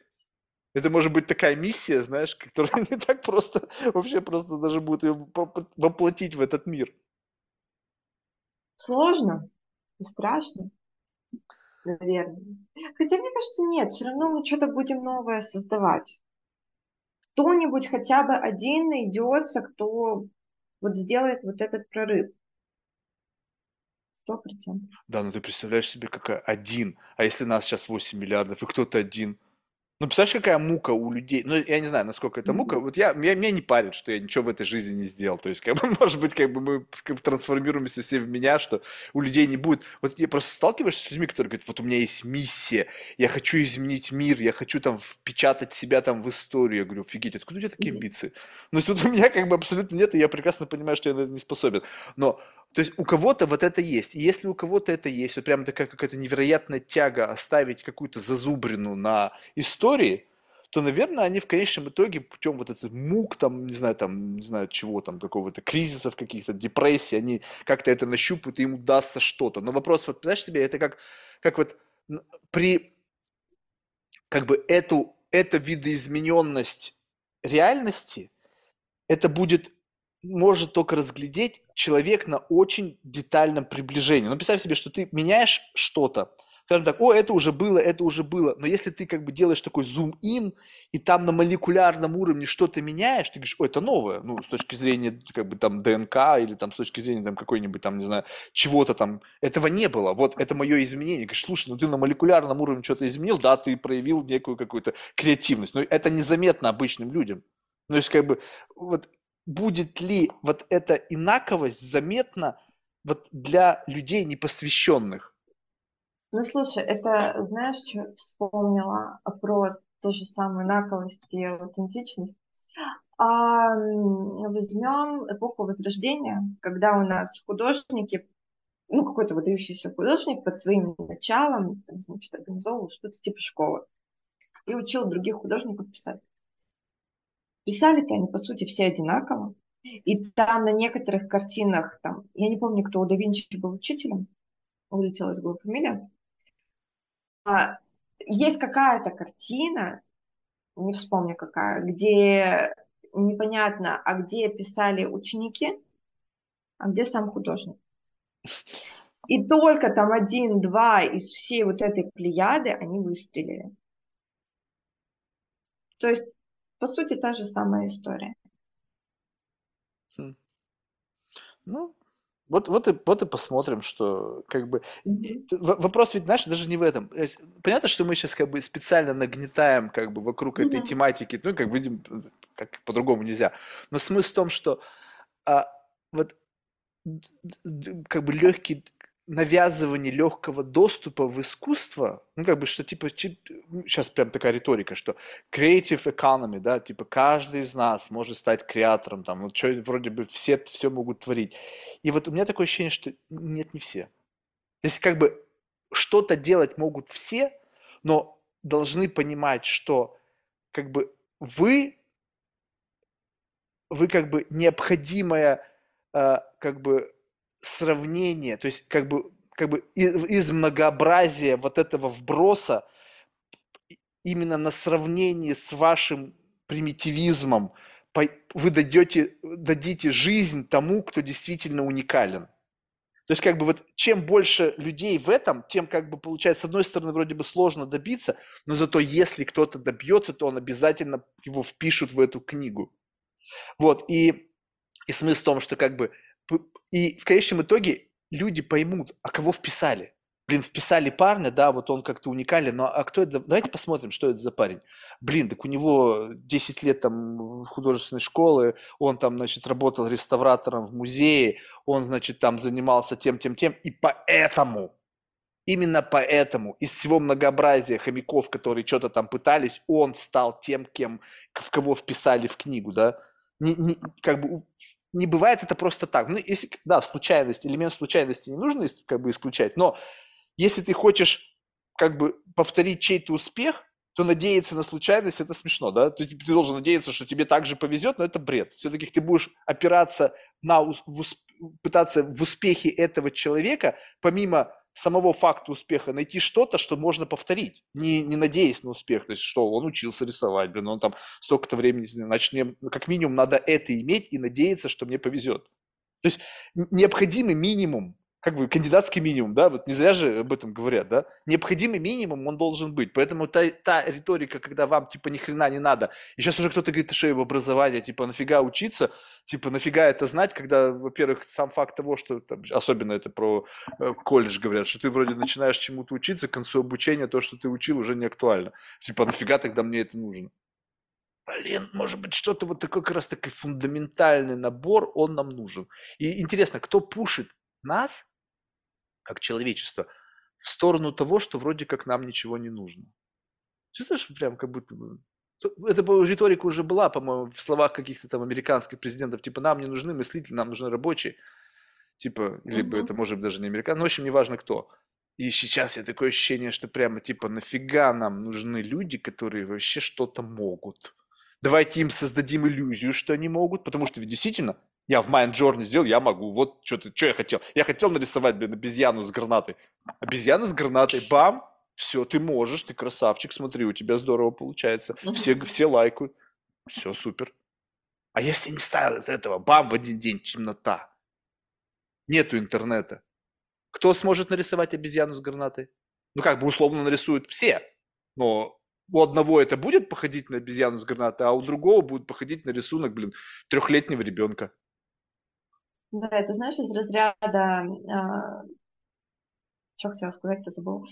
это может быть такая миссия, знаешь, которая не так просто, вообще просто даже будет ее воплотить в этот мир. Сложно и страшно, наверное. Хотя, мне кажется, нет, все равно мы что-то будем новое создавать. Кто-нибудь хотя бы один найдется, кто вот сделает вот этот прорыв. Сто процентов. Да, но ты представляешь себе, какая один, а если нас сейчас 8 миллиардов, и кто-то один, ну, представляешь, какая мука у людей? Ну, я не знаю, насколько это мука. Вот я, меня, меня не парит, что я ничего в этой жизни не сделал. То есть, как бы, может быть, как бы мы как бы трансформируемся все в меня, что у людей не будет. Вот я просто сталкиваешься с людьми, которые говорят, вот у меня есть миссия, я хочу изменить мир, я хочу там впечатать себя там в историю. Я говорю, офигеть, откуда у тебя такие амбиции? Ну, тут у меня как бы абсолютно нет, и я прекрасно понимаю, что я на это не способен. Но то есть у кого-то вот это есть. И если у кого-то это есть, вот прям такая какая-то невероятная тяга оставить какую-то зазубрину на истории, то, наверное, они в конечном итоге путем вот этих мук, там, не знаю, там, не знаю, чего там, какого-то кризисов каких-то, депрессий, они как-то это нащупают, и им удастся что-то. Но вопрос, вот, знаешь себе, это как, как вот при, как бы эту, эта видоизмененность реальности, это будет может только разглядеть человек на очень детальном приближении. Ну, представь себе, что ты меняешь что-то, скажем так, о, это уже было, это уже было. Но если ты как бы делаешь такой зум-ин, и там на молекулярном уровне что-то меняешь, ты говоришь, о, это новое, ну, с точки зрения как бы там ДНК или там с точки зрения там какой-нибудь там, не знаю, чего-то там, этого не было. Вот это мое изменение. Говоришь, слушай, ну ты на молекулярном уровне что-то изменил, да, ты проявил некую какую-то креативность. Но это незаметно обычным людям. Ну, то есть, как бы, вот будет ли вот эта инаковость заметна вот для людей непосвященных? Ну, слушай, это, знаешь, что вспомнила про ту же самую инаковость и аутентичность? А, возьмем эпоху Возрождения, когда у нас художники, ну, какой-то выдающийся художник под своим началом, значит, организовывал что-то типа школы и учил других художников писать. Писали-то они, по сути, все одинаково. И там на некоторых картинах, там, я не помню, кто у да Винчи был учителем, улетела из головы фамилия, а, есть какая-то картина, не вспомню какая, где непонятно, а где писали ученики, а где сам художник. И только там один-два из всей вот этой плеяды, они выстрелили. То есть, по сути, та же самая история. Хм. Ну, вот, вот, и, вот и посмотрим, что как бы... Вопрос ведь, знаешь, даже не в этом. Понятно, что мы сейчас как бы специально нагнетаем как бы вокруг этой тематики, ну, как видим, как по-другому нельзя. Но смысл в том, что а, вот как бы легкий навязывание легкого доступа в искусство, ну, как бы, что, типа, сейчас прям такая риторика, что creative economy, да, типа, каждый из нас может стать креатором, там, вот что, вроде бы все все могут творить. И вот у меня такое ощущение, что нет, не все. То есть, как бы, что-то делать могут все, но должны понимать, что, как бы, вы, вы, как бы, необходимая, э, как бы, сравнение, то есть как бы, как бы из, многообразия вот этого вброса именно на сравнении с вашим примитивизмом вы дадете, дадите жизнь тому, кто действительно уникален. То есть, как бы вот чем больше людей в этом, тем как бы получается, с одной стороны, вроде бы сложно добиться, но зато если кто-то добьется, то он обязательно его впишут в эту книгу. Вот, и, и смысл в том, что как бы и в конечном итоге люди поймут, а кого вписали. Блин, вписали парня, да, вот он как-то уникален, но а кто это? Давайте посмотрим, что это за парень. Блин, так у него 10 лет там художественной школы, он там, значит, работал реставратором в музее, он, значит, там занимался тем, тем, тем, и поэтому, именно поэтому из всего многообразия хомяков, которые что-то там пытались, он стал тем, кем, в кого вписали в книгу, да. Не, не, как бы не бывает это просто так. Ну, если, да, случайность, элемент случайности не нужно как бы исключать, но если ты хочешь как бы повторить чей-то успех, то надеяться на случайность это смешно, да? Ты, ты должен надеяться, что тебе также повезет, но это бред. Все-таки ты будешь опираться на в, пытаться в успехе этого человека, помимо самого факта успеха найти что-то, что можно повторить, не, не надеясь на успех. То есть, что он учился рисовать, блин, он там столько-то времени, значит, мне как минимум надо это иметь и надеяться, что мне повезет. То есть необходимый минимум как бы кандидатский минимум, да, вот не зря же об этом говорят, да, необходимый минимум он должен быть, поэтому та, та риторика, когда вам, типа, ни хрена не надо, и сейчас уже кто-то говорит, что об образовании, типа, нафига учиться, типа, нафига это знать, когда, во-первых, сам факт того, что, там, особенно это про э, колледж говорят, что ты вроде начинаешь чему-то учиться, к концу обучения то, что ты учил, уже не актуально, типа, нафига тогда мне это нужно? Блин, может быть, что-то вот такой как раз таки фундаментальный набор, он нам нужен. И интересно, кто пушит нас как человечество, в сторону того, что вроде как нам ничего не нужно. Чувствуешь, прям как будто бы... Это риторика уже была, по-моему, в словах каких-то там американских президентов, типа, нам не нужны мыслители, нам нужны рабочие. Типа, либо mm-hmm. это может быть даже не американцы, ну, в общем, неважно кто. И сейчас я такое ощущение, что прямо типа, нафига нам нужны люди, которые вообще что-то могут. Давайте им создадим иллюзию, что они могут, потому что ведь действительно я в Mind Journey сделал, я могу. Вот что ты, что я хотел. Я хотел нарисовать, блин, обезьяну с гранатой. Обезьяна с гранатой, бам, все, ты можешь, ты красавчик, смотри, у тебя здорово получается. Все, все лайкают. Все, супер. А если не ставят этого, бам, в один день темнота. Нету интернета. Кто сможет нарисовать обезьяну с гранатой? Ну, как бы условно нарисуют все. Но у одного это будет походить на обезьяну с гранатой, а у другого будет походить на рисунок, блин, трехлетнего ребенка. Да, это знаешь, из разряда... А, что хотела сказать, ты забыл.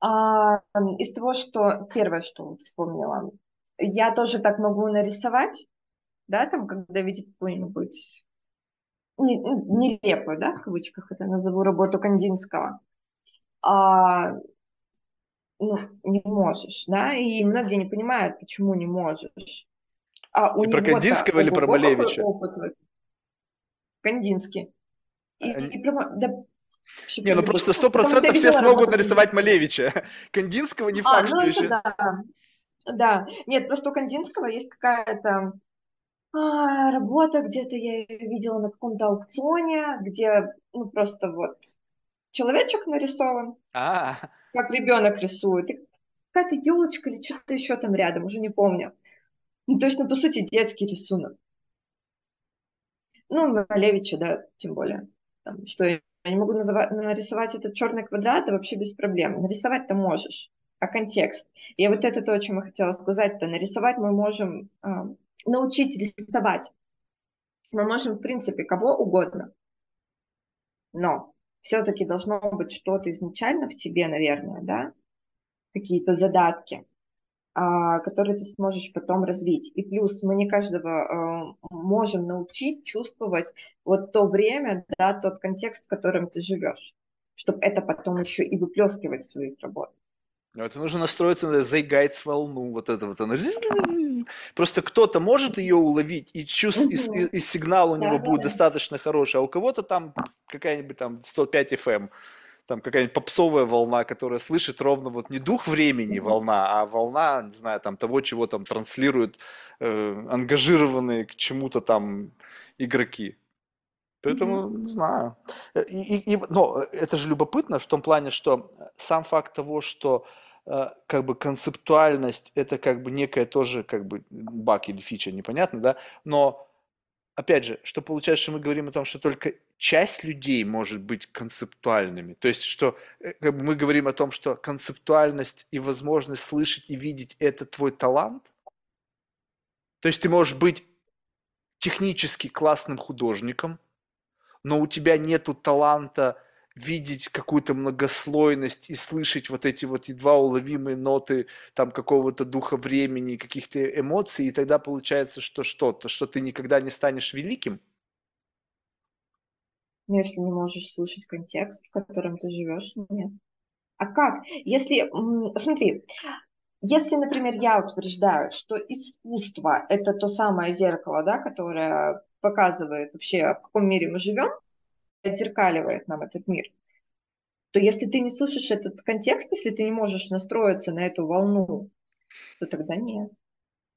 А, из того, что... Первое, что вспомнила. Я тоже так могу нарисовать, да, там, когда видит какую-нибудь нелепую, да, в кавычках это назову, работу Кандинского. А, ну, не можешь, да, и многие не понимают, почему не можешь. А у Ты про Кандинского или про Малевича? Опыт, Кандинский. И, а, и прямо, да, не, ну просто сто процентов все смогут нарисовать Малевича. Кандинского не а, факт, а, ну что еще. Да. да, нет, просто у Кандинского есть какая-то а, работа, где-то я ее видела на каком-то аукционе, где ну просто вот человечек нарисован, а. как ребенок рисует, и какая-то елочка или что-то еще там рядом, уже не помню. Ну, то есть, ну, по сути, детский рисунок. Ну, Малевича, да, тем более. Там, что я не могу называть, нарисовать этот черный квадрат, да вообще без проблем. Нарисовать-то можешь, а контекст. И вот это то, о чем я хотела сказать-то. Нарисовать мы можем, э, научить рисовать. Мы можем, в принципе, кого угодно. Но все-таки должно быть что-то изначально в тебе, наверное, да, какие-то задатки, которые ты сможешь потом развить. И плюс мы не каждого э, можем научить чувствовать вот то время, да, тот контекст, в котором ты живешь, чтобы это потом еще и выплескивать в своих работах. Ну, это нужно настроиться на зайгайц волну, вот это вот. Она... Просто кто-то может ее уловить, и, чувств, и, и, и сигнал у него да, будет да. достаточно хороший, а у кого-то там какая-нибудь там 105 FM, там какая-нибудь попсовая волна, которая слышит ровно вот не дух времени волна, а волна, не знаю, там того, чего там транслируют э, ангажированные к чему-то там игроки. Поэтому, не знаю. Э, и, и, и, но это же любопытно в том плане, что сам факт того, что э, как бы концептуальность это как бы некая тоже как бы баг или фича, непонятно, да, но опять же, что получается, что мы говорим о том, что только часть людей может быть концептуальными. То есть, что э, как бы мы говорим о том, что концептуальность и возможность слышать и видеть – это твой талант. То есть ты можешь быть технически классным художником, но у тебя нету таланта видеть какую-то многослойность и слышать вот эти вот едва уловимые ноты там какого-то духа времени, каких-то эмоций, и тогда получается, что что-то, что ты никогда не станешь великим. Ну, если не можешь слышать контекст, в котором ты живешь, нет. А как? Если, смотри, если, например, я утверждаю, что искусство – это то самое зеркало, да, которое показывает вообще, в каком мире мы живем, отзеркаливает нам этот мир, то если ты не слышишь этот контекст, если ты не можешь настроиться на эту волну, то тогда нет.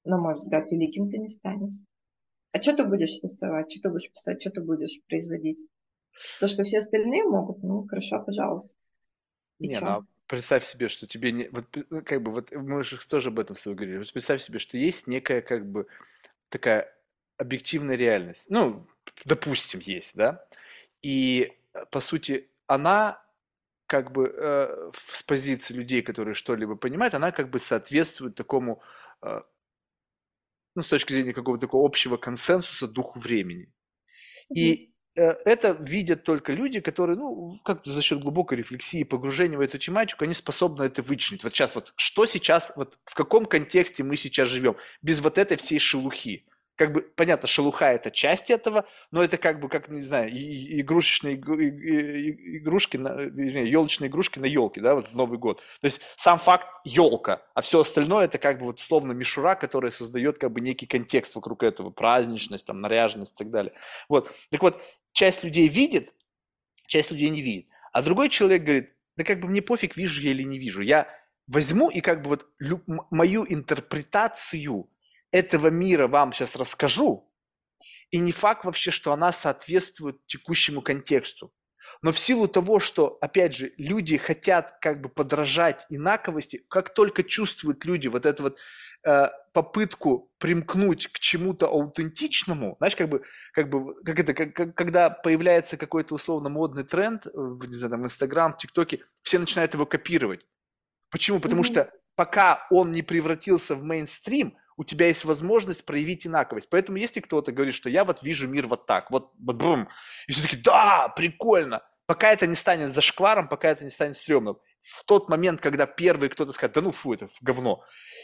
На мой взгляд, великим ты не станешь. А что ты будешь рисовать, что ты будешь писать, что ты будешь производить? То, что все остальные могут, ну, хорошо, пожалуйста. И не, чё? ну, представь себе, что тебе не... Вот, ну, как бы, вот мы же тоже об этом с тобой говорили. Вот представь себе, что есть некая, как бы, такая объективная реальность. Ну, допустим, есть, да? И, э, по сути, она как бы э, с позиции людей, которые что-либо понимают, она как бы соответствует такому, э, ну, с точки зрения какого-то такого общего консенсуса духу времени. И э, это видят только люди, которые, ну, как за счет глубокой рефлексии, погружения в эту тематику, они способны это вычленить. Вот сейчас, вот что сейчас, вот в каком контексте мы сейчас живем, без вот этой всей шелухи как бы, понятно, шелуха – это часть этого, но это как бы, как, не знаю, игрушечные игрушки, елочные игрушки на елке, да, вот в Новый год. То есть сам факт елка, а все остальное – это как бы вот условно мишура, которая создает как бы некий контекст вокруг этого, праздничность, там, наряженность и так далее. Вот. Так вот, часть людей видит, часть людей не видит. А другой человек говорит, да как бы мне пофиг, вижу я или не вижу. Я возьму и как бы вот мою интерпретацию этого мира вам сейчас расскажу, и не факт вообще, что она соответствует текущему контексту. Но в силу того, что, опять же, люди хотят как бы подражать инаковости, как только чувствуют люди вот эту вот э, попытку примкнуть к чему-то аутентичному, знаешь, как бы, как бы, как это, как, как, когда появляется какой-то условно модный тренд в, не знаю, в Инстаграм, в ТикТоке, все начинают его копировать. Почему? Потому mm-hmm. что пока он не превратился в мейнстрим, у тебя есть возможность проявить инаковость. Поэтому если кто-то говорит, что я вот вижу мир вот так, вот бум, и все таки да, прикольно, пока это не станет зашкваром, пока это не станет стрёмным, в тот момент, когда первый кто-то скажет, да ну фу, это говно,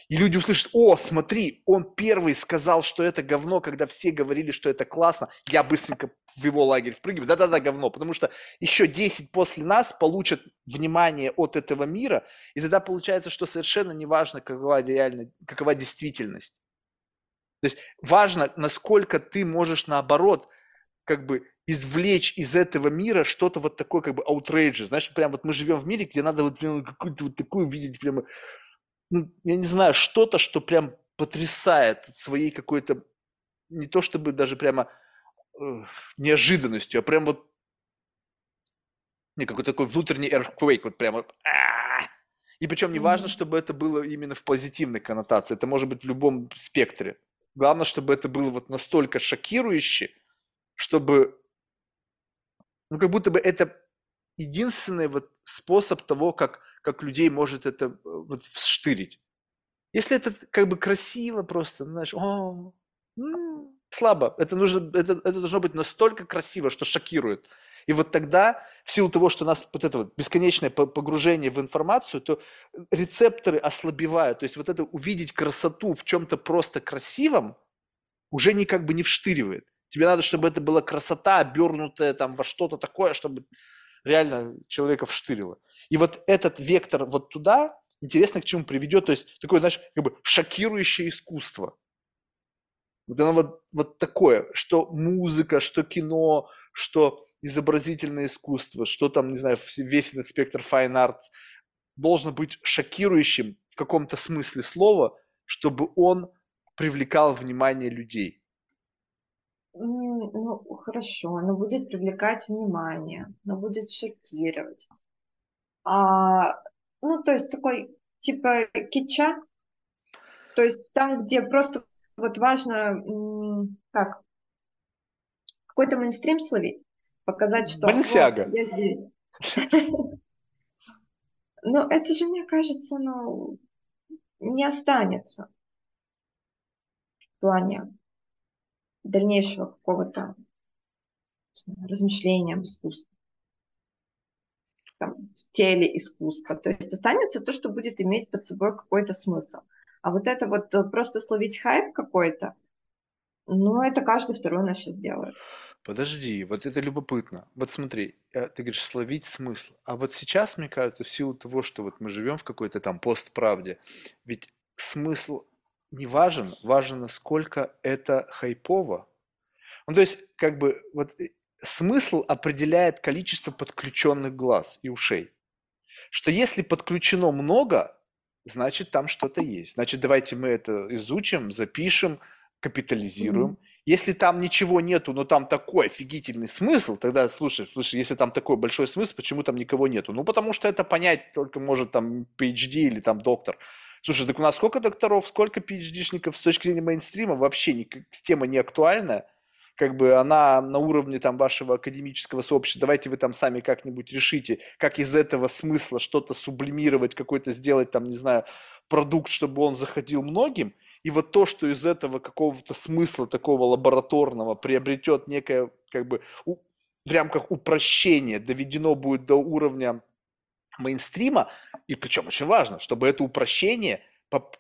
и люди услышат, о, смотри, он первый сказал, что это говно, когда все говорили, что это классно, я быстренько в его лагерь впрыгиваю, да-да-да, говно, потому что еще 10 после нас получат внимание от этого мира, и тогда получается, что совершенно не важно, какова реально, какова действительность. То есть важно, насколько ты можешь наоборот как бы извлечь из этого мира что-то вот такое, как бы outrage. Знаешь, прям вот мы живем в мире, где надо вот прям какую-то вот такую видеть прямо, ну, я не знаю, что-то, что прям потрясает своей какой-то, не то чтобы даже прямо э, неожиданностью, а прям вот не какой-то такой внутренний earthquake, вот прямо вот, и причем не важно, чтобы это было именно в позитивной коннотации, это может быть в любом спектре. Главное, чтобы это было вот настолько шокирующе, чтобы, ну, как будто бы это единственный вот способ того, как, как людей может это вот вштырить. Если это как бы красиво просто, знаешь, о, м, слабо. Это, нужно, это, это должно быть настолько красиво, что шокирует. И вот тогда, в силу того, что у нас вот это вот бесконечное погружение в информацию, то рецепторы ослабевают. То есть вот это увидеть красоту в чем-то просто красивом уже не как бы не вштыривает. Тебе надо, чтобы это была красота, обернутая там во что-то такое, чтобы реально человека вштырило. И вот этот вектор вот туда, интересно, к чему приведет. То есть такое, знаешь, как бы шокирующее искусство. Вот оно вот, вот такое, что музыка, что кино, что изобразительное искусство, что там, не знаю, весь этот спектр fine arts должен быть шокирующим в каком-то смысле слова, чтобы он привлекал внимание людей. Ну, хорошо, оно будет привлекать внимание, оно будет шокировать. А, ну, то есть такой типа кича, то есть там, где просто вот важно, как, какой-то мейнстрим словить, показать, что вот, я здесь. Но это же, мне кажется, ну, не останется в плане дальнейшего какого-то размышления об искусстве. Там, в теле искусства. То есть останется то, что будет иметь под собой какой-то смысл. А вот это вот э, просто словить хайп какой-то, ну, это каждый второй наш сейчас делает. Подожди, вот это любопытно. Вот смотри, э, ты говоришь, словить смысл. А вот сейчас, мне кажется, в силу того, что вот мы живем в какой-то там постправде, ведь смысл не важен, важно, насколько это хайпово. Ну, то есть, как бы, вот э, смысл определяет количество подключенных глаз и ушей. Что если подключено много, значит, там что-то есть. Значит, давайте мы это изучим, запишем, капитализируем. Mm-hmm. Если там ничего нету, но там такой офигительный смысл, тогда, слушай, слушай, если там такой большой смысл, почему там никого нету? Ну, потому что это понять только может там PhD или там доктор. Слушай, так у нас сколько докторов, сколько PhD-шников с точки зрения мейнстрима? Вообще не, тема не актуальная как бы она на уровне там вашего академического сообщества, давайте вы там сами как-нибудь решите, как из этого смысла что-то сублимировать, какой-то сделать там, не знаю, продукт, чтобы он заходил многим, и вот то, что из этого какого-то смысла такого лабораторного приобретет некое, как бы, в рамках упрощения доведено будет до уровня мейнстрима, и причем очень важно, чтобы это упрощение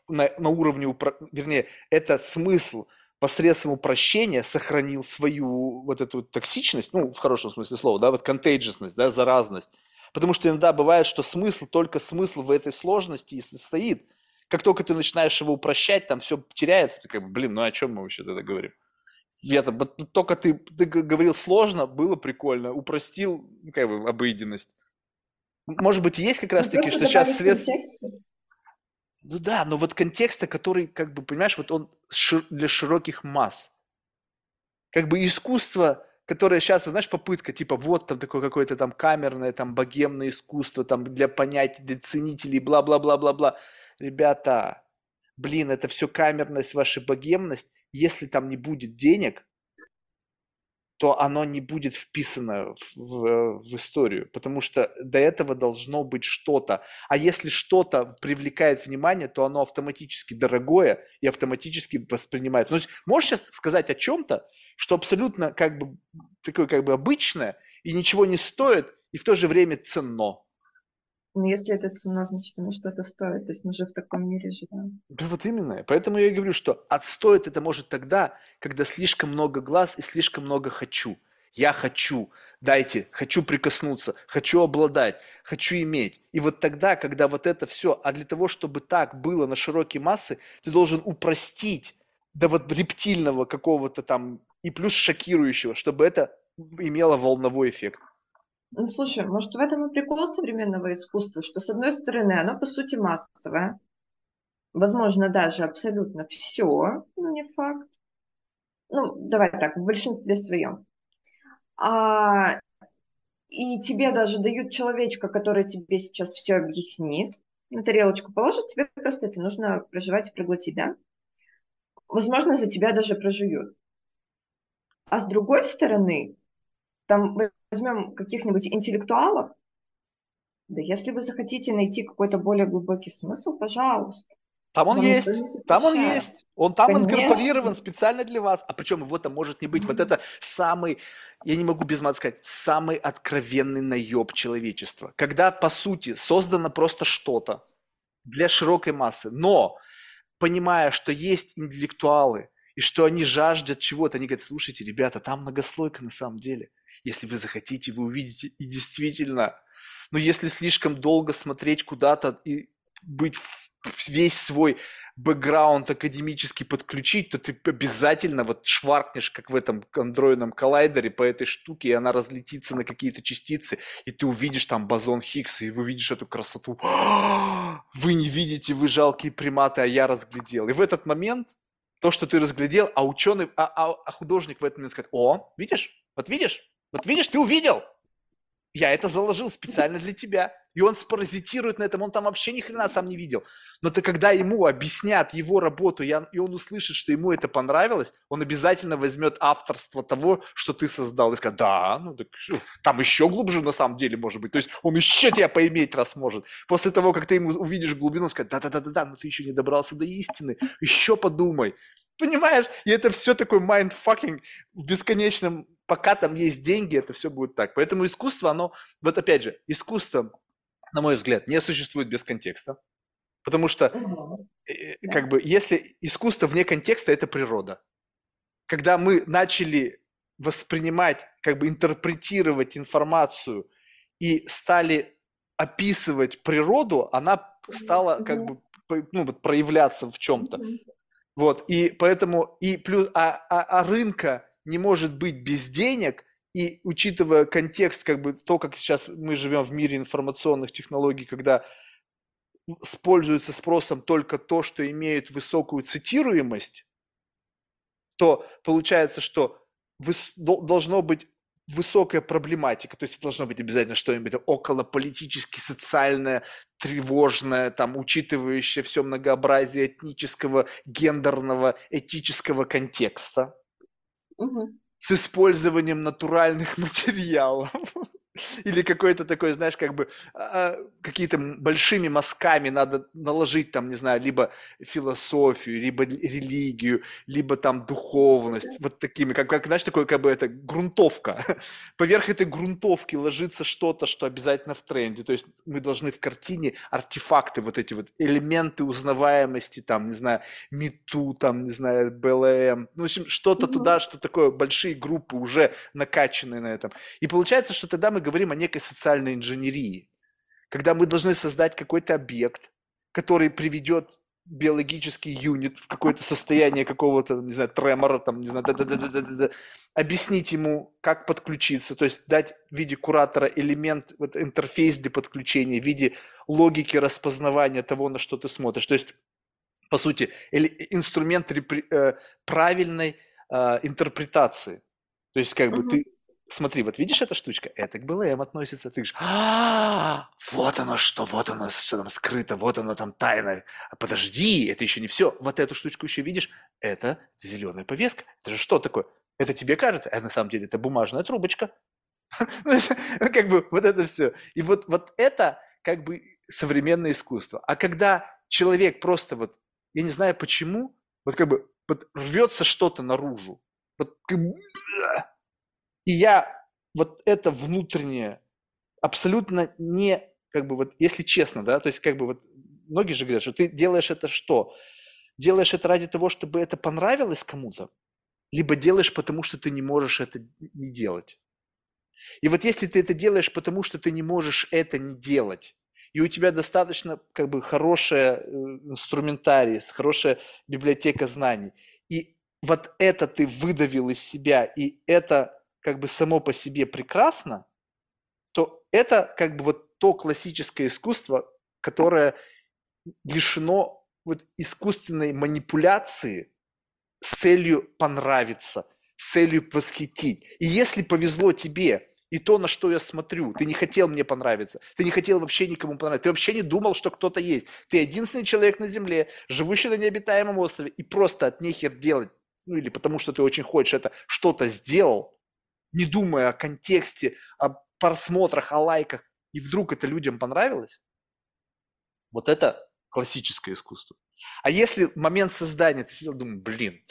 на, на уровне, упро... вернее, этот смысл посредством упрощения сохранил свою вот эту токсичность, ну, в хорошем смысле слова, да, вот contagiousность, да, заразность. Потому что иногда бывает, что смысл, только смысл в этой сложности и состоит. Как только ты начинаешь его упрощать, там все теряется. Ты как бы, блин, ну о чем мы вообще тогда говорим? Я -то, только ты, ты говорил сложно, было прикольно, упростил, ну, как бы, обыденность. Может быть, есть как раз таки, что сейчас свет... Ну да, но вот контекста, который, как бы, понимаешь, вот он для широких масс. Как бы искусство, которое сейчас, знаешь, попытка, типа, вот там такое какое-то там камерное, там богемное искусство, там для понятий, для ценителей, бла-бла-бла-бла-бла. Ребята, блин, это все камерность, ваша богемность. Если там не будет денег, то оно не будет вписано в, в, в историю, потому что до этого должно быть что-то. А если что-то привлекает внимание, то оно автоматически дорогое и автоматически воспринимается. Ну, то есть можешь сейчас сказать о чем-то, что абсолютно как бы такое как бы обычное и ничего не стоит, и в то же время ценно. Но ну, если это цена, значит, оно что-то стоит. То есть мы же в таком мире живем. Да вот именно. Поэтому я и говорю, что отстоит это может тогда, когда слишком много глаз и слишком много хочу. Я хочу, дайте, хочу прикоснуться, хочу обладать, хочу иметь. И вот тогда, когда вот это все, а для того, чтобы так было на широкие массы, ты должен упростить до вот рептильного какого-то там и плюс шокирующего, чтобы это имело волновой эффект. Ну, слушай, может, в этом и прикол современного искусства, что, с одной стороны, оно, по сути, массовое, возможно, даже абсолютно все, но не факт. Ну, давай так, в большинстве своем. А, и тебе даже дают человечка, который тебе сейчас все объяснит, на тарелочку положат, тебе просто это нужно проживать и проглотить, да? Возможно, за тебя даже прожуют. А с другой стороны, там возьмем каких-нибудь интеллектуалов, Да если вы захотите найти какой-то более глубокий смысл, пожалуйста. Там он Вам есть, там он есть. Он там Конечно. инкорпорирован специально для вас. А причем его там может не быть. Вот это самый, я не могу без мата сказать, самый откровенный наеб человечества. Когда, по сути, создано просто что-то для широкой массы, но понимая, что есть интеллектуалы, и что они жаждут чего-то, они говорят, слушайте, ребята, там многослойка на самом деле. Если вы захотите, вы увидите, и действительно. Но если слишком долго смотреть куда-то и быть весь свой бэкграунд академически подключить, то ты обязательно вот шваркнешь, как в этом андроидном коллайдере по этой штуке, и она разлетится на какие-то частицы, и ты увидишь там бозон Хиггса, и вы увидишь эту красоту. Вы не видите, вы жалкие приматы, а я разглядел. И в этот момент то, что ты разглядел, а ученый, а, а- а художник в этот момент скажет, о, видишь, вот видишь, вот видишь, ты увидел, я это заложил специально для тебя. И он спаразитирует на этом, он там вообще ни хрена сам не видел. Но ты когда ему объяснят его работу, и он, услышит, что ему это понравилось, он обязательно возьмет авторство того, что ты создал, и скажет, да, ну так там еще глубже на самом деле может быть. То есть он еще тебя поиметь раз может. После того, как ты ему увидишь глубину, он скажет, да-да-да-да, но ты еще не добрался до истины, еще подумай. Понимаешь? И это все такой mindfucking в бесконечном, пока там есть деньги, это все будет так. Поэтому искусство, оно, вот опять же, искусство, на мой взгляд, не существует без контекста. Потому что Да. как бы, если искусство вне контекста, это природа. Когда мы начали воспринимать, как бы интерпретировать информацию и стали описывать природу, она стала как бы ну, вот проявляться в чем-то. Вот, и поэтому, и плюс, а, а, а рынка не может быть без денег, и учитывая контекст, как бы то, как сейчас мы живем в мире информационных технологий, когда используется спросом только то, что имеет высокую цитируемость, то получается, что должно быть высокая проблематика, то есть должно быть обязательно что-нибудь околополитически, социальное, тревожное, там, учитывающее все многообразие этнического, гендерного, этического контекста Мгм. с использованием натуральных материалов. Или какой-то такой, знаешь, как бы а, какие-то м- большими мазками надо наложить там, не знаю, либо философию, либо религию, либо там духовность, вот такими, как, как знаешь, такое как бы это грунтовка. Поверх этой грунтовки ложится что-то, что обязательно в тренде. То есть мы должны в картине артефакты, вот эти вот элементы узнаваемости, там, не знаю, мету, там, не знаю, БЛМ, ну, в общем, что-то туда, что такое, большие группы уже накачанные на этом. И получается, что тогда мы говорим о некой социальной инженерии, когда мы должны создать какой-то объект, который приведет биологический юнит в какое-то состояние какого-то, не знаю, тремора, там, не знаю, да-да-да-да-да-да, объяснить ему, как подключиться, то есть дать в виде куратора элемент, вот интерфейс для подключения, в виде логики распознавания того, на что ты смотришь. То есть, по сути, инструмент э, правильной э, интерпретации. То есть, как бы ты Смотри, вот видишь эта штучка? Это к БЛМ относится. Ты говоришь, а, вот оно что, вот оно, что там скрыто, вот оно там тайное. А подожди, это еще не все. Вот эту штучку еще видишь? Это зеленая повестка. Это же что такое? Это тебе кажется, а на самом деле это бумажная трубочка. Ну, ну, Как бы вот это все. И вот, вот это как бы современное искусство. А когда человек просто вот, я не знаю почему, вот как бы вот рвется что-то наружу, вот как бы, и я вот это внутреннее абсолютно не, как бы вот, если честно, да, то есть как бы вот многие же говорят, что ты делаешь это что? Делаешь это ради того, чтобы это понравилось кому-то, либо делаешь потому, что ты не можешь это не делать. И вот если ты это делаешь потому, что ты не можешь это не делать, и у тебя достаточно как бы хорошая э, инструментарий, хорошая библиотека знаний, и вот это ты выдавил из себя, и это как бы само по себе прекрасно, то это как бы вот то классическое искусство, которое лишено вот искусственной манипуляции с целью понравиться, с целью восхитить. И если повезло тебе, и то, на что я смотрю, ты не хотел мне понравиться, ты не хотел вообще никому понравиться, ты вообще не думал, что кто-то есть. Ты единственный человек на Земле, живущий на необитаемом острове, и просто от нехер делать, ну или потому что ты очень хочешь это, что-то сделал, не думая о контексте, о просмотрах, о лайках, и вдруг это людям понравилось, вот это классическое искусство. А если момент создания ты сидел, думаю, блин,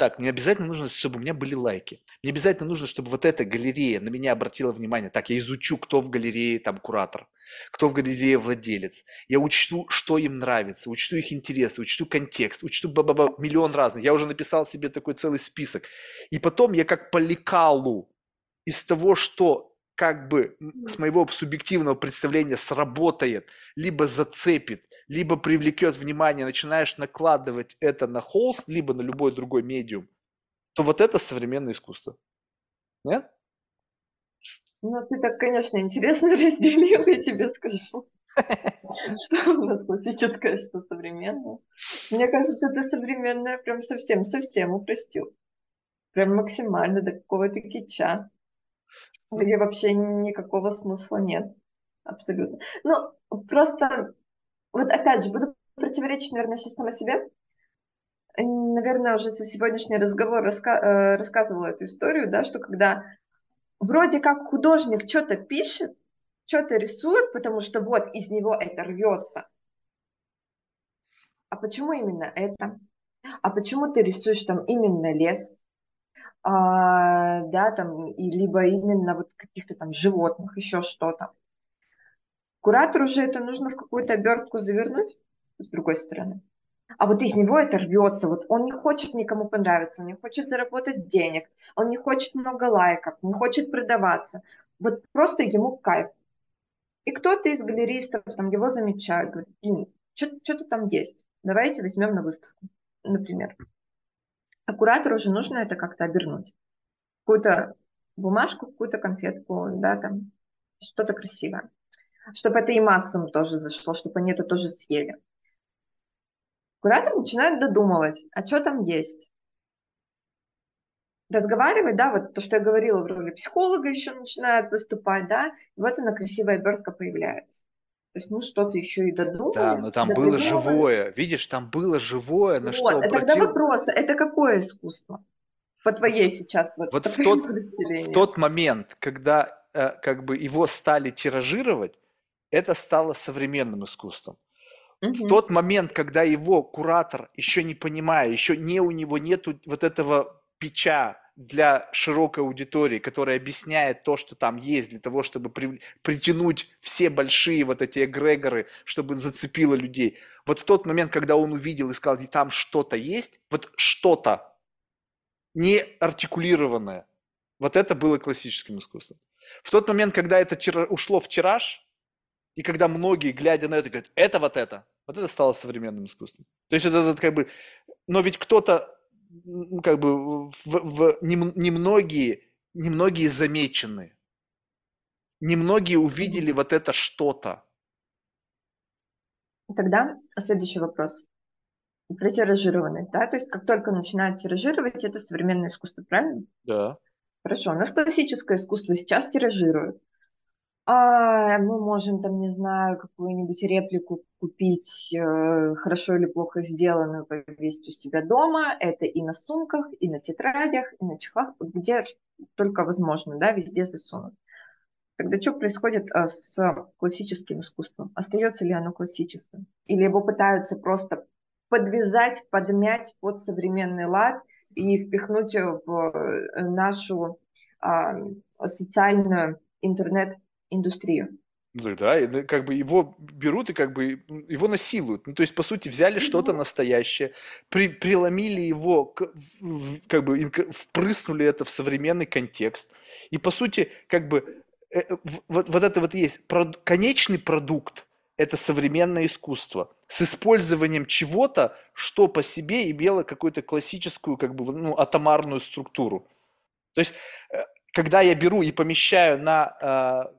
так, мне обязательно нужно, чтобы у меня были лайки. Мне обязательно нужно, чтобы вот эта галерея на меня обратила внимание. Так, я изучу, кто в галерее там куратор, кто в галерее владелец. Я учту, что им нравится, учту их интересы, учту контекст, учту ба -ба -ба, миллион разных. Я уже написал себе такой целый список. И потом я как по лекалу из того, что как бы с моего субъективного представления сработает, либо зацепит, либо привлекет внимание, начинаешь накладывать это на холст, либо на любой другой медиум, то вот это современное искусство. Нет? Ну, ты так, конечно, интересно разделил, я тебе скажу. Что у нас классическое, что современное. Мне кажется, ты современное прям совсем-совсем упростил. Прям максимально до какого-то кича где вообще никакого смысла нет. Абсолютно. Ну, просто, вот опять же, буду противоречить, наверное, сейчас сама себе. Наверное, уже за сегодняшний разговор раска э, рассказывала эту историю, да, что когда вроде как художник что-то пишет, что-то рисует, потому что вот из него это рвется. А почему именно это? А почему ты рисуешь там именно лес? А, да, там, и либо именно вот каких-то там животных, еще что-то. Куратору же это нужно в какую-то обертку завернуть, с другой стороны. А вот из него это рвется. Вот он не хочет никому понравиться, он не хочет заработать денег, он не хочет много лайков, не хочет продаваться. Вот просто ему кайф. И кто-то из галеристов там его замечает, говорит, блин, что-то там есть, давайте возьмем на выставку, например. А куратору уже нужно это как-то обернуть. Какую-то бумажку, какую-то конфетку, да, там, что-то красивое. Чтобы это и массам тоже зашло, чтобы они это тоже съели. Куратор начинает додумывать, а что там есть. Разговаривать, да, вот то, что я говорила в роли психолога еще начинает выступать, да, и вот она красивая обертка появляется. То есть мы что-то еще и додумали. Да, но там было живое. Видишь, там было живое, на вот, что обратил... тогда вопрос, это какое искусство? По твоей сейчас вот. Вот в тот, в тот момент, когда э, как бы его стали тиражировать, это стало современным искусством. Угу. В тот момент, когда его куратор, еще не понимая, еще не у него нету вот этого печа, для широкой аудитории, которая объясняет то, что там есть, для того, чтобы при, притянуть все большие вот эти эгрегоры, чтобы зацепило людей. Вот в тот момент, когда он увидел и сказал, там что-то есть, вот что-то не артикулированное, вот это было классическим искусством. В тот момент, когда это ушло в тираж, и когда многие, глядя на это, говорят, это вот это, вот это стало современным искусством. То есть это, это как бы, но ведь кто-то как бы в, в, немногие, немногие замечены. Немногие увидели вот это что-то. Тогда следующий вопрос. Про тиражированность, да? То есть как только начинают тиражировать, это современное искусство, правильно? Да. Хорошо, у нас классическое искусство сейчас тиражируют а, мы можем там, не знаю, какую-нибудь реплику купить, э, хорошо или плохо сделанную, повесить у себя дома. Это и на сумках, и на тетрадях, и на чехлах, где только возможно, да, везде засунуть. Тогда что происходит а, с классическим искусством? Остается ли оно классическим? Или его пытаются просто подвязать, подмять под современный лад и впихнуть в э, нашу а, социальную интернет индустрию. Ну да, как бы его берут и как бы его насилуют. Ну, то есть, по сути, взяли что-то настоящее, при, преломили его, как бы впрыснули это в современный контекст. И, по сути, как бы э, э, вот, вот это вот есть прод, конечный продукт – это современное искусство с использованием чего-то, что по себе имело какую-то классическую, как бы, ну, атомарную структуру. То есть, э, когда я беру и помещаю на а,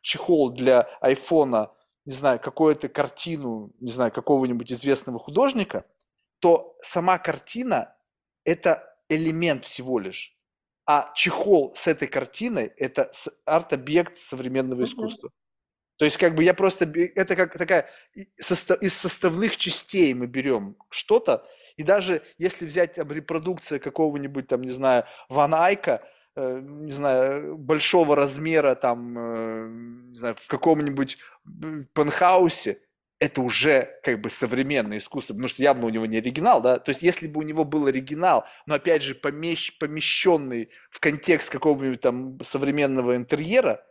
чехол для айфона, не знаю, какую-то картину, не знаю, какого-нибудь известного художника, то сама картина – это элемент всего лишь. А чехол с этой картиной – это арт-объект современного искусства. То есть как бы я просто, это как такая, из составных частей мы берем что-то, и даже если взять там репродукция какого-нибудь там, не знаю, Ван Айка, не знаю, большого размера, там, э, не знаю, в каком-нибудь пентхаусе, это уже как бы современное искусство, потому что явно у него не оригинал, да, то есть если бы у него был оригинал, но опять же помещ, помещенный в контекст какого-нибудь там современного интерьера,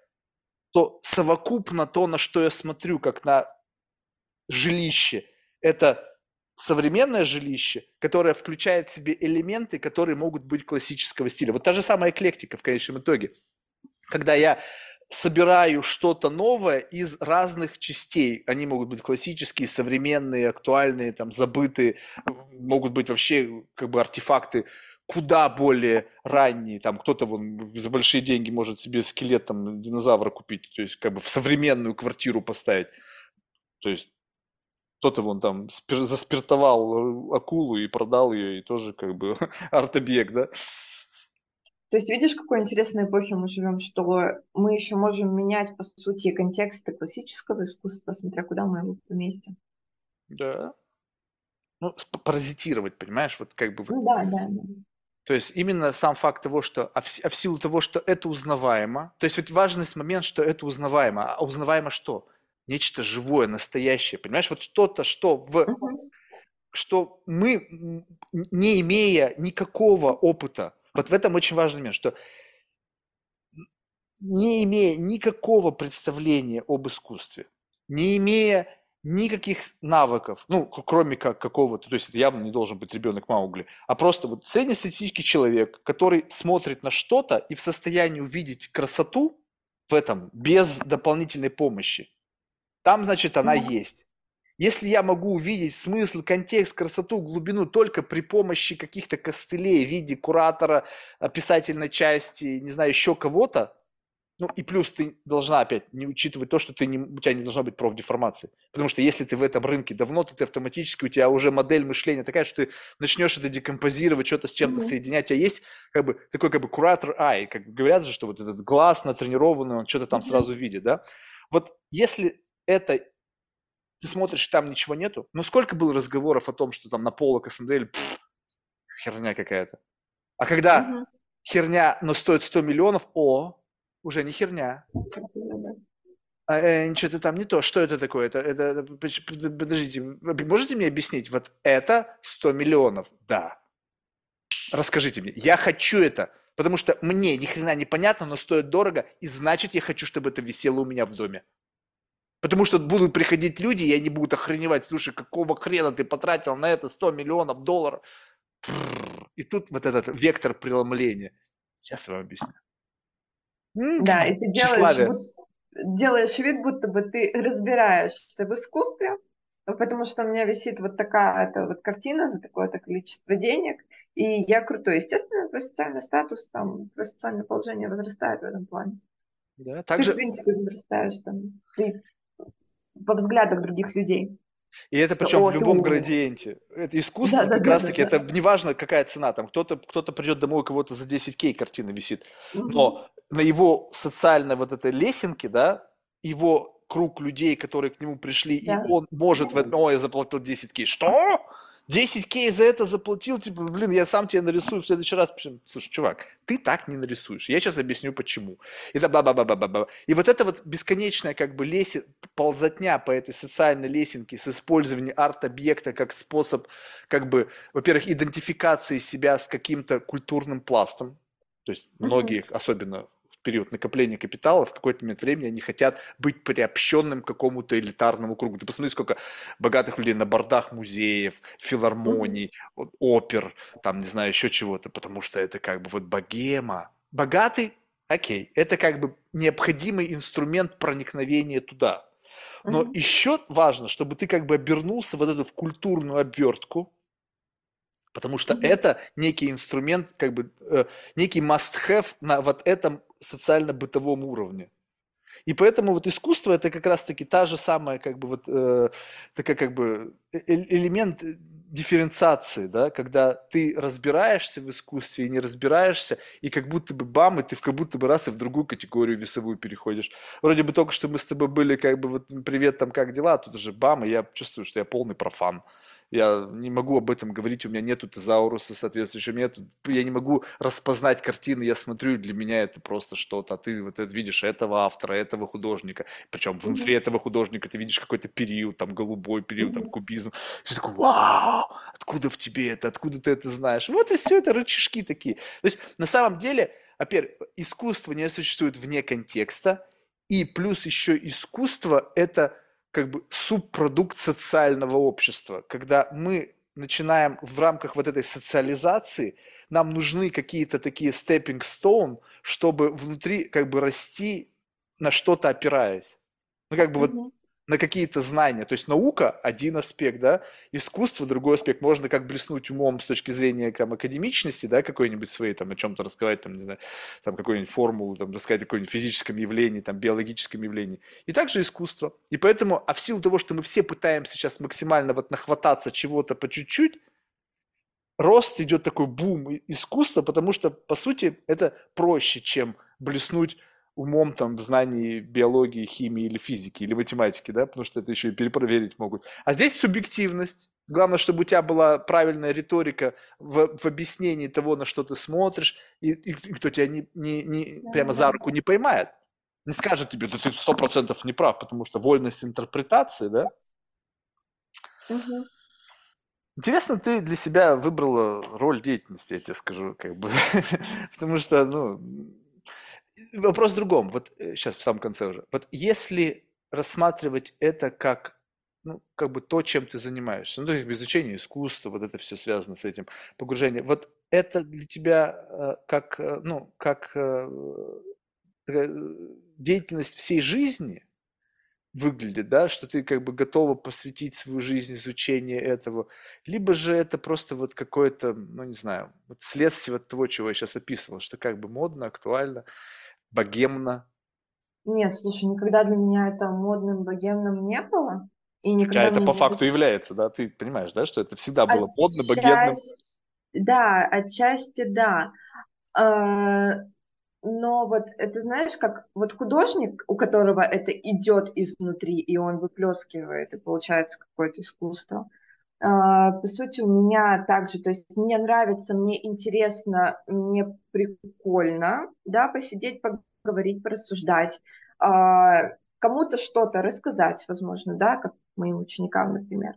то совокупно то, на что я смотрю, как на жилище, это современное жилище, которое включает в себе элементы, которые могут быть классического стиля. Вот та же самая эклектика в конечном итоге. Когда я собираю что-то новое из разных частей. Они могут быть классические, современные, актуальные, там, забытые, могут быть вообще как бы артефакты куда более ранние, там кто-то вон за большие деньги может себе скелет там динозавра купить, то есть как бы в современную квартиру поставить, то есть кто-то вон там спир, заспиртовал акулу и продал ее, и тоже как бы арт-объект, да? То есть видишь, какой интересной эпохе мы живем, что мы еще можем менять, по сути, контексты классического искусства, смотря куда мы его поместим. Да. Ну, паразитировать, понимаешь, вот как бы... Ну да, да, да. То есть именно сам факт того, что, а в, а в силу того, что это узнаваемо, то есть вот важный момент, что это узнаваемо, а узнаваемо что? Нечто живое, настоящее, понимаешь? Вот что-то, что в... Что мы, не имея никакого опыта, вот в этом очень важный момент, что не имея никакого представления об искусстве, не имея никаких навыков, ну, кроме как какого-то, то есть это явно не должен быть ребенок Маугли, а просто вот среднестатистический человек, который смотрит на что-то и в состоянии увидеть красоту в этом без дополнительной помощи. Там, значит, она есть. Если я могу увидеть смысл, контекст, красоту, глубину только при помощи каких-то костылей в виде куратора, описательной части, не знаю, еще кого-то, ну и плюс ты должна опять не учитывать то, что ты не, у тебя не должна быть профдеформации. Потому что если ты в этом рынке давно, то ты автоматически, у тебя уже модель мышления такая, что ты начнешь это декомпозировать, что-то с чем-то mm-hmm. соединять. У тебя есть как бы такой как бы куратор eye, как говорят же, что вот этот глаз натренированный, он что-то там mm-hmm. сразу видит, да? Вот если это ты смотришь, там ничего нету. Ну, сколько было разговоров о том, что там на полок смотрели, херня какая-то. А когда угу. херня, но стоит 100 миллионов, о, уже не херня. А, э, что-то там не то. Что это такое? Это, это, подождите, можете мне объяснить? Вот это 100 миллионов. Да. Расскажите мне. Я хочу это, потому что мне ни хрена не понятно, но стоит дорого, и значит я хочу, чтобы это висело у меня в доме. Потому что будут приходить люди, и они будут охреневать, слушай, какого хрена ты потратил на это 100 миллионов долларов. И тут вот этот вектор преломления. Сейчас я вам объясню. Да, и ты делаешь, делаешь вид, будто бы ты разбираешься в искусстве, потому что у меня висит вот такая -то вот картина за такое-то количество денег, и я крутой. Естественно, твой социальный статус, там, твое социальное положение возрастает в этом плане. Да, также... Ты, в принципе, возрастаешь там. Ты во взглядах других людей. И это причем О, в любом градиенте. Это искусство да, как да, раз-таки, да, да. это неважно, какая цена. Там кто-то кто придет домой, у кого-то за 10 к картина висит. Но на его социальной вот этой лесенке, да, его круг людей, которые к нему пришли, да. и он может в этом, ой, я заплатил 10 кей. Что? 10 кей за это заплатил, типа, блин, я сам тебе нарисую в следующий раз. Слушай, чувак, ты так не нарисуешь. Я сейчас объясню, почему. И, да, -ба -ба -ба -ба -ба. и вот это вот бесконечная как бы леси, ползотня по этой социальной лесенке с использованием арт-объекта как способ, как бы, во-первых, идентификации себя с каким-то культурным пластом. То есть многие, mm-hmm. особенно период накопления капитала, в какой-то момент времени они хотят быть приобщенным к какому-то элитарному кругу. Ты посмотри, сколько богатых людей на бордах музеев, филармоний, mm-hmm. опер, там, не знаю, еще чего-то, потому что это как бы вот богема. Богатый, окей, это как бы необходимый инструмент проникновения туда. Но mm-hmm. еще важно, чтобы ты как бы обернулся вот эту в культурную обвертку, потому что mm-hmm. это некий инструмент, как бы э, некий must-have на вот этом социально-бытовом уровне. И поэтому вот искусство это как раз-таки та же самая, как бы вот э, такая как бы э, элемент дифференциации, да, когда ты разбираешься в искусстве и не разбираешься, и как будто бы бам, и ты в как будто бы раз и в другую категорию весовую переходишь. Вроде бы только что мы с тобой были как бы вот привет там как дела, а тут уже бам, и я чувствую, что я полный профан. Я не могу об этом говорить, у меня нету тезауруса соответствующего, нет, я не могу распознать картины, я смотрю, для меня это просто что-то, а ты вот это видишь этого автора, этого художника, причем внутри mm-hmm. этого художника ты видишь какой-то период, там голубой период, mm-hmm. там кубизм, ты такой, вау, откуда в тебе это, откуда ты это знаешь? Вот и все это рычажки такие. То есть на самом деле, во-первых, искусство не существует вне контекста, и плюс еще искусство – это как бы субпродукт социального общества, когда мы начинаем в рамках вот этой социализации, нам нужны какие-то такие stepping stone, чтобы внутри как бы расти на что-то опираясь. Ну, как бы mm-hmm. вот на какие-то знания. То есть наука – один аспект, да, искусство – другой аспект. Можно как блеснуть умом с точки зрения там, академичности, да, какой-нибудь своей, там, о чем-то рассказать, там, не знаю, там, какую-нибудь формулу, там, рассказать о каком-нибудь физическом явлении, там, биологическом явлении. И также искусство. И поэтому, а в силу того, что мы все пытаемся сейчас максимально вот нахвататься чего-то по чуть-чуть, рост идет такой бум искусства, потому что, по сути, это проще, чем блеснуть умом там в знании биологии, химии или физики, или математики, да, потому что это еще и перепроверить могут. А здесь субъективность. Главное, чтобы у тебя была правильная риторика в, в объяснении того, на что ты смотришь, и, и, и кто тебя не, не, не, прямо за руку не поймает. Не скажет тебе, да ты сто процентов не прав, потому что вольность интерпретации, да? Угу. Интересно, ты для себя выбрала роль деятельности, я тебе скажу, как бы, потому что, ну, вопрос в другом. Вот сейчас э, в самом конце уже. Вот если рассматривать это как ну, как бы то, чем ты занимаешься. Ну, то есть изучение искусства, вот это все связано с этим погружением. Вот это для тебя э, как, э, ну, как деятельность всей жизни выглядит, да, что ты как бы готова посвятить свою жизнь изучению этого, либо же это просто вот какое-то, ну, не знаю, вот следствие от того, чего я сейчас описывал, что как бы модно, актуально, богемно? Нет, слушай, никогда для меня это модным, богемным не было. И никогда Хотя это по факту является, да? Ты понимаешь, да, что это всегда было модно, богемным? Да, отчасти да. Но вот это знаешь, как вот художник, у которого это идет изнутри, и он выплескивает, и получается какое-то искусство. А, по сути, у меня также, то есть мне нравится, мне интересно, мне прикольно, да, посидеть, поговорить, порассуждать, а, кому-то что-то рассказать, возможно, да, как моим ученикам, например.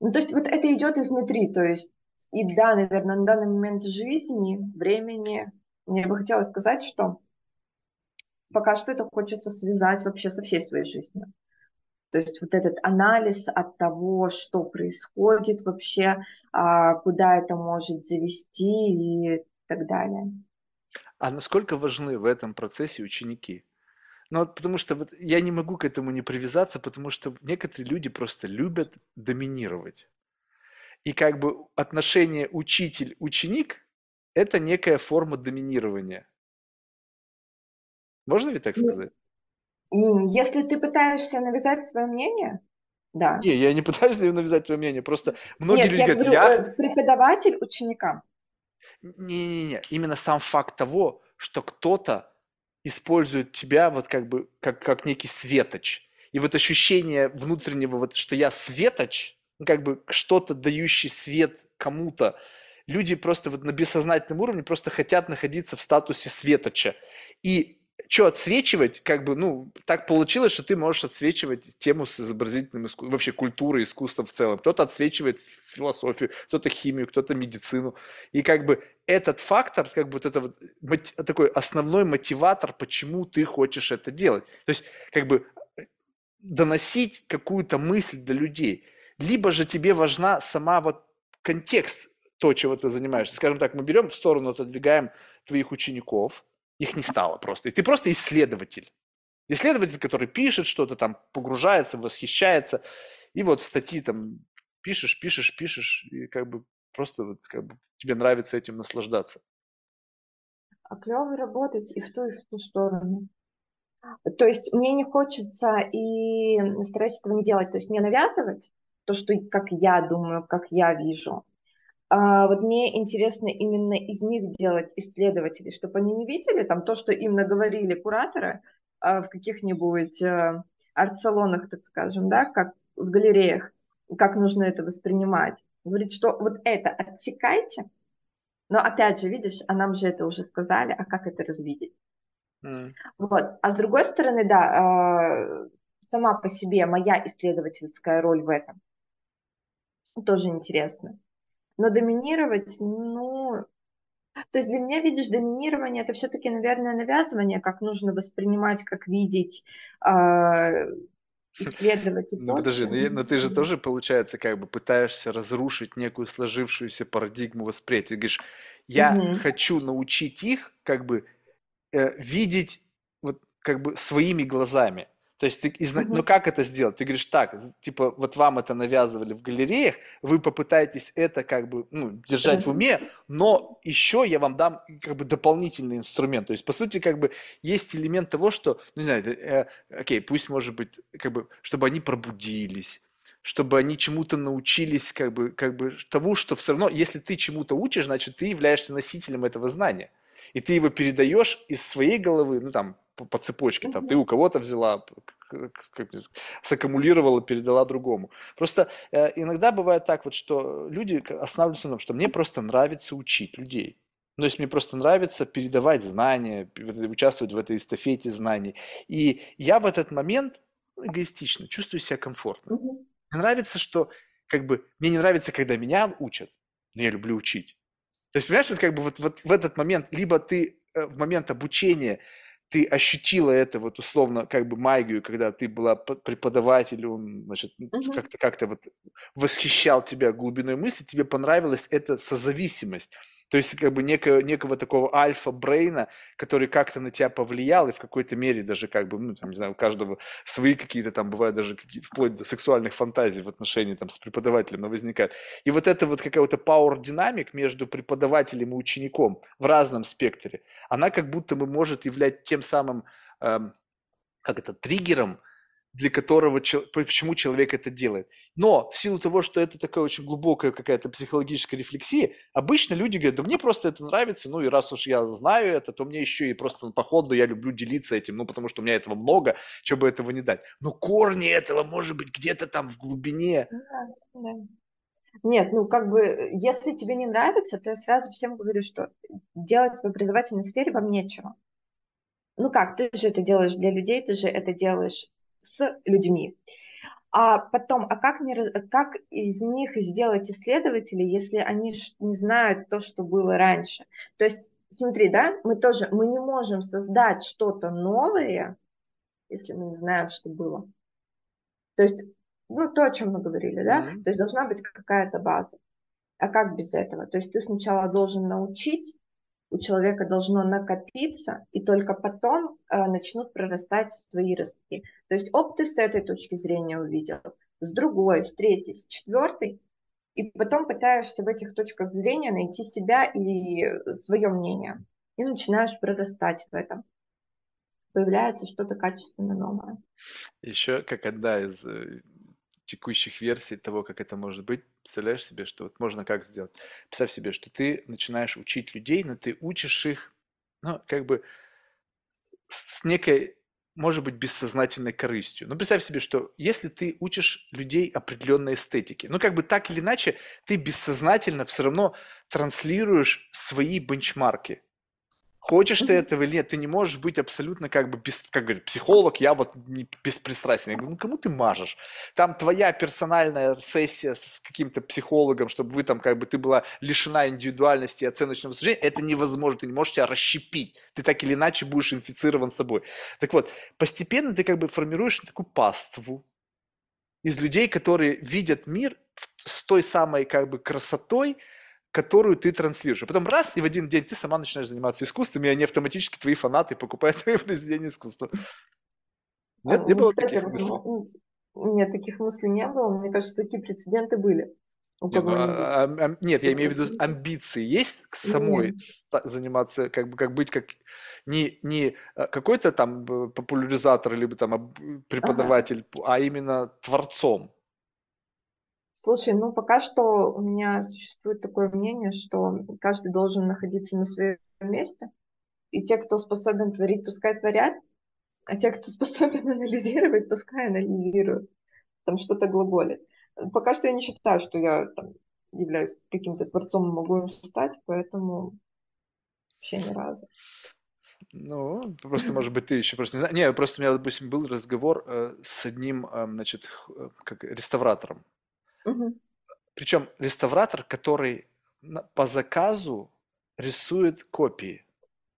Ну, то есть вот это идет изнутри, то есть и да, наверное, на данный момент жизни, времени, мне бы хотелось сказать, что пока что это хочется связать вообще со всей своей жизнью. То есть вот этот анализ от того, что происходит вообще, а, куда это может завести и так далее. А насколько важны в этом процессе ученики? Ну, вот потому что вот я не могу к этому не привязаться, потому что некоторые люди просто любят доминировать. И как бы отношение учитель-ученик – это некая форма доминирования. Можно ли так сказать? Если ты пытаешься навязать свое мнение, да. Не, я не пытаюсь навязать свое мнение, просто многие Нет, люди я говорят, говорю, я... Э, преподаватель ученикам. Не-не-не, именно сам факт того, что кто-то использует тебя вот как бы как, как некий светоч. И вот ощущение внутреннего, вот, что я светоч, ну, как бы что-то дающий свет кому-то, люди просто вот на бессознательном уровне просто хотят находиться в статусе светоча. И что отсвечивать, как бы, ну, так получилось, что ты можешь отсвечивать тему с изобразительным искусством, вообще культурой, искусством в целом. Кто-то отсвечивает философию, кто-то химию, кто-то медицину. И как бы этот фактор, как бы вот это вот такой основной мотиватор, почему ты хочешь это делать. То есть, как бы доносить какую-то мысль для людей. Либо же тебе важна сама вот контекст то, чего ты занимаешься. Скажем так, мы берем в сторону, отодвигаем твоих учеников – их не стало просто. И ты просто исследователь. Исследователь, который пишет что-то там, погружается, восхищается. И вот статьи там пишешь, пишешь, пишешь, и как бы просто вот как бы тебе нравится этим наслаждаться. А клево работать и в ту, и в ту сторону. То есть мне не хочется и стараюсь этого не делать, то есть не навязывать то, что как я думаю, как я вижу, а вот мне интересно именно из них делать исследователей, чтобы они не видели там то, что им наговорили кураторы а, в каких-нибудь а, арт-салонах, так скажем, да, как в галереях, как нужно это воспринимать. Говорит, что вот это отсекайте, но опять же, видишь, а нам же это уже сказали, а как это развидеть? Mm. Вот. А с другой стороны, да, э, сама по себе моя исследовательская роль в этом тоже интересно. Но доминировать, ну, то есть для меня, видишь, доминирование это все-таки, наверное, навязывание, как нужно воспринимать, как видеть, э, исследовать и Ну подожди, но, но ты же тоже, получается, как бы пытаешься разрушить некую сложившуюся парадигму восприятия. Ты говоришь, я угу. хочу научить их как бы э, видеть вот как бы своими глазами. То есть ты, изна... mm-hmm. ну как это сделать? Ты говоришь так, типа вот вам это навязывали в галереях, вы попытаетесь это как бы ну, держать mm-hmm. в уме, но еще я вам дам как бы дополнительный инструмент. То есть по сути как бы есть элемент того, что, ну не знаю, э, окей, пусть может быть как бы, чтобы они пробудились, чтобы они чему-то научились, как бы, как бы того, что все равно, если ты чему-то учишь, значит, ты являешься носителем этого знания. И ты его передаешь из своей головы, ну там, по, по цепочке, там, ты у кого-то взяла, как, саккумулировала, передала другому. Просто э, иногда бывает так вот, что люди останавливаются на том, что мне просто нравится учить людей. Ну, то есть мне просто нравится передавать знания, участвовать в этой эстафете знаний. И я в этот момент эгоистично чувствую себя комфортно. Угу. Мне нравится, что как бы мне не нравится, когда меня учат, но я люблю учить. То есть, понимаешь, вот как бы вот, вот в этот момент, либо ты э, в момент обучения ты ощутила это вот условно как бы магию, когда ты была преподавателем, значит, угу. как-то как-то вот восхищал тебя глубиной мысли, тебе понравилась эта созависимость. То есть как бы некого, некого такого альфа-брейна, который как-то на тебя повлиял и в какой-то мере даже как бы, ну, там, не знаю, у каждого свои какие-то там бывают даже какие вплоть до сексуальных фантазий в отношении там с преподавателем но возникает. И вот это вот какая-то power динамик между преподавателем и учеником в разном спектре, она как будто бы может являть тем самым, эм, как это, триггером, для которого, почему человек это делает. Но в силу того, что это такая очень глубокая какая-то психологическая рефлексия, обычно люди говорят, да мне просто это нравится, ну и раз уж я знаю это, то мне еще и просто по ходу я люблю делиться этим, ну потому что у меня этого много, чего бы этого не дать. Но корни этого может быть где-то там в глубине. Нет, ну как бы, если тебе не нравится, то я сразу всем говорю, что делать в образовательной сфере вам нечего. Ну как, ты же это делаешь для людей, ты же это делаешь с людьми. А потом, а как, не, как из них сделать исследователей, если они не знают то, что было раньше? То есть, смотри, да, мы тоже, мы не можем создать что-то новое, если мы не знаем, что было. То есть, ну, то, о чем мы говорили, да, mm-hmm. то есть должна быть какая-то база. А как без этого? То есть ты сначала должен научить, у человека должно накопиться, и только потом э, начнут прорастать свои ростки. То есть, оп, ты с этой точки зрения увидел, с другой, с третьей, с четвертой, и потом пытаешься в этих точках зрения найти себя и свое мнение, и начинаешь прорастать в этом. Появляется что-то качественно новое. Еще как одна из э, текущих версий того, как это может быть, представляешь себе, что вот можно как сделать? Представь себе, что ты начинаешь учить людей, но ты учишь их, ну, как бы с некой, может быть, бессознательной корыстью. Ну, представь себе, что если ты учишь людей определенной эстетике, ну, как бы так или иначе, ты бессознательно все равно транслируешь свои бенчмарки. Хочешь ты этого или нет, ты не можешь быть абсолютно как бы, без, как говорит, психолог, я вот не беспристрастен. Я говорю, ну кому ты мажешь? Там твоя персональная сессия с каким-то психологом, чтобы вы там как бы, ты была лишена индивидуальности и оценочного суждения, это невозможно, ты не можешь себя расщепить. Ты так или иначе будешь инфицирован собой. Так вот, постепенно ты как бы формируешь такую паству из людей, которые видят мир с той самой как бы красотой, которую ты транслируешь. А потом раз, и в один день ты сама начинаешь заниматься искусством, и они автоматически, твои фанаты, покупают твои произведения искусства. Нет, не было Кстати, таких мыслей? Нет, таких мыслей не было. Мне кажется, такие прецеденты были. Нет, ну, а, а, нет, я имею в виду амбиции есть к самой нет. заниматься, как бы как быть как не не а, какой-то там популяризатор либо там преподаватель, ага. а именно творцом. Слушай, ну пока что у меня существует такое мнение, что каждый должен находиться на своем месте, и те, кто способен творить, пускай творят, а те, кто способен анализировать, пускай анализируют, там что-то глаголит. Пока что я не считаю, что я там, являюсь каким-то творцом и могу им стать, поэтому вообще ни разу. Ну, просто, может быть, ты еще просто не знаешь. Не, просто у меня, допустим, был разговор э, с одним, э, значит, х- как реставратором. Причем реставратор, который по заказу рисует копии.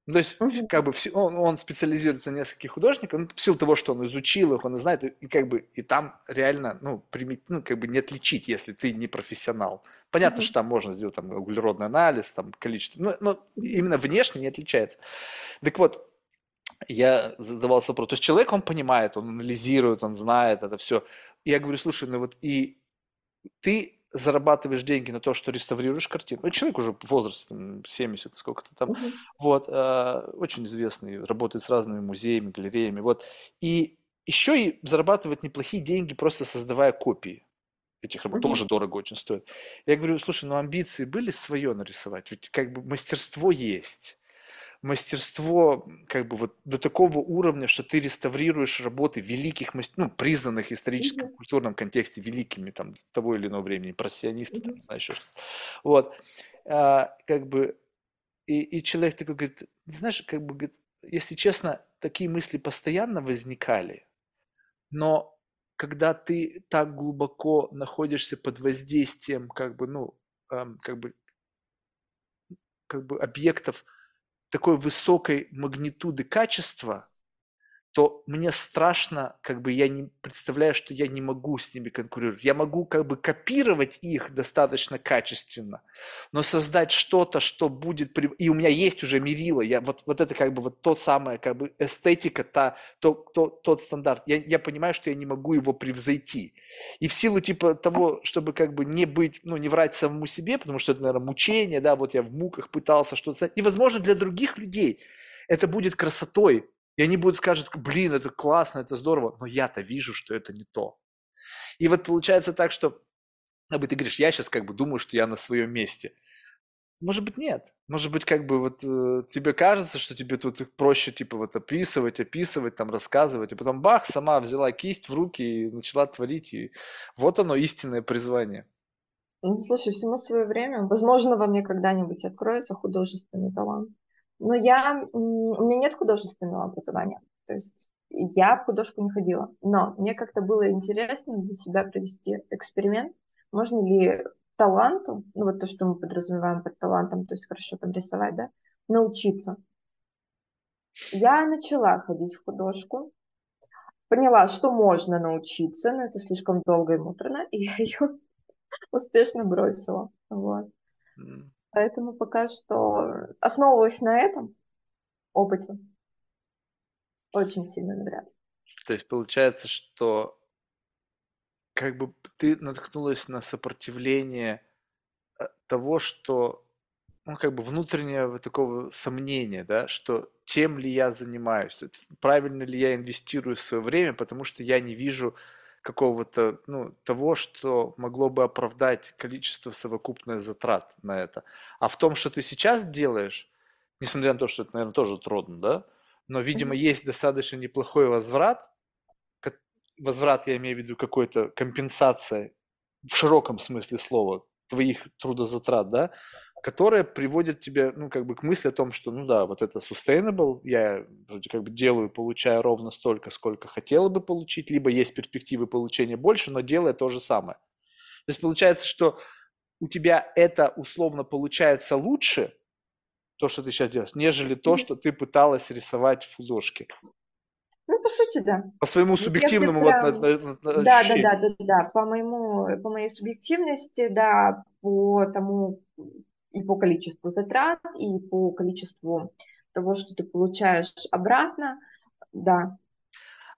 Ну, то есть, Мгм. как бы, он, он специализируется на нескольких художниках, ну, в силу того, что он изучил их, он знает, и, как бы, и там реально, ну, примет, ну, как бы не отличить, если ты не профессионал. Понятно, Мгм. что там можно сделать там углеродный анализ, там количество, но, но именно внешне не отличается. Так вот, я задавался вопрос. То есть человек, он понимает, он анализирует, он знает это все. Я говорю, слушай, ну вот и ты зарабатываешь деньги на то, что реставрируешь картину. Ну, человек уже в возрасте там, 70, сколько-то там. Мгм. Вот, э, очень известный, работает с разными музеями, галереями. Вот. И еще и зарабатывает неплохие деньги, просто создавая копии этих работ. Мгм. Тоже дорого очень стоит. Я говорю, слушай, ну амбиции были свое нарисовать? Ведь как бы мастерство есть мастерство как бы вот до такого уровня, что ты реставрируешь работы великих, ну, признанных в историческом, Мгм. культурном контексте великими там того или иного времени, импрессионисты, там, Мгм. не знаю, еще что-то. Вот. А, как бы, и, и человек такой говорит, знаешь, как бы, говорит, если честно, такие мысли постоянно возникали, но когда ты так глубоко находишься под воздействием, как бы, ну, эм, как бы, как бы объектов такой высокой магнитуды качества, то мне страшно, как бы я не представляю, что я не могу с ними конкурировать. Я могу как бы копировать их достаточно качественно, но создать что-то, что будет... при- И у меня есть уже мерило, я, вот, вот это как бы вот то самое, как бы эстетика, та, то, то, тот стандарт. Я, я понимаю, что я не могу его превзойти. И в силу типа того, чтобы как бы не быть, ну, не врать самому себе, потому что это, наверное, мучение, да, вот я в муках пытался что-то... И, возможно, для других людей это будет красотой, и они будут скажут, блин, это классно, это здорово, но я-то вижу, что это не то. И вот получается так, что, как бы ты говоришь, я сейчас как бы думаю, что я на своем месте. Может быть, нет. Может быть, как бы вот э, тебе кажется, что тебе тут проще, типа, вот описывать, описывать, там, рассказывать, и потом бах, сама взяла кисть в руки и начала творить, и вот оно, истинное призвание. Ну, слушай, всему свое время. Возможно, во мне когда-нибудь откроется художественный талант. Но я, у меня нет художественного образования. То есть я в художку не ходила. Но мне как-то было интересно для себя провести эксперимент. Можно ли таланту, ну вот то, что мы подразумеваем под талантом, то есть хорошо там рисовать, да, научиться. Я начала ходить в художку, поняла, что можно научиться, но это слишком долго и муторно, и я ее успешно бросила. Вот. Поэтому пока что основываясь на этом опыте, очень сильно навряд. То есть получается, что как бы ты наткнулась на сопротивление э, того, что, ну, как бы внутреннего вот такого сомнения, да, что тем ли я занимаюсь, правильно ли я инвестирую свое время, потому что я не вижу какого-то, ну, того, что могло бы оправдать количество совокупных затрат на это. А в том, что ты сейчас делаешь, несмотря на то, что это, наверное, тоже трудно, да, но, видимо, Мгм. есть достаточно неплохой возврат, возврат, я имею в виду какой-то компенсация в широком смысле слова твоих трудозатрат, да, которая приводит тебя, ну, как бы к мысли о том, что, ну да, вот это sustainable, я вроде как бы делаю, получаю ровно столько, сколько хотела бы получить, либо есть перспективы получения больше, но делая то же самое. То есть получается, что у тебя это условно получается лучше, то, что ты сейчас делаешь, нежели то, что ты пыталась рисовать в художке. Ну, по сути, да. По своему если субъективному вот на- прям... на- на- Да, да, да, ощущению. да, да, по моему, по моей субъективности, да, по тому и по количеству затрат, и по количеству того, что ты получаешь обратно, да,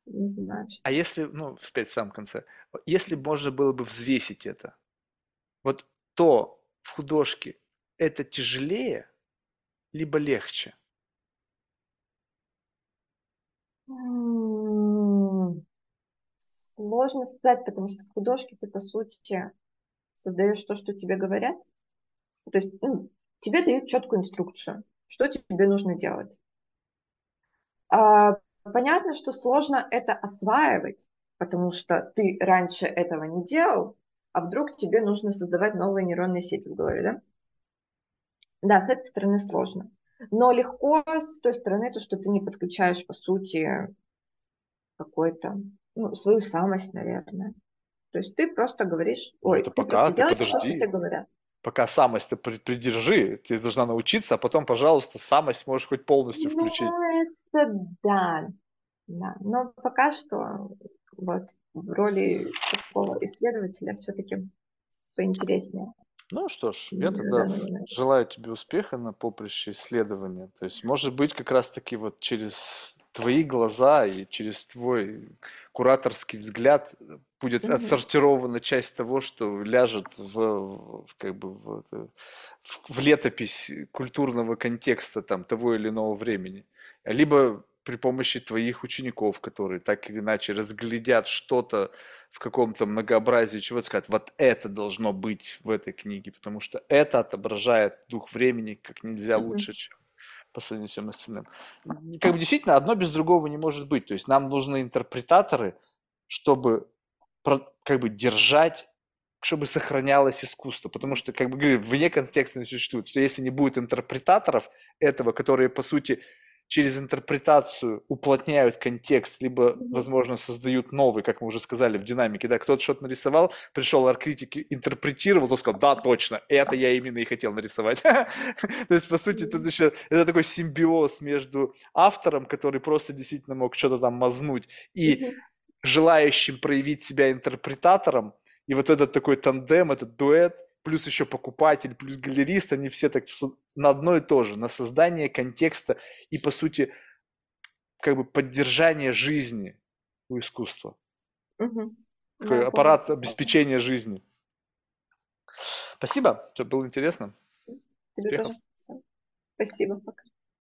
не знаю, что. А если, ну, опять в самом конце, если можно было бы взвесить это, вот то в художке это тяжелее, либо легче? М, Сложно сказать, потому что в художке ты, по сути, создаешь то, что тебе говорят. То есть ну, тебе дают четкую инструкцию, что тебе нужно делать. А, понятно, что сложно это осваивать, потому что ты раньше этого не делал, а вдруг тебе нужно создавать новые нейронные сети в голове, да? Да, с этой стороны сложно. Но легко с той стороны, то, что ты не подключаешь, по сути, какой-то, ну, свою самость, наверное. То есть ты просто говоришь, Ну, ой, это ты пока, ты делаешь то, что подожди. тебе говорят. Пока самость ты при- придержи, ты должна научиться, а потом, пожалуйста, самость можешь хоть полностью Ну, включить. это да, да. Но пока что вот в роли такого исследователя все-таки поинтереснее. Ну что ж, я тогда желаю тебе успеха на поприще исследования. То есть, может быть, как раз-таки вот через твои глаза и через твой кураторский взгляд будет Мгм. отсортирована часть того, что ляжет в, в- как бы в, в- в летопись культурного контекста там того или иного времени. Либо при помощи твоих учеников, которые так или иначе разглядят что-то в каком-то многообразии, чего сказать, вот это должно быть в этой книге, потому что это отображает дух времени как нельзя Мгм. лучше, чем по сравнению с всем остальным. Как бы действительно одно без другого не может быть. То есть нам нужны интерпретаторы, чтобы как бы держать, чтобы сохранялось искусство. Потому что, как бы говорю, вне контекста не существует. Что если не будет интерпретаторов этого, которые, по сути, через интерпретацию уплотняют контекст, либо, возможно, создают новый, как мы уже сказали, в динамике, да, кто-то что-то нарисовал, пришел арт-критик, интерпретировал, то сказал, да, точно, это я именно и хотел нарисовать. То есть, по сути, тут еще это такой симбиоз между автором, который просто действительно мог что-то там мазнуть, и желающим проявить себя интерпретатором, и вот этот такой тандем, этот дуэт, плюс еще покупатель, плюс галерист, они все так на одно и то же, на создание контекста и, по сути, как бы поддержание жизни у искусства. Мгм. Такой Да, аппарат полностью обеспечения жизни. Спасибо, все было интересно. Тебе Успехов. тоже. Спасибо, пока.